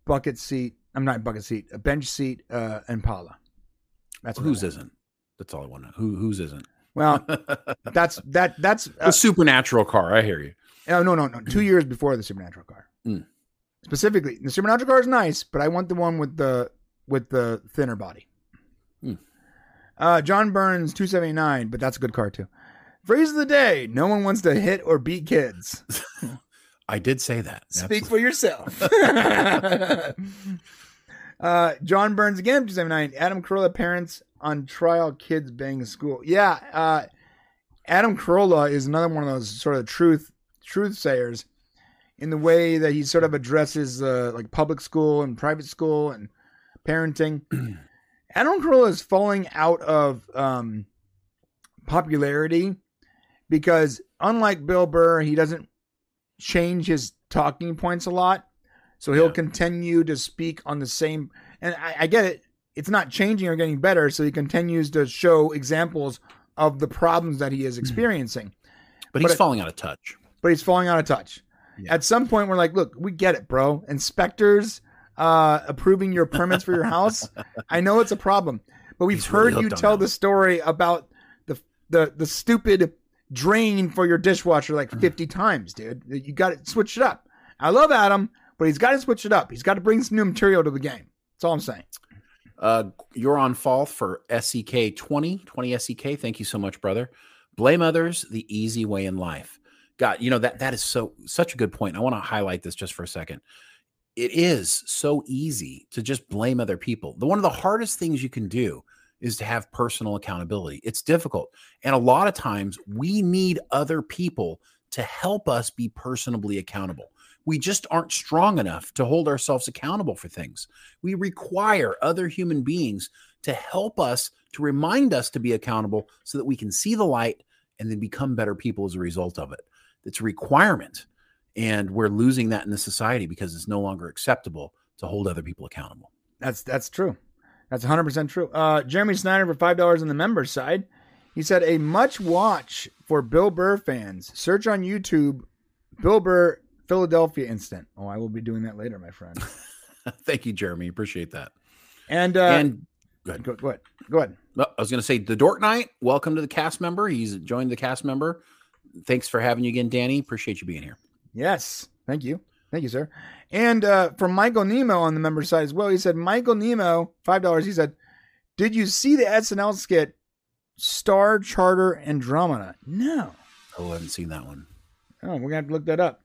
bucket seat. I'm not bucket seat, a bench seat uh, Impala. That's I whose isn't? That's all I want to know. Who whose isn't? Well, that's that that's a uh, supernatural car. I hear you. Oh, no no no two years before the supernatural car. Mm. Specifically, the supernatural car is nice, but I want the one with the with the thinner body. Hmm. Uh, John Burns two seventy nine, but that's a good car too. Phrase of the day: No one wants to hit or beat kids. I did say that. Speak for yourself. uh, John Burns again, 279. Adam Carolla parents on trial, kids bang school. Yeah, uh, Adam Carolla is another one of those sort of truth truth sayers in the way that he sort of addresses uh, like public school and private school and parenting. Adam Carolla is falling out of um, popularity because unlike Bill Burr, he doesn't change his talking points a lot. So he'll Yeah. continue to speak on the same. And I, I get it. It's not changing or getting better. So he continues to show examples of the problems that he is experiencing. but he's it- falling out of touch. But he's falling out of touch. Yeah. At some point, we're like, look, we get it, bro. Inspectors uh, approving your permits for your house. I know it's a problem, but we've He's really heard you tell the story about the the the stupid drain for your dishwasher like Mm. 50 times, dude. You got to switch it up. I love Adam, but he's got to switch it up. He's got to bring some new material to the game. That's all I'm saying. Uh, you're on Falth for SEK 20, 20 SEK. Thank you so much, brother. Blame others, the easy way in life. God, you know that that is so such a good point. I want to highlight this just for a second. It is so easy to just blame other people. The one of the hardest things you can do is to have personal accountability. It's difficult. And a lot of times we need other people to help us be personally accountable. We just aren't strong enough to hold ourselves accountable for things. We require other human beings to help us, to remind us to be accountable so that we can see the light and then become better people as a result of it. It's a requirement. And we're losing that in the society because it's no longer acceptable to hold other people accountable. That's that's true. That's 100% true. Uh, Jeremy Snyder for $5 on the members side. He said, a much watch for Bill Burr fans. Search on YouTube, Bill Burr Philadelphia incident. Oh, I will be doing that later, my friend. Thank you, Jeremy. Appreciate that. And, uh, and go ahead. go, go ahead. Go ahead. Oh, I was going to say the Dork Knight. Welcome to the cast member. He's joined the cast member. Thanks for having you again, Danny. Appreciate you being here. Yes. Thank you. Thank you, sir. And uh, from Michael Nemo on the member side as well, he said, Michael Nemo, $5. He said, Did you see the SNL skit Star Charter Andromeda? No. Oh, I haven't seen that one. Oh, we're going to have to look that up.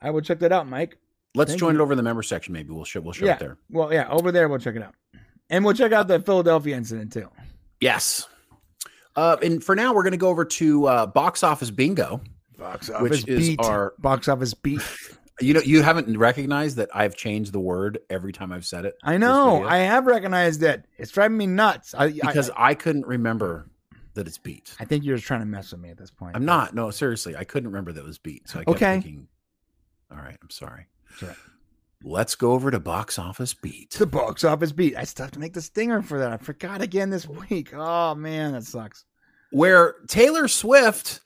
I will check that out, Mike. Let's Thank join you. it over in the member section. Maybe we'll show we'll show yeah. it there. Well, yeah, over there, we'll check it out. And we'll check out the Philadelphia incident too. Yes. Uh, and for now, we're going to go over to uh, box office bingo. Box Which is our- box office beat. You know, you haven't recognized that I've changed the word every time I've said it. I know. I have recognized it. It's driving me nuts. I, because I, I, couldn't remember that it's beat. I think you're just trying to mess with me at this point. I'm not. No, seriously, I couldn't remember that it was beat. So I kept Okay. thinking. All right, I'm sorry. Sure. Let's go over to box office beat. The box office beat. I still have to make the stinger for that. I forgot again this week. Oh man, that sucks. where Taylor Swift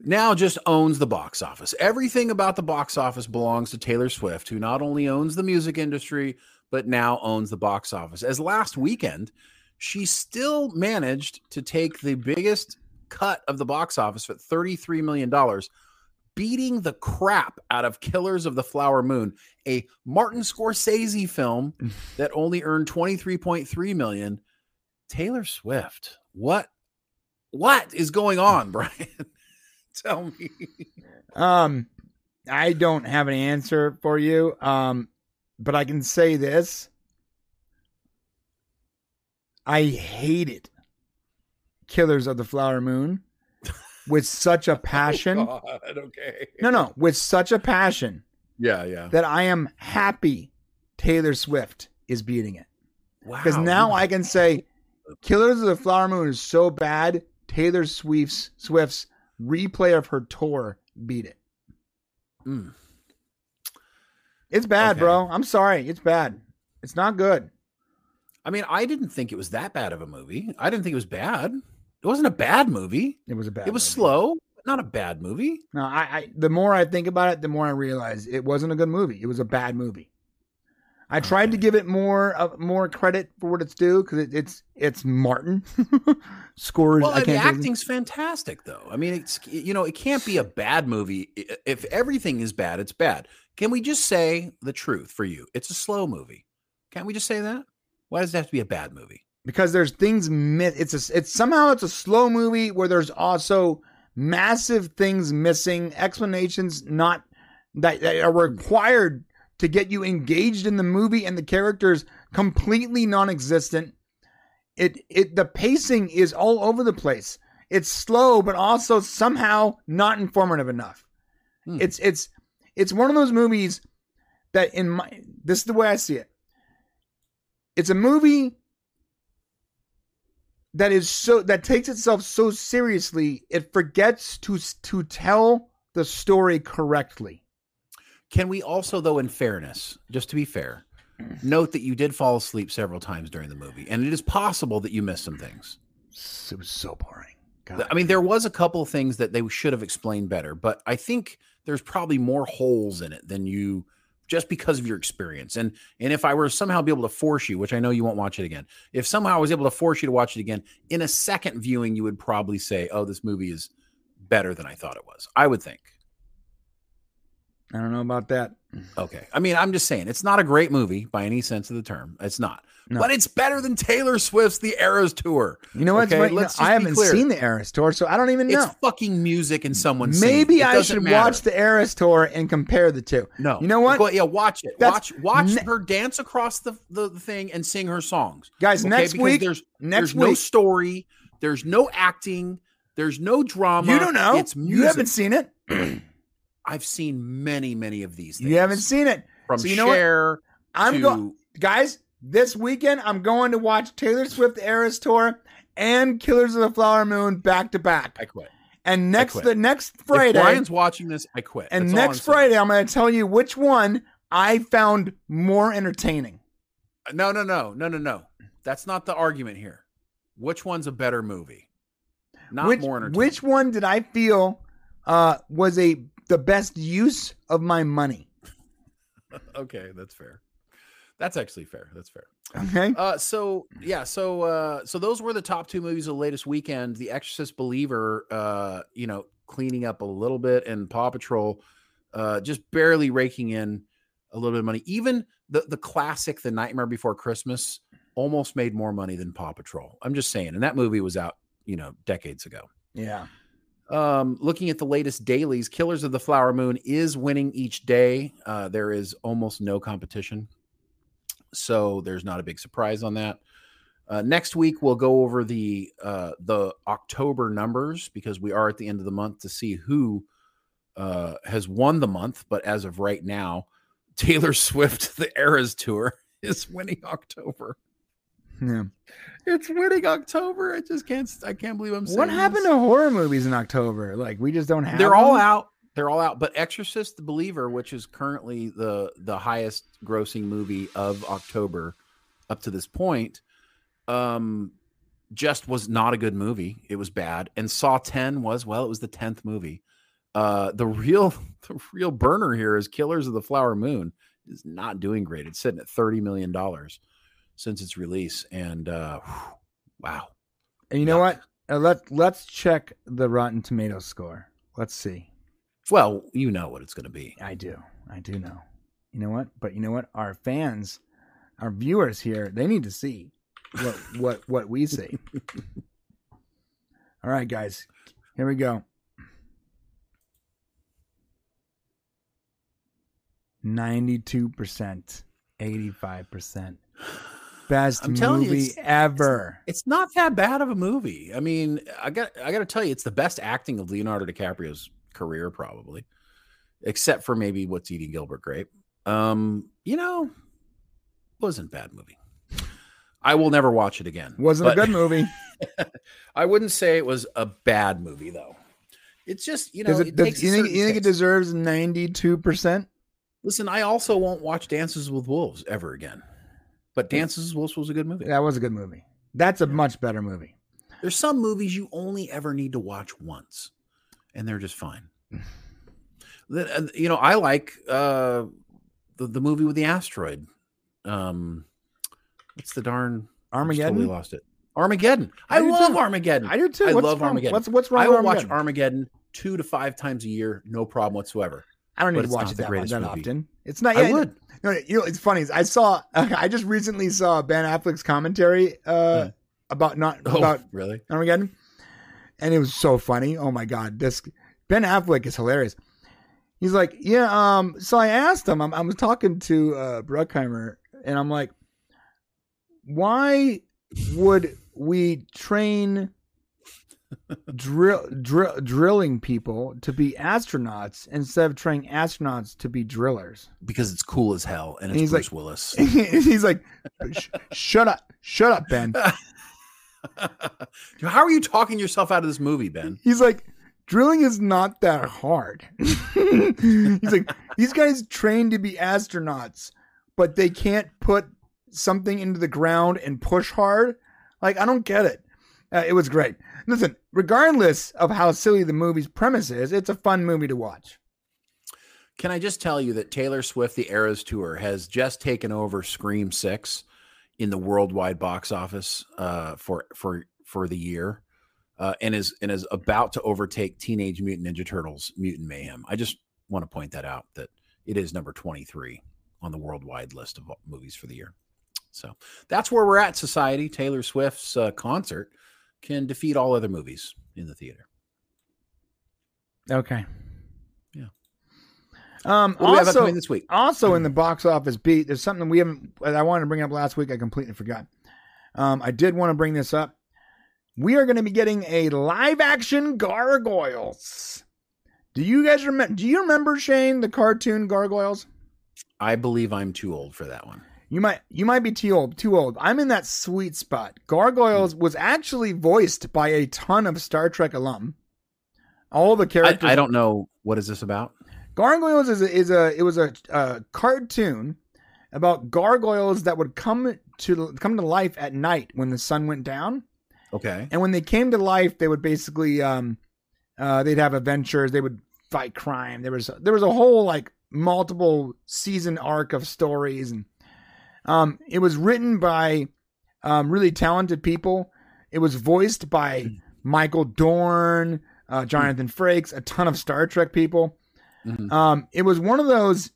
now just owns the box office. Everything about the box office belongs to Taylor Swift, who not only owns the music industry, but now owns the box office. As last weekend, she still managed to take the biggest cut of the box office at $33 million, beating the crap out of Killers of the Flower Moon, a Martin Scorsese film that only earned 23.3 million. Taylor Swift, what what is going on, Brian? Tell me. Um, I don't have an answer for you. Um, but I can say this: I hated Killers of the Flower Moon with such a passion. Oh, God, okay. no, no, with such a passion Yeah, yeah. that I am happy Taylor Swift is beating it. Wow. Because now I can say Killers of the Flower Moon is so bad, Taylor Swift's Swift's replay of her tour beat it. Mm. It's bad, Okay. bro. I'm sorry. It's bad. It's not good. I mean, I didn't think it was that bad of a movie. I didn't think it was bad. It wasn't a bad movie. It was a bad it was movie. slow, but not a bad movie. No, I, I the more I think about it, the more I realize it wasn't a good movie. It was a bad movie. I tried to give it more uh, more credit for what it's due because it, it's it's Martin scores. Well, I the acting's fantastic, though. I mean, it's you know, it can't be a bad movie. If everything is bad, it's bad. Can we just say the truth for you? It's a slow movie. Can't we just say that? Why does it have to be a bad movie? Because there's things mi- it's a it's somehow it's a slow movie where there's also massive things missing explanations not that, that are required to get you engaged in the movie and the characters completely non-existent. It it the pacing is all over the place. It's slow but also somehow not informative enough. Hmm. it's it's it's one of those movies that in my this is the way i see it. It's a movie that is so that takes itself so seriously it forgets to to tell the story correctly Can we also, though, in fairness, just to be fair, note that you did fall asleep several times during the movie, and it is possible that you missed some things. it was so boring God. I mean, there was a couple of things that they should have explained better, but I think there's probably more holes in it than you just because of your experience. And and if I were somehow be able to force you, which I know you won't watch it again, if somehow I was able to force you to watch it again, in a second viewing, you would probably say, "Oh, this movie is better than I thought it was." I would think. I don't know about that Okay. I mean, I'm just saying it's not a great movie by any sense of the term. It's not. No. But it's better than Taylor Swift's The Eras Tour. you know what's Okay? Let's just i haven't clear. seen the eras tour so i don't even know It's fucking music and someone maybe i should matter. watch the eras tour and compare the two No, You know what? Go, yeah, watch it. That's- watch watch ne- her dance across the, the the thing and sing her songs. guys okay? next Because week there's next there's no story, there's no acting, there's no drama. you don't know It's music. you haven't seen it I've seen many many of these. Things. you haven't seen it from so you know what? I'm to going guys this weekend i'm going to watch taylor swift eras tour and killers of the flower moon back to back I quit. and next quit. the next If friday Brian's watching this, I quit. and That's I'm next friday i'm going to tell you which one i found more entertaining No, no, no, no, no, no. That's not the argument here. Which one's a better movie? Not which, more entertaining. which one did i feel uh, was a the best use of my money Okay, that's fair. That's actually fair. That's fair. okay Uh, so yeah, so uh, so those were the top two movies of the latest weekend. The Exorcist Believer, uh, you know, cleaning up a little bit, and Paw Patrol, uh, just barely raking in a little bit of money. Even the the classic, The Nightmare Before Christmas, almost made more money than Paw Patrol. I'm just saying, and that movie was out, you know, decades ago. yeah Um, looking at the latest dailies, Killers of the Flower Moon is winning each day. Uh, there is almost no competition, so there's not a big surprise on that. Uh, next week we'll go over the uh, the October numbers because we are at the end of the month to see who uh, has won the month. But as of right now, Taylor Swift, the Eras Tour, is winning October. Yeah It's winning October. I just can't. I can't believe I'm saying. what happened this. to horror movies in october like we just don't have they're all out they're all out but exorcist the believer which is currently the the highest grossing movie of october up to this point um just was not a good movie. It was bad. And Saw 10 was, well, it was the 10th movie. Uh, the real the real burner here is Killers of the Flower Moon is not doing great. It's sitting at 30 million dollars since its release and uh wow. And you know what? Uh, let let's check the Rotten Tomatoes score. Let's see. Well, you know what it's going to be. I do. I do know. You know what? But you know what? Our fans, our viewers here, they need to see what what what we see. All right, guys. Here we go. 92%, 85%. Best I'm telling you, movie it's- ever. It's not that bad of a movie. I mean, I got I got to tell you, it's the best acting of Leonardo DiCaprio's career, probably, except for maybe What's Eating Gilbert Grape. Um, you know, wasn't a bad movie. I will never watch it again. Wasn't a good movie. I wouldn't say it was a bad movie though. It's just you know, Does it, it, does, you, think, you think it deserves 92%? Listen, I also won't watch Dances with Wolves ever again. But Dances with Wolves was a good movie. That was a good movie. That's a much better movie. There's some movies you only ever need to watch once, and they're just fine. You know, I like uh, the the movie with the asteroid. Um, what's the darn Armageddon? Totally lost it. Armageddon. I I, love too. Armageddon. I do too. I What's love wrong- Armageddon. What's what's wrong I will watch Armageddon? Armageddon two to five times a year, no problem whatsoever. I don't need to watch it that, that often. It's not. I would. No, you know, it's funny. I saw. I just recently saw Ben Affleck's commentary uh, Hmm. about not Oh, about really? Armageddon, and it was so funny. Oh my god, this Ben Affleck is hilarious. He's like, yeah. Um. So I asked him. I'm, I was talking to uh, Bruckheimer, and I'm like, why would we train drill, drill drilling people to be astronauts instead of training astronauts to be drillers? Because it's cool as hell, and it's He's Bruce like- Willis. He's like, shut up, shut up, Ben. How are you talking yourself out of this movie, Ben? He's like, drilling is not that hard. He's like, these guys train to be astronauts, but they can't put something into the ground and push hard. Like, I don't get it. Uh, it was great. Listen, regardless of how silly the movie's premise is, it's a fun movie to watch. Can I just tell you that Taylor Swift, the Eras Tour, has just taken over Scream Six in the worldwide box office uh, for for for the year, uh, and is and is about to overtake Teenage Mutant Ninja Turtles: Mutant Mayhem. I just want to point that out that it is number twenty three on the worldwide list of movies for the year. So that's where we're at. Society Taylor Swift's uh, concert can defeat all other movies in the theater. Okay. Yeah. Um, What do we have also, this week? also in the box office beat, there's something we haven't. I wanted to bring up last week. I completely forgot. Um, I did want to bring this up. We are going to be getting a live action Gargoyles. Do you guys remember? Do you remember Shane the cartoon Gargoyles? I believe I'm too old for that one. You might you might be too old. Too old. I'm in that sweet spot. Gargoyles was actually voiced by a ton of Star Trek alum. All the I, characters. I don't know what is this about. Gargoyles is a, is a it was a, a cartoon about gargoyles that would come to come to life at night when the sun went down, Okay. and when they came to life, they would basically um, uh, they'd have adventures, they would fight crime. There was there was a whole like multiple season arc of stories, and um, it was written by um, really talented people. It was voiced by Michael Dorn, uh, Jonathan Frakes, a ton of Star Trek people. Mhm. Um, it was one of those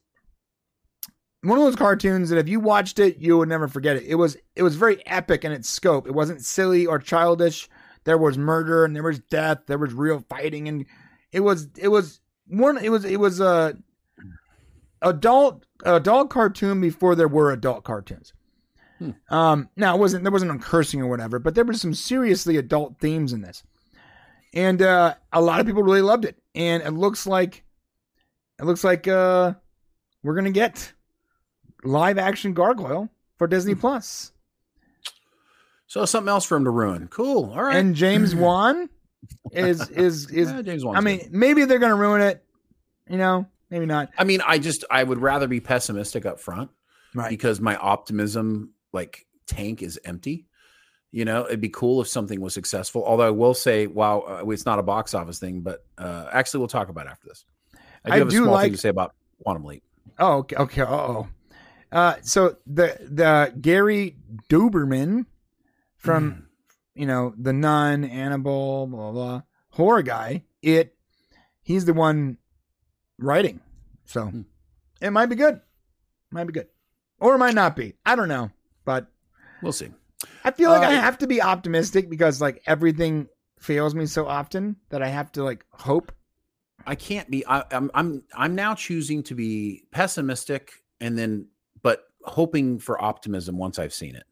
one of those cartoons that if you watched it, you would never forget it. It was it was very epic in its scope. It wasn't silly or childish. There was murder and there was death. There was real fighting and it was it was one it was it was a adult adult cartoon before there were adult cartoons. Hmm. Um, now it wasn't there wasn't no cursing or whatever, but there was some seriously adult themes in this, and uh, a lot of people really loved it. And it looks like it looks like uh, we're gonna get live action Gargoyle for Disney Plus. So something else for him to ruin. Cool. All right. And James Wan is is is. Yeah, James Wan's I mean, good. maybe they're gonna ruin it. You know, maybe not. I mean, I just I would rather be pessimistic up front Right. because my optimism like tank is empty. You know, it'd be cool if something was successful. Although I will say, wow, uh, it's not a box office thing, but uh, actually, we'll talk about it after this. I do I have a small like- thing to say about Quantum Leap. Oh, okay. okay. Oh, uh, so the the Gary Dauberman from Mm. you know the Nun, Annabelle, blah, blah horror guy. It he's the one writing, so Hmm. it might be good. Might be good, or it might not be. I don't know, but We'll see. I feel like I Uh, have to be optimistic because like everything fails me so often that I have to like hope. I can't be. I, I'm. I'm. I'm now choosing to be pessimistic, and then, but hoping for optimism once I've seen it.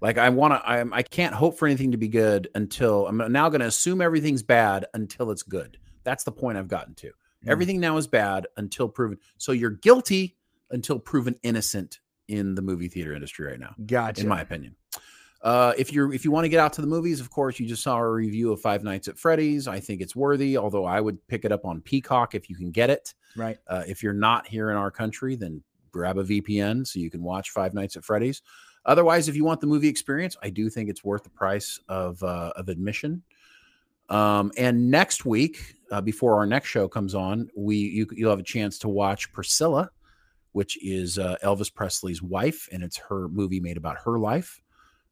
Like I want to. I'm. I can't hope for anything to be good until I'm now going to assume everything's bad until it's good. That's the point I've gotten to. Yeah. Everything now is bad until proven. So you're guilty until proven innocent in the movie theater industry right now Gotcha. in my opinion. Uh, if you're if you want to get out to the movies, of course, you just saw a review of Five Nights at Freddy's. I think it's worthy, although I would pick it up on Peacock if you can get it. right. Uh, if you're not here in our country, then grab a VPN so you can watch Five Nights at Freddy's. Otherwise, if you want the movie experience, I do think it's worth the price of uh, of admission. Um, and next week, uh, before our next show comes on, we you, you'll have a chance to watch Priscilla, which is uh, Elvis Presley's wife, and it's her movie made about her life.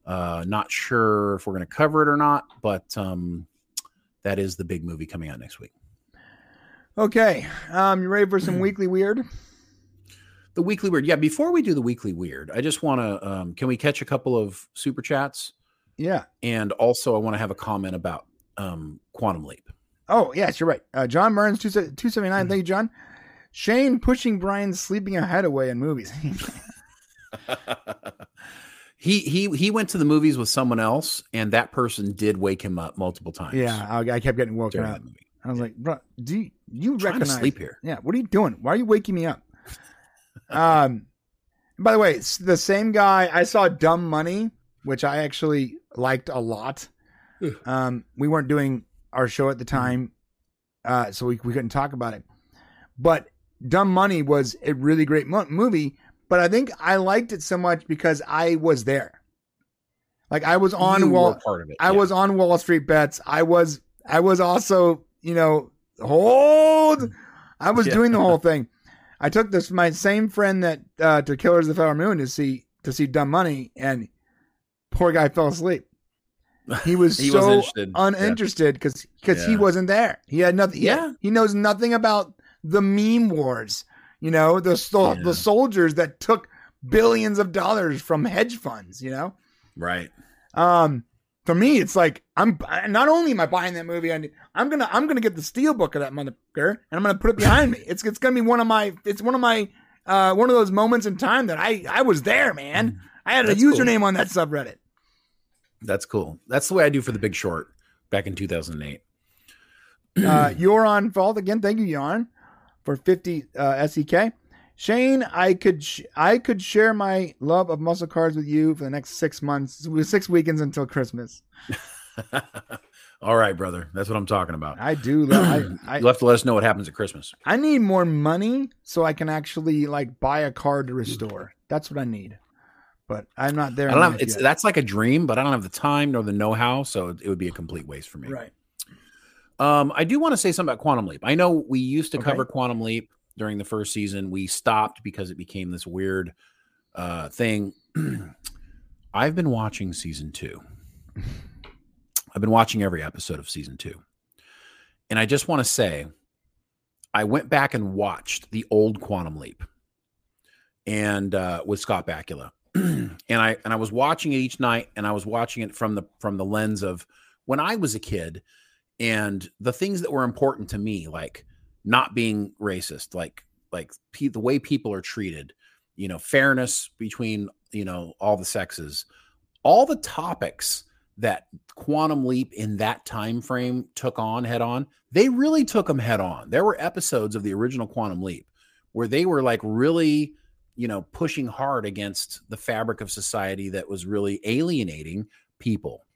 Uh, not sure if we're going to cover it or not, but um, that is the big movie coming out next week. Okay. Um, you ready for some weekly weird? The weekly weird. Yeah, before we do the weekly weird, I just want to um, can we catch a couple of super chats? Yeah. And also, I want to have a comment about um, Quantum Leap. Oh, yes, you're right. Uh, John Burns, 279. Mm-hmm. Thank you, John. Shane pushing Brian's sleeping ahead away in movies. he he he went to the movies with someone else, and that person did wake him up multiple times. yeah, I, I kept getting woken up. movie. I was like, bro, do you, you I'm trying to sleep here. Yeah, what are you doing? Why are you waking me up? um, by the way, the same guy. I saw Dumb Money, which I actually liked a lot. Um, we weren't doing our show at the time, uh, so we we couldn't talk about it. But Dumb Money was a really great mo- movie. But I think I liked it so much because I was there. Like I was on You Wall. part of it. I yeah. was on Wall Street bets. I was I was also, you know, hold. I was Yeah. doing the whole thing. I took this my same friend that uh to Killers of the Flower Moon to see to see Dumb Money and poor guy fell asleep. He was He so wasn't interested. Yeah. uninterested because because he wasn't there. He had nothing. Yeah, Yeah. he knows nothing about the meme wars. You know the the, Yeah. the soldiers that took billions of dollars from hedge funds. You know, right. um, for me, it's like I'm not only am I buying that movie, I'm gonna I'm gonna get the steel book of that motherfucker and I'm gonna put it behind me. It's it's gonna be one of my it's one of my uh one of those moments in time that I I was there, man. I had a That's cool. username on that subreddit. That's cool. That's the way I do for The Big Short back in 2008. Uh, you're on fault again. Thank you, Yarn, for 50 uh, SEK. Shane, I could sh- I could share my love of muscle cars with you for the next six months, six weekends until Christmas. All right, brother. That's what I'm talking about. I do. Love, I, I, You'll have to let us know what happens at Christmas. I need more money so I can actually like buy a car to restore. That's what I need. But I'm not there. I don't have it's yet. that's like a dream, but I don't have the time nor the know-how, so it, would be a complete waste for me. right. Um, I do want to say something about Quantum Leap. I know we used to Okay. cover Quantum Leap during the first season. We stopped because it became this weird uh thing. I've been watching season two. I've been watching every episode of season two. And I just want to say, I went back and watched the old Quantum Leap and uh with Scott Bakula. and I and I was watching it each night and I was watching it from the from the lens of when I was a kid and the things that were important to me like not being racist like like the way people are treated you know fairness between you know all the sexes all the topics that quantum leap in that time frame took on head on they really took them head on. There were episodes of the original quantum leap where they were like really you know pushing hard against the fabric of society that was really alienating people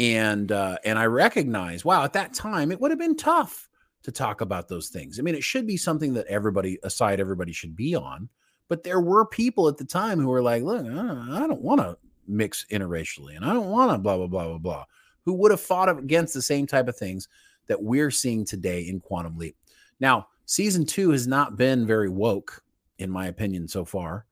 and uh, and I recognize, wow, at that time it would have been tough to talk about those things. I mean, it should be something that everybody, aside everybody, should be on. But there were people at the time who were like, look, I don't want to mix interracially, and I don't want to blah blah blah blah blah. Who would have fought against the same type of things that we're seeing today in Quantum Leap? Now, season two has not been very woke, in my opinion, so far.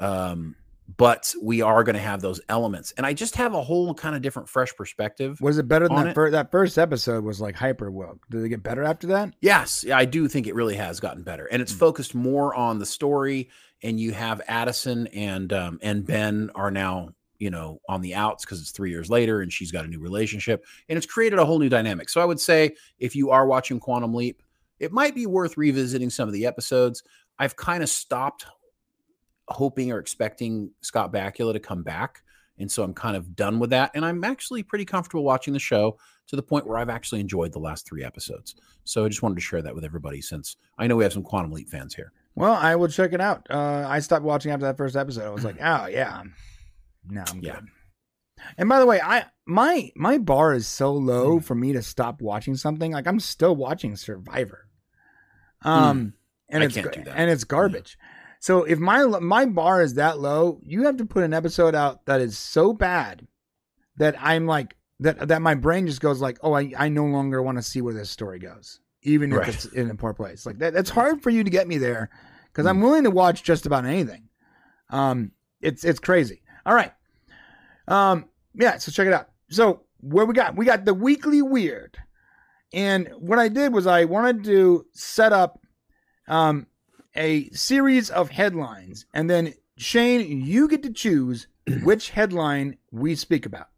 Um, but we are going to have those elements, and I just have a whole kind of different, fresh perspective. Was it better than that? it. Fir- that first episode was like hyper woke. Did it get better after that? Yes, I do think it really has gotten better, and it's Mm. focused more on the story. And you have Addison and um, and Ben are now you know on the outs because it's three years later, and she's got a new relationship, and it's created a whole new dynamic. So I would say if you are watching Quantum Leap, it might be worth revisiting some of the episodes. I've kind of stopped hoping or expecting Scott Bakula to come back, and so I'm kind of done with that. And I'm actually pretty comfortable watching the show to the point where I've actually enjoyed the last three episodes. So I just wanted to share that with everybody since I know we have some Quantum Leap fans here. Well, I will check it out. Uh, I stopped watching after that first episode. I was like, oh yeah, no, I'm Yeah. good. And by the way, I my my bar is so low for me to stop watching something. Like I'm still watching Survivor. Um, and I it's can't do that. and it's garbage. So if my my bar is that low, you have to put an episode out that is so bad that I'm like that that my brain just goes like, oh, I I no longer want to see where this story goes, even if Right. it's in a poor place. Like that, that's hard for you to get me there because Hmm. I'm willing to watch just about anything. Um, it's it's crazy. All right. Um, yeah. So check it out. So where we got we got the weekly weird, and what I did was I wanted to set up um a series of headlines, and then Shane, you get to choose which headline we speak about.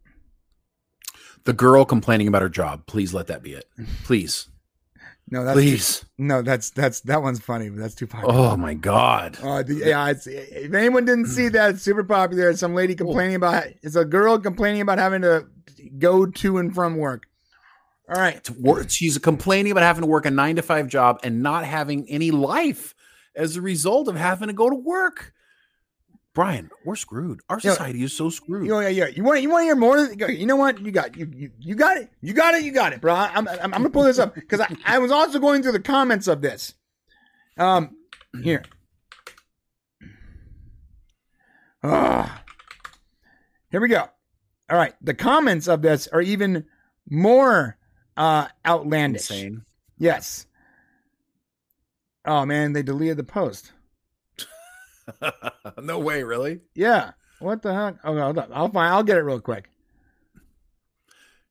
The girl complaining about her job. Please let that be it. Please. No, that's Please. no, that's that's that one's funny, but that's too popular. Oh my God. Uh, the, yeah, if anyone didn't see that, it's super popular. It's some lady complaining about it's a girl complaining about having to go to and from work. All right, she's complaining about having to work a nine to five job and not having any life as a result of having to go to work. Brian, we're screwed. Our society is so screwed. you, yeah, yeah. You want you want to hear more? You know what? You got you, you you got it. You got it. You got it, bro. I'm I'm, I'm gonna pull this up because I, I was also going through the comments of this. Um, here. Ah, here we go. All right, the comments of this are even more uh outlandish. Insane. Yes. Oh man, they deleted the post. no way, really? Yeah. What the heck? Oh, hold on. I'll find. I'll get it real quick.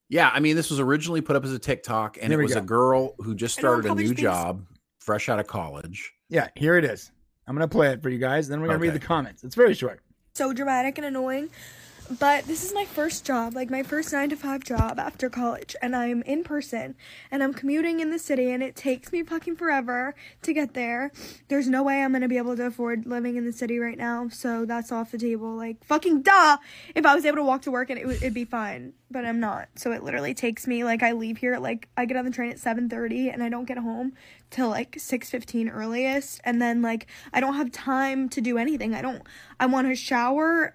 Yeah, I mean, this was originally put up as a TikTok, and There it was go. a girl who just started a new space. job, fresh out of college. Yeah, here it is. I'm gonna play it for you guys. Then we're gonna read the comments. It's very short. so dramatic and annoying. But this is my first job, like my first nine to five job after college, and I'm in person and I'm commuting in the city, and it takes me fucking forever to get there. There's no way I'm gonna be able to afford living in the city right now, so that's off the table. Like fucking duh! If I was able to walk to work and it would it'd be fine, but I'm not. So it literally takes me like I leave here like I get on the train at 7:30 and I don't get home till like 6:15 earliest, and then like I don't have time to do anything. I don't. I want to shower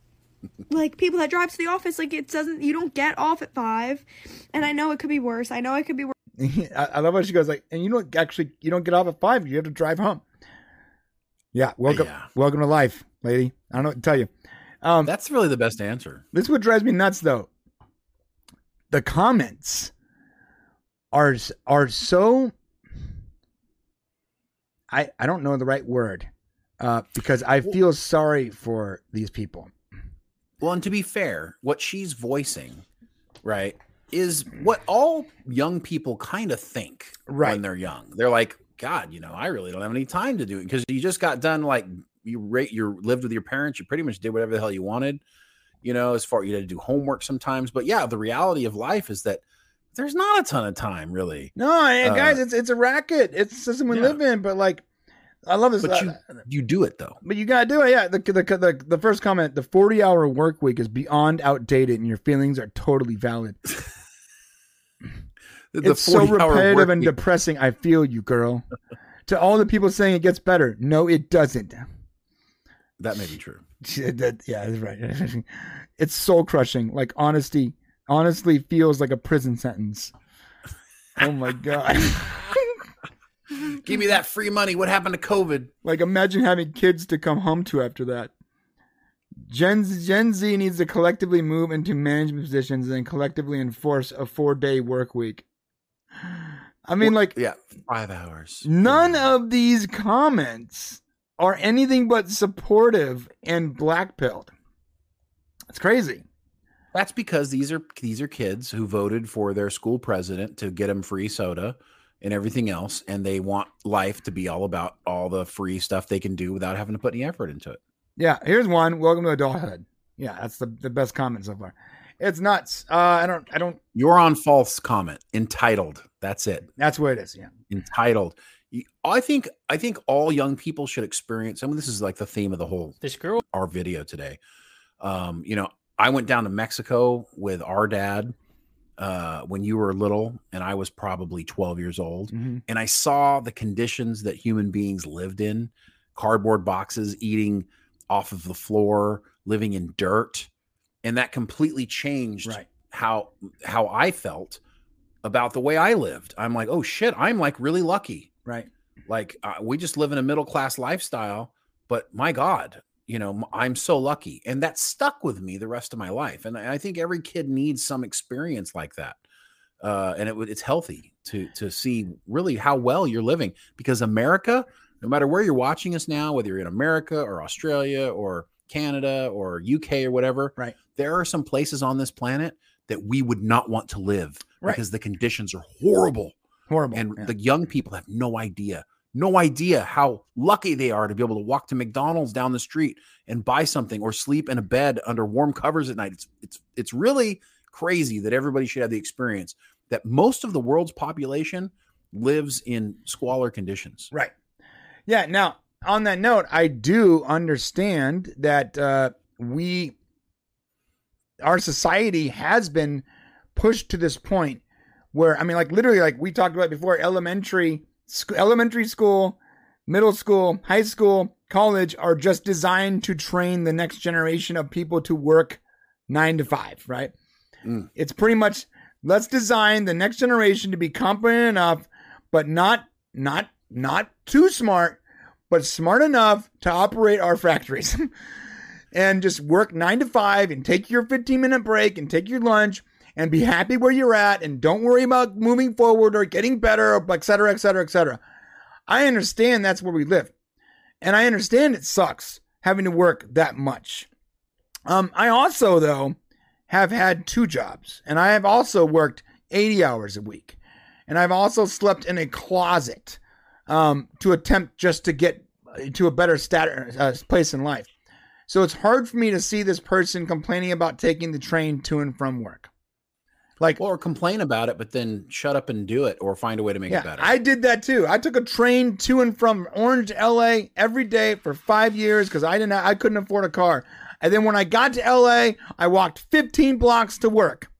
like people that drive to the office like it doesn't you don't get off at 5 and I know it could be worse. I know it could be worse. I, I love how she goes like, and you don't actually you don't get off at five. You have to drive home. Yeah, welcome, Yeah. welcome to life, lady. I don't know what to tell you. Um, That's really the best answer. this is what drives me nuts, though. The comments are are so. I I don't know the right word, uh, because I feel sorry for these people. Well, and to be fair, what she's voicing, right, is what all young people kind of think Right. when they're young. They're like, God, you know, I really don't have any time to do it because you just got done like you rate you lived with your parents, you pretty much did whatever the hell you wanted, you know, as far you had to do homework sometimes. But yeah, the reality of life is that there's not a ton of time really. No, hey, Uh, guys, it's it's a racket. It's the system we Yeah. live in. But like, I love this. But you you do it though. But you gotta do it, yeah. The the the, the first comment: the forty hour work week is beyond outdated, and your feelings are totally valid. The, it's so 40 hour repetitive and depressing. I feel you, girl. to all the people saying it gets better, no, it doesn't. that may be true. Yeah, that's right. it's soul crushing. Like honesty, honestly feels like a prison sentence. Oh my god. Give me that free money. What happened to COVID? like imagine having kids to come home to after that. Gen Z, Gen Z needs to collectively move into management positions and collectively enforce a four day work week. I mean, like, Yeah, five hours. none of these comments are anything but supportive and blackpilled. It's crazy. That's because these are these are kids who voted for their school president to get them free soda and everything else, and they want life to be all about all the free stuff they can do without having to put any effort into it. Yeah, here's one. Welcome to adulthood. Yeah, that's the, the best comment so far. It's nuts. Uh, I don't. I don't. You're on false comment. Entitled. That's it. That's what it is. Yeah. Entitled. I think I think all young people should experience. I mean, this is like the theme of the whole This girl our video today. Um, you know, I went down to Mexico with our dad uh, when you were little, and I was probably 12 years old, Mhm. and I saw the conditions that human beings lived in cardboard boxes, eating off of the floor, living in dirt. And that completely changed Right. how how I felt about the way I lived. I'm like, oh shit, I'm like really lucky Right. like uh, we just live in a middle class lifestyle but my god you know i'm so lucky and that stuck with me the rest of my life and i think every kid needs some experience like that uh, and it, it's healthy to to see really how well you're living because america no matter where you're watching us now whether you're in america or australia or canada or uk or whatever Right. there are some places on this planet that we would not want to live Right. because the conditions are horrible Horrible. and Yeah. the young people have no idea no idea how lucky they are to be able to walk to McDonald's down the street and buy something or sleep in a bed under warm covers at night it's it's it's really crazy that everybody should have the experience that most of the world's population lives in squalor conditions Right. Yeah. Now, on that note, I do understand that uh, we, our society has been pushed to this point where, I mean, like literally, like we talked about before, elementary, sc- elementary school, middle school, high school, college are just designed to train the next generation of people to work nine to five, right? Mm. It's pretty much let's design the next generation to be competent enough, but not not not too smart, but smart enough to operate our factories. and just work nine to five and take your 15 minute break and take your lunch and be happy where you're at and don't worry about moving forward or getting better, et cetera, et cetera, et cetera. I understand that's where we live. And I understand it sucks having to work that much. Um, I also, though, have had two jobs, and I have also worked 80 hours a week. And I've also slept in a closet um, to attempt just to get to a better stat- uh, place in life. So it's hard for me to see this person complaining about taking the train to and from work. Like, or complain about it but then shut up and do it or find a way to make it better I did that too. I took a train to and from Orange LA every day for five years because I didn't, I couldn't afford a car. And then when I got to LA, I walked 15 blocks to work,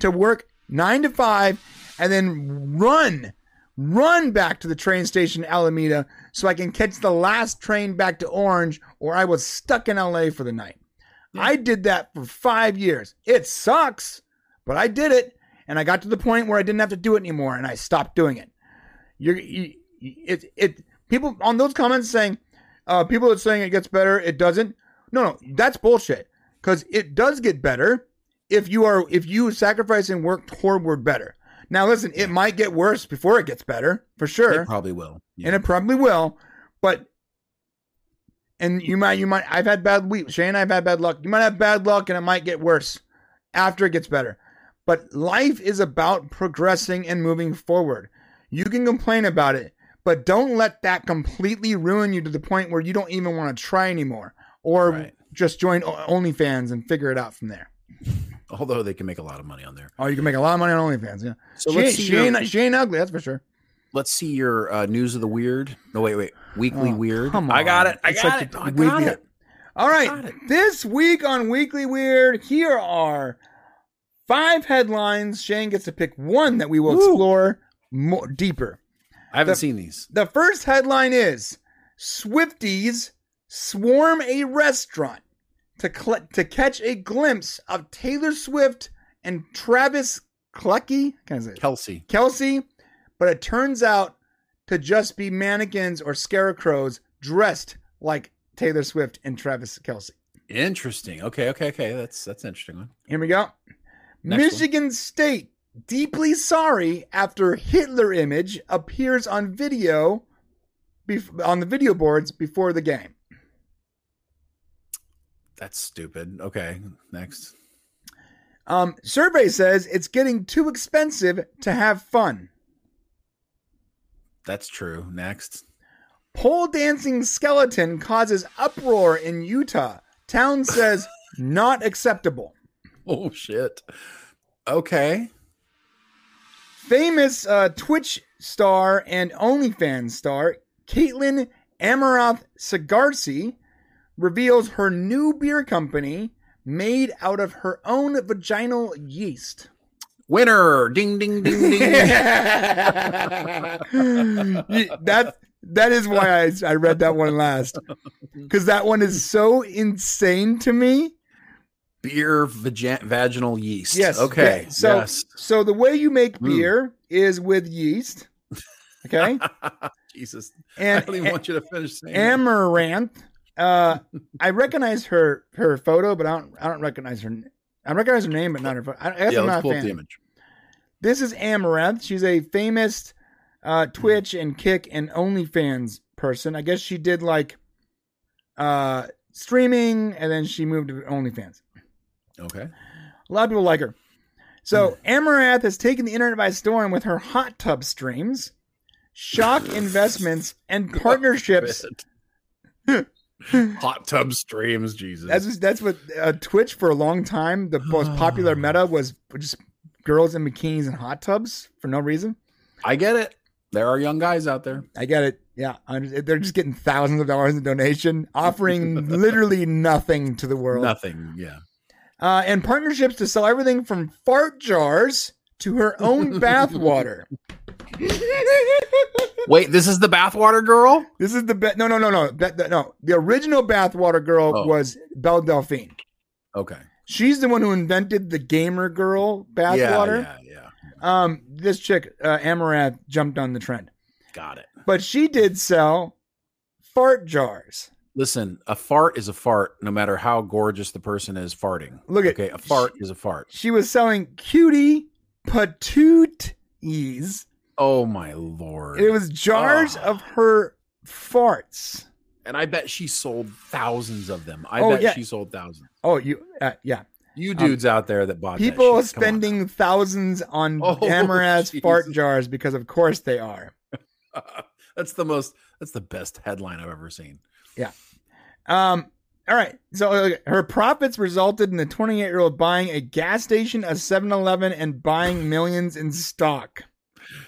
to work nine to five, and then run, run back to the train station Alameda so I can catch the last train back to Orange, or I was stuck in LA for the night. I did that for five years. It sucks, but I did it, and I got to the point where I didn't have to do it anymore, and I stopped doing it. You're, you, it, it. People on those comments saying, uh, people are saying it gets better. It doesn't. No, no, that's bullshit. Because it does get better if you are if you sacrifice and work toward better. Now, listen, it might get worse before it gets better for sure it probably will and it probably will. But and you might you might I've had bad week. Shane, and I've had bad luck. You might have bad luck, and it might get worse after it gets better. But life is about progressing and moving forward. You can complain about it, but don't let that completely ruin you to the point where you don't even want to try anymore, or Right. just join OnlyFans and figure it out from there. although they can make a lot of money on there Oh, you can make a lot of money on OnlyFans. Yeah, so she, let's see she, your, ain't, she ain't ugly, that's for sure. let's see your uh, news of the weird no wait wait weekly Oh, weird come on. i got it i It's got like it i got weekly- it All right, this week on Weekly Weird, here are Five headlines. Shane gets to pick one that we will Woo. explore more deeper. I haven't The- seen these. The first headline is Swifties swarm a restaurant to cl- to catch a glimpse of Taylor Swift and Travis Clucky, can I say? Kelce. Kelce, but it turns out to just be mannequins or scarecrows dressed like Taylor Swift and Travis Kelce. Interesting. Okay, okay, okay. That's that's an interesting one. Here we go. Next Michigan State deeply sorry after Hitler image appears on video bef- on the video boards before the game. That's stupid. Okay, next. Um, survey says it's getting too expensive to have fun. That's true. Next. Pole dancing skeleton causes uproar in Utah. Town says not acceptable. Oh shit. Okay. Famous uh, Twitch star and OnlyFans star Kaitlyn Amouranth Sagarsi reveals her new beer company made out of her own vaginal yeast. Winner. Ding ding ding ding. that that is why I, I read that one last because that one is so insane to me. Beer vagi- vaginal yeast. Yes. Okay. okay, So yes. so the way you make Mm. beer is with yeast. Okay. Jesus. And I don't even want you to finish saying. Amouranth. Uh, I recognize her her photo, but I don't I don't recognize her. I recognize her name, but not her photo. I, I guess yeah, I'm not a fan. image. This is Amouranth. She's a famous uh, Twitch and Kick and OnlyFans person. I guess she did like uh, streaming, and then she moved to OnlyFans. Okay. A lot of people like her. So Amouranth has taken the internet by storm with her hot tub streams, shock investments, and partnerships. Hot tub streams, Jesus. That's that's what uh, Twitch for a long time. The most popular meta was just girls in bikinis and hot tubs for no reason. I get it. There are young guys out there. I get it. Yeah, they're just getting thousands of dollars in donation, offering literally nothing to the world. Nothing. Yeah. Uh, and partnerships to sell everything from fart jars to her own bathwater. Wait, this is the bathwater girl? This is the be- no, no, no, no, That- that- no. The original bathwater girl Oh. was Belle Delphine. Okay. She's the one who invented the gamer girl bathwater. Yeah, yeah, yeah. Um, this chick, uh, Amouranth, jumped on the trend, Got it. but she did sell fart jars. Listen, a fart is a fart, no matter how gorgeous the person is farting. Look at- okay, a fart is a fart. She was selling cutie patooties. Oh my lord! It was jars Oh. of her farts. and I bet she sold thousands of them. I Oh, bet yeah. she sold thousands. Oh, you, uh, yeah. You dudes out there that bought that People shit, come on spending thousands on Oh, fart jars because, of course, they are. that's the most. That's the best headline I've ever seen. Um. All right. So uh, her profits resulted in the 28 year old buying a gas station, a 7 Eleven, and buying millions in stock.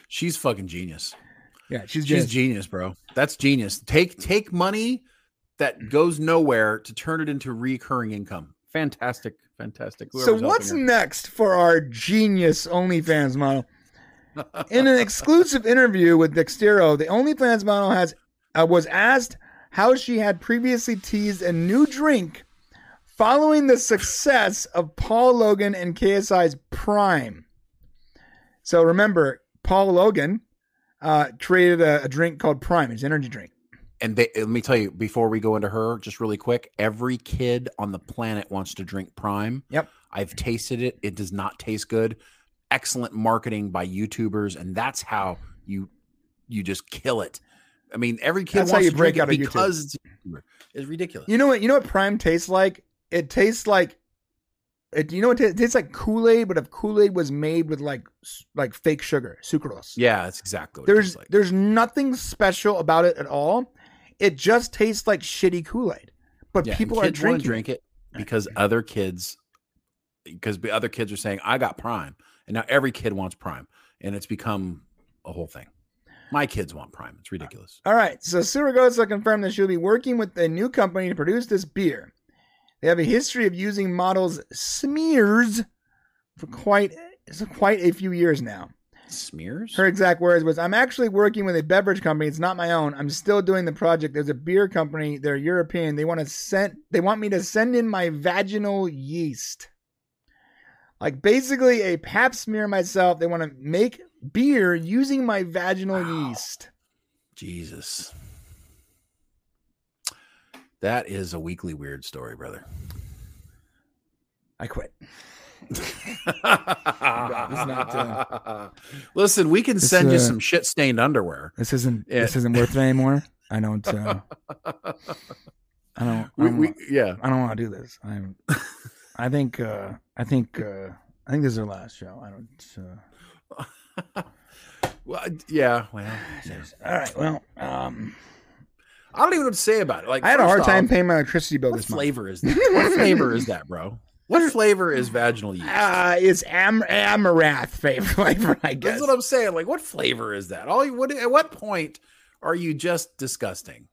She's fucking genius. Yeah, she's She's genius. genius, bro. That's genius. Take take money that goes nowhere to turn it into recurring income. Fantastic, fantastic. So what's next for our genius OnlyFans model? In an exclusive interview with Dexerto, the OnlyFans model has uh, was asked how she had previously teased a new drink following the success of Paul Logan and KSI's Prime. So remember, Paul Logan uh, created a, a drink called Prime. It's energy drink. and they, let me tell you before we go into her, just really quick. Every kid on the planet wants to drink Prime. Yep. I've tasted it. It does not taste good. Excellent marketing by YouTubers, and that's how you you just kill it. I mean, every kid That's how wants you to break drink out it of YouTube. because it's, ridiculous. You know what? You know what Prime tastes like? It tastes like. It, you know what? It tastes like Kool Aid, but if Kool Aid was made with like like fake sugar, sucralose. yeah, that's exactly what There's like. there's nothing special about it at all. It just tastes like shitty Kool Aid. But Yeah, people are drinking. drink it because other kids because other kids are saying I got Prime, and now every kid wants Prime, and it's become a whole thing. My kids want Prime. It's ridiculous. All right, so Siragusa confirmed that she'll be working with a new company to produce this beer. They have a history of using models' smears for quite quite a few years now. Smears. Her exact words was, "I'm actually working with a beverage company. It's not my own. I'm still doing the project. There's a beer company. They're European. They want to send. They want me to send in my vaginal yeast, like basically a Pap smear myself. They want to make beer using my vaginal yeast. Jesus. That is a weekly weird story, brother. I quit. not, Listen, we can This, send you uh, some shit stained underwear. This isn't. Yeah. This isn't worth it anymore. I don't. Uh, I don't. I don't, we, yeah. I don't want to do this. I'm. I think. Uh, I think. Uh, I think this is our last show. I don't. Uh, Well, yeah. Well, all right. Well, um, I don't even know what to say about it. Like, I had a hard first time paying my electricity bill this month. flavor is that? What flavor is that, bro? What flavor is vaginal yeast? Uh, it's am- Amouranth flavor, I guess. That's what I'm saying. Like, what flavor is that? All you, what, at what point are you just disgusting?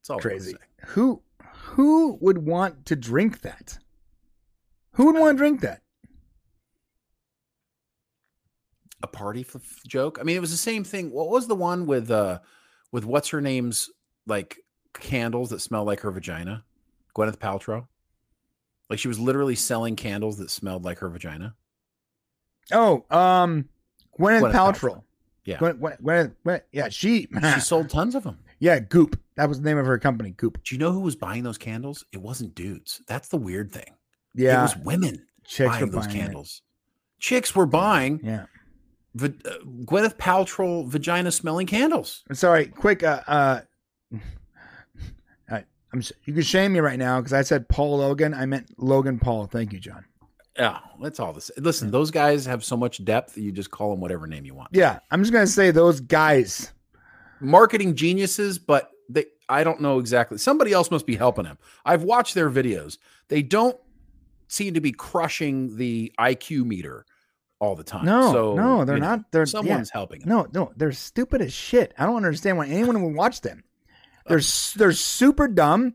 It's all Crazy. Who who would want to drink that? Who would want to drink that? A party f- joke. I mean, it was the same thing. What was the one with uh with what's her name's like candles that smell like her vagina? Gwyneth Paltrow. Like she was literally selling candles that smelled like her vagina. Oh, um, Gwyneth, Gwyneth Paltrow. Paltrow. Yeah. Gwyneth, Gwyneth, Gwyneth, yeah, she, She sold tons of them. yeah, Goop. That was the name of her company, Goop. Do you know who was buying those candles? It wasn't dudes. That's the weird thing. Yeah, it was women chicks were buying those buying it. candles. Chicks were buying Yeah. Va- uh, Gwyneth Paltrow vagina smelling candles. I'm sorry. Quick. Uh, uh, I'm. You can shame me right now because I said Paul Logan. I meant Logan Paul. Thank you, John. Yeah, that's all this. Listen, those guys have so much depth that you just call them whatever name you want. Yeah, I'm just gonna say those guys. Marketing geniuses, but they I don't know exactly. Somebody else must be helping them. I've watched their videos. They don't seem to be crushing the IQ meter all the time. No, so, no, they're you know, not. They're someone's yeah. helping them. No, no, they're stupid as shit. I don't understand why anyone would watch them. They're s- they're super dumb.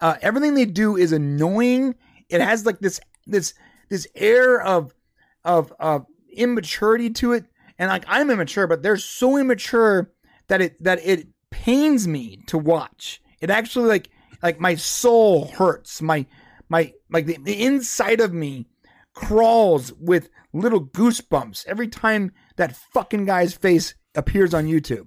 Uh, everything they do is annoying. It has like this this this air of of of immaturity to it, and like I'm immature, but they're so immature that it that it pains me to watch. It actually like like my soul hurts. My my like the, the inside of me crawls with little goosebumps every time that fucking guy's face appears on YouTube.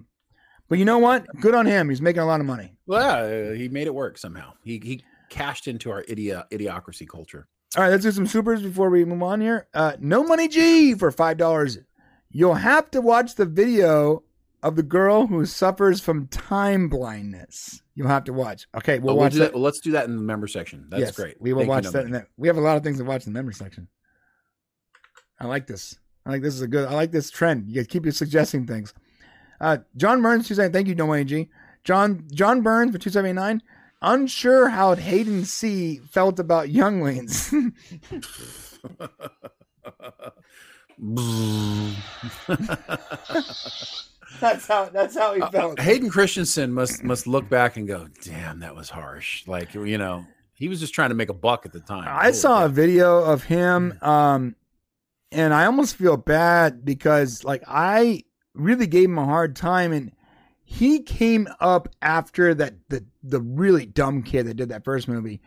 But you know what? Good on him. He's making a lot of money. Well, yeah, he made it work somehow. He he cashed into our idiot idiocracy culture. All right, let's do some supers before we move on here. Uh, no money G for five dollars. You'll have to watch the video of the girl who suffers from time blindness. You'll have to watch. Okay, we'll But we'll watch do that. that. Well, let's do that in the member section. That's Yes, great. We will Thank watch that. In the, we have a lot of things to watch in the member section. I like this. I like this is a good. I like this trend. You guys keep suggesting things. Uh, John Burns, two seventy. Thank you, No Money G. John John Burns for two seventy nine. Unsure how Hayden C felt about younglings. that's how. That's how he felt. Hayden Christensen must must look back and go, "Damn, that was harsh." Like you know, he was just trying to make a buck at the time. I saw a video of him, um, and I almost feel bad because like I really gave him a hard time, and he came up after that the the really dumb kid that did that first movie.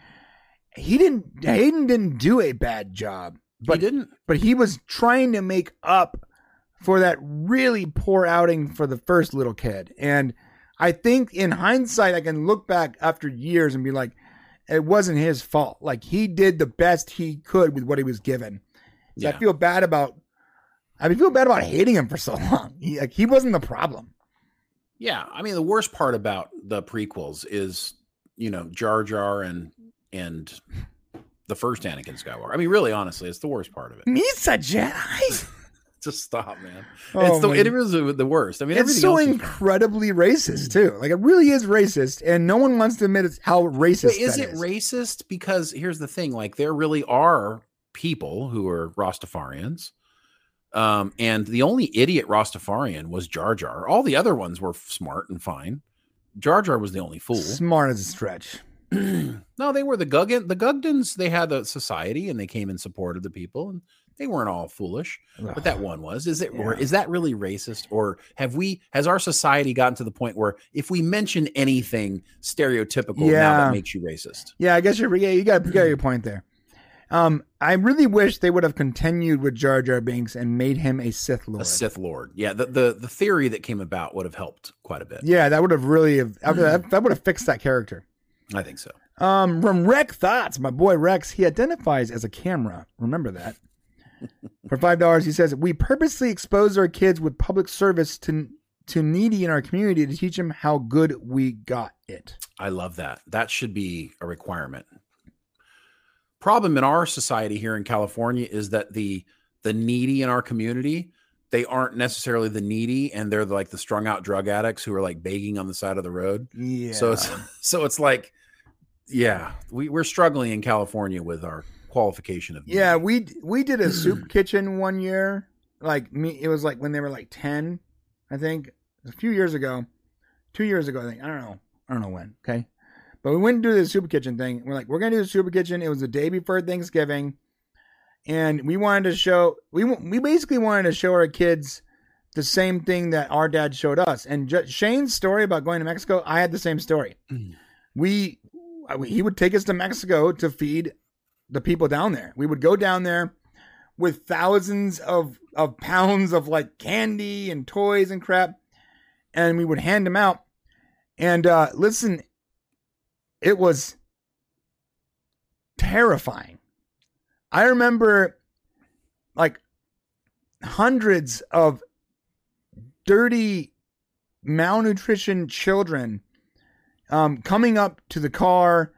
He didn't. Hayden didn't do a bad job, but he didn't. but he was trying to make up for that really poor outing for the first little kid. And I think in hindsight, I can look back after years and be like, it wasn't his fault. Like he did the best he could with what he was given. So I feel bad about. I feel bad about hating him for so long. He like he wasn't the problem. Yeah, I mean, the worst part about the prequels is, you know, Jar Jar and and the first Anakin Skywalker. I mean, really, honestly, it's the worst part of it. He's a Jedi. Just stop, man. Oh it's the it is the worst. I mean, it's so is incredibly racist too. Like it really is racist, and no one wants to admit it's how racist. Is it racist? Because here's the thing: like, there really are people who are Rastafarians, um, and the only idiot Rastafarian was Jar Jar. All the other ones were smart and fine. Jar Jar was the only fool. Smart as a stretch. no, they were the Gungan. The Gungans. They had a society, and they came in support of the people. And they weren't all foolish, but that one was. Is it? Or Yeah. is that really racist? Or have we? Has our society gotten to the point where if we mention anything stereotypical, now Yeah. that makes you racist? Yeah, I guess you're yeah, you got you got your point there. Um, I really wish they would have continued with Jar Jar Binks and made him a Sith Lord. A Sith Lord. Yeah, the, the the theory that came about would have helped quite a bit. Yeah, that would have really have that, that would have fixed that character. I think so. Um, from Rex Thoughts, my boy Rex, he identifies as a camera. Remember that. For five dollars, he says we purposely expose our kids with public service to to needy in our community to teach them how good we got it. I love that. That should be a requirement. Problem in our society here in California is that the the needy in our community, they aren't necessarily the needy and they're like the strung out drug addicts who are like begging on the side of the road. Yeah. So it's so it's like yeah, we, we're struggling in California with our qualification of Yeah, we we did a soup kitchen one year. Like me, it was like when they were like ten, I think, a few years ago, two years ago. I think I don't know, I don't know when. Okay, but we went and do the super kitchen thing. We're like, we're gonna do the super kitchen. It was the day before Thanksgiving, and we wanted to show we we basically wanted to show our kids the same thing that our dad showed us. And J- Shane's story about going to Mexico, I had the same story. we he would take us to Mexico to feed the people down there. We would go down there with thousands of of pounds of like candy and toys and crap, and we would hand them out. And uh, listen, it was terrifying. I remember like hundreds of dirty, malnutrition children um, coming up to the car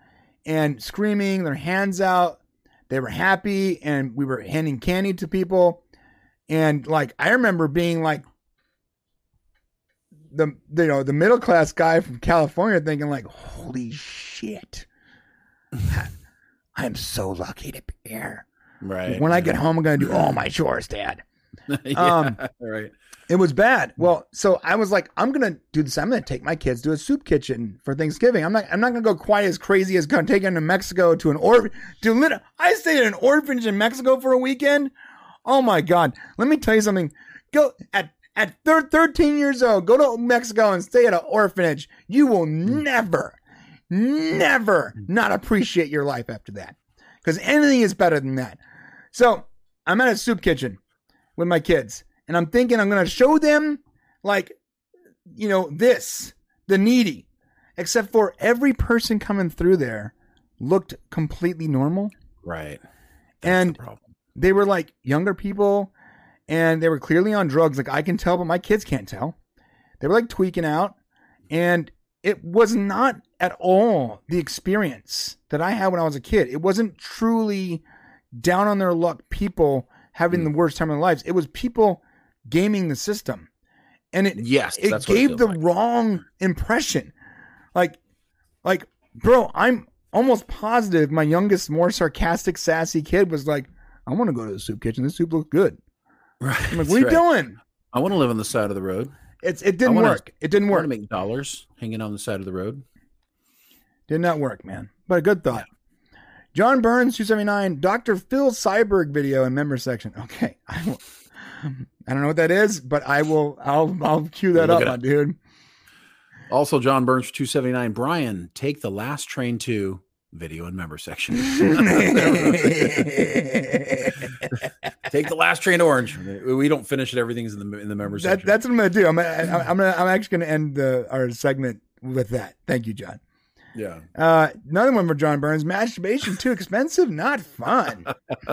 and screaming, their hands out. They were happy, and we were handing candy to people. And like, I remember being like the you know the middle class guy from California, thinking like, "Holy shit, I am so lucky to be here." right. When I get home, I'm gonna do all my chores, Dad. yeah, um, right. It was bad. Well, so I was like, I'm gonna do this. I'm gonna take my kids to a soup kitchen for Thanksgiving. I'm not. I'm not gonna go quite as crazy as going taking them to Mexico to an or to lit. I stayed at an orphanage in Mexico for a weekend. Oh my god! Let me tell you something. Go at at thir- 13 years old. Go to Mexico and stay at an orphanage. You will never, never not appreciate your life after that. Because anything is better than that. So I'm at a soup kitchen with my kids, and I'm thinking I'm going to show them, like, you know, this, the needy, except for every person coming through there looked completely normal. Right. and The they were like younger people and they were clearly on drugs. Like I can tell, but my kids can't tell. They were like tweaking out. And it was not at all the experience that I had when I was a kid. It wasn't truly down on their luck people having the mm. worst time of their lives. It was people gaming the system. And it Yes, it what it gave the like. wrong impression. Like like bro, I'm almost positive my youngest more sarcastic sassy kid was like, I want to go to the soup kitchen. This soup looks good. Right. I'm like, what are you right. doing? I want to live on the side of the road. It's it didn't wanna- work. It didn't work. to make dollars hanging on the side of the road. Did not work, man. But a good thought. John Burns, 279, Dr. Phil Cyberg video in member section. Okay. I, will, I don't know what that is, but I will I'll I'll cue that up, my up. dude. Also, John Burns, 279. Brian, take the last train to video and member section. take the last train to Orange. We don't finish it. Everything's in the in the member That, section. that's what I'm gonna do. I'm gonna, I'm gonna, I'm actually gonna end the, our segment with that. Thank you, John. yeah. Uh, another one for John Burns. Masturbation too expensive, not fun.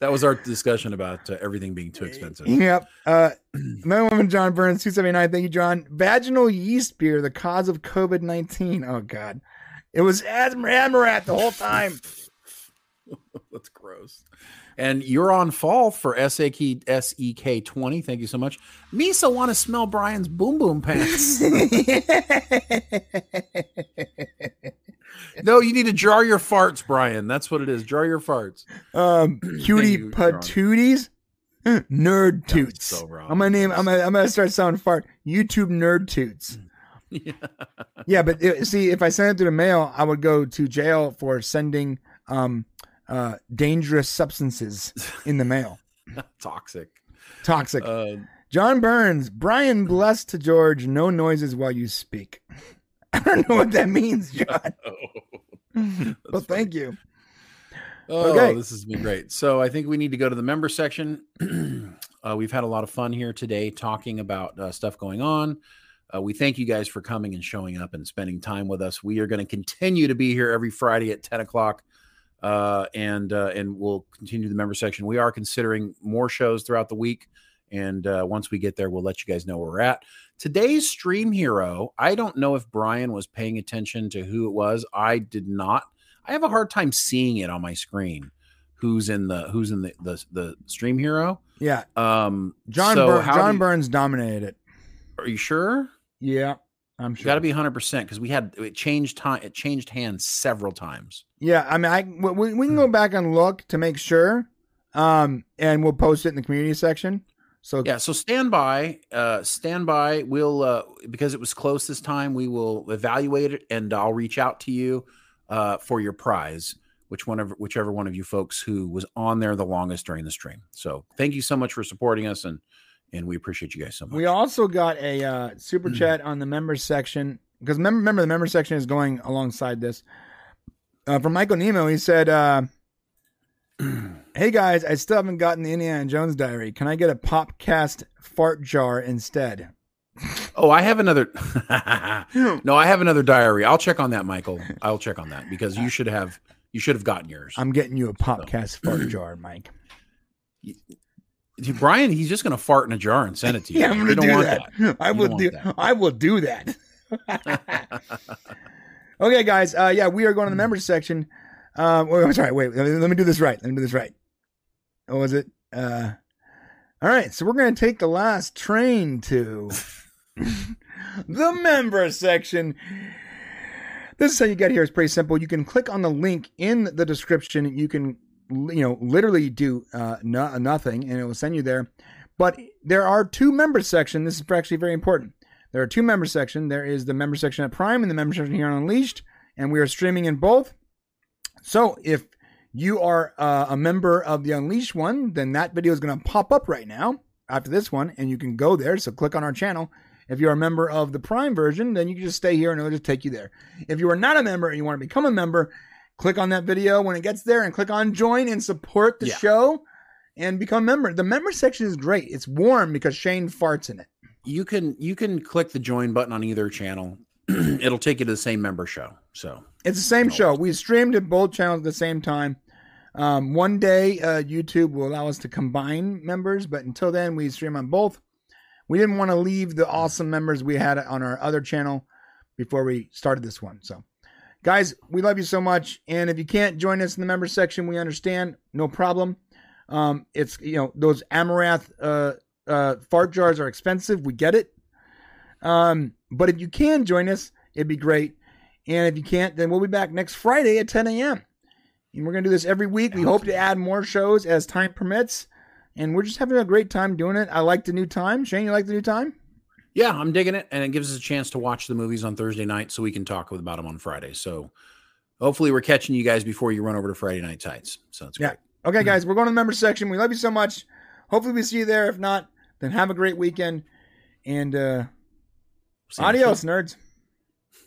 that was our discussion about uh, everything being too expensive. Yep. Uh, another one from John Burns, two seventy nine. Thank you, John. Vaginal yeast beer, the cause of COVID nineteen. Oh God, it was asthma amarat the whole time. That's gross. And you're on fall for SAK SEK 20. Thank you so much. Misa want to smell Brian's boom boom pants. no, you need to jar your farts, Brian. That's what it is. Jar your farts. um, cutie patooties, nerd toots. so wrong. I'm gonna name. I'm gonna, I'm gonna start sounding fart. YouTube nerd toots. Yeah, yeah, but uh, see, if I sent it through the mail, I would go to jail for sending um, uh, dangerous substances in the mail. Toxic. Toxic. Uh, John Burns, Brian blessed to George, no noises while you speak. I don't know what that means, John. well, thank you. Oh, Okay. this has been great. So I think we need to go to the member section. uh, we've had a lot of fun here today talking about uh, stuff going on. Uh, we thank you guys for coming and showing up and spending time with us. We are going to continue to be here every Friday at 10 o'clock. Uh, and uh, and we'll continue the member section. We are considering more shows throughout the week, and uh, once we get there, we'll let you guys know where we're at. Today's stream hero, I don't know if Brian was paying attention to who it was. I did not. I have a hard time seeing it on my screen. Who's in the Who's in the the, the stream hero? Yeah, Um, John so Bur- John do Burns dominated it. Are you sure? Yeah, I'm sure. Got to be 100 percent because we had it changed time. It changed hands several times. Yeah, I mean, I we, we can go back and look to make sure, um, and we'll post it in the community section. So Yeah, so stand by. Uh, stand by. We'll uh, because it was close this time. We will evaluate it, and I'll reach out to you uh, for your prize. Which one of whichever one of you folks who was on there the longest during the stream. So thank you so much for supporting us, and and we appreciate you guys so much. we also got a uh, super chat on the members section because remember, remember the member section is going alongside this. Uh, from Michael Nemo, he said, uh, "Hey guys, I still haven't gotten the Indiana Jones diary. Can I get a Popcast fart jar instead?" oh, I have another. no, I have another diary. I'll check on that, Michael. I'll check on that because you should have you should have gotten yours. I'm getting you a Popcast fart jar, Mike. Brian, he's just going to fart in a jar and send it to you. Yeah, I'm gonna don't do want that. I will do. that. I will do that. okay, guys. Uh, yeah, we are going to the members section. Um, wait, I'm sorry. Wait, let me, let me do this right. Let me do this right. What was it? Uh, all right. So we're going to take the last train to the member section. This is how you get here. It's pretty simple. You can click on the link in the description. You can, you know, literally do uh, no, nothing, and it will send you there. But there are two member sections. This is actually very important. There are two member sections. There is the member section at Prime and the member section here on Unleashed, and we are streaming in both. So if you are uh, a member of the Unleashed one, then that video is going to pop up right now after this one, and you can go there. So click on our channel. If you're a member of the Prime version, then you can just stay here and it'll just take you there. If you are not a member and you want to become a member, click on that video when it gets there and click on join and support the Yeah. show and become a member. The member section is great. It's warm because Shane farts in it. you can you can click the join button on either channel. It'll take you to the same member show. So It's the same show. We streamed at both channels at the same time. Um, one day, uh, YouTube will allow us to combine members, but until then, we stream on both. We didn't want to leave the awesome members we had on our other channel before we started this one. So, guys, we love you so much. And if you can't join us in the member section, we understand. No problem. Um, it's you know those Amouranth uh, uh, fart jars are expensive. We get it. Um, but if you can join us, it'd be great. And if you can't, then we'll be back next Friday at 10 a.m. And we're going to do this every week. We hope to add more shows as time permits. And we're just having a great time doing it. I like the new time. Shane, you like the new time? Yeah, I'm digging it, and it gives us a chance to watch the movies on Thursday night, so we can talk about them on Friday. So hopefully, we're catching you guys before you run over to Friday Night Tights. So that's Yeah. great. Okay, guys, we're going to the member section. We love you so much. Hopefully, we see you there. If not, then have a great weekend. And uh, See adios, nerds.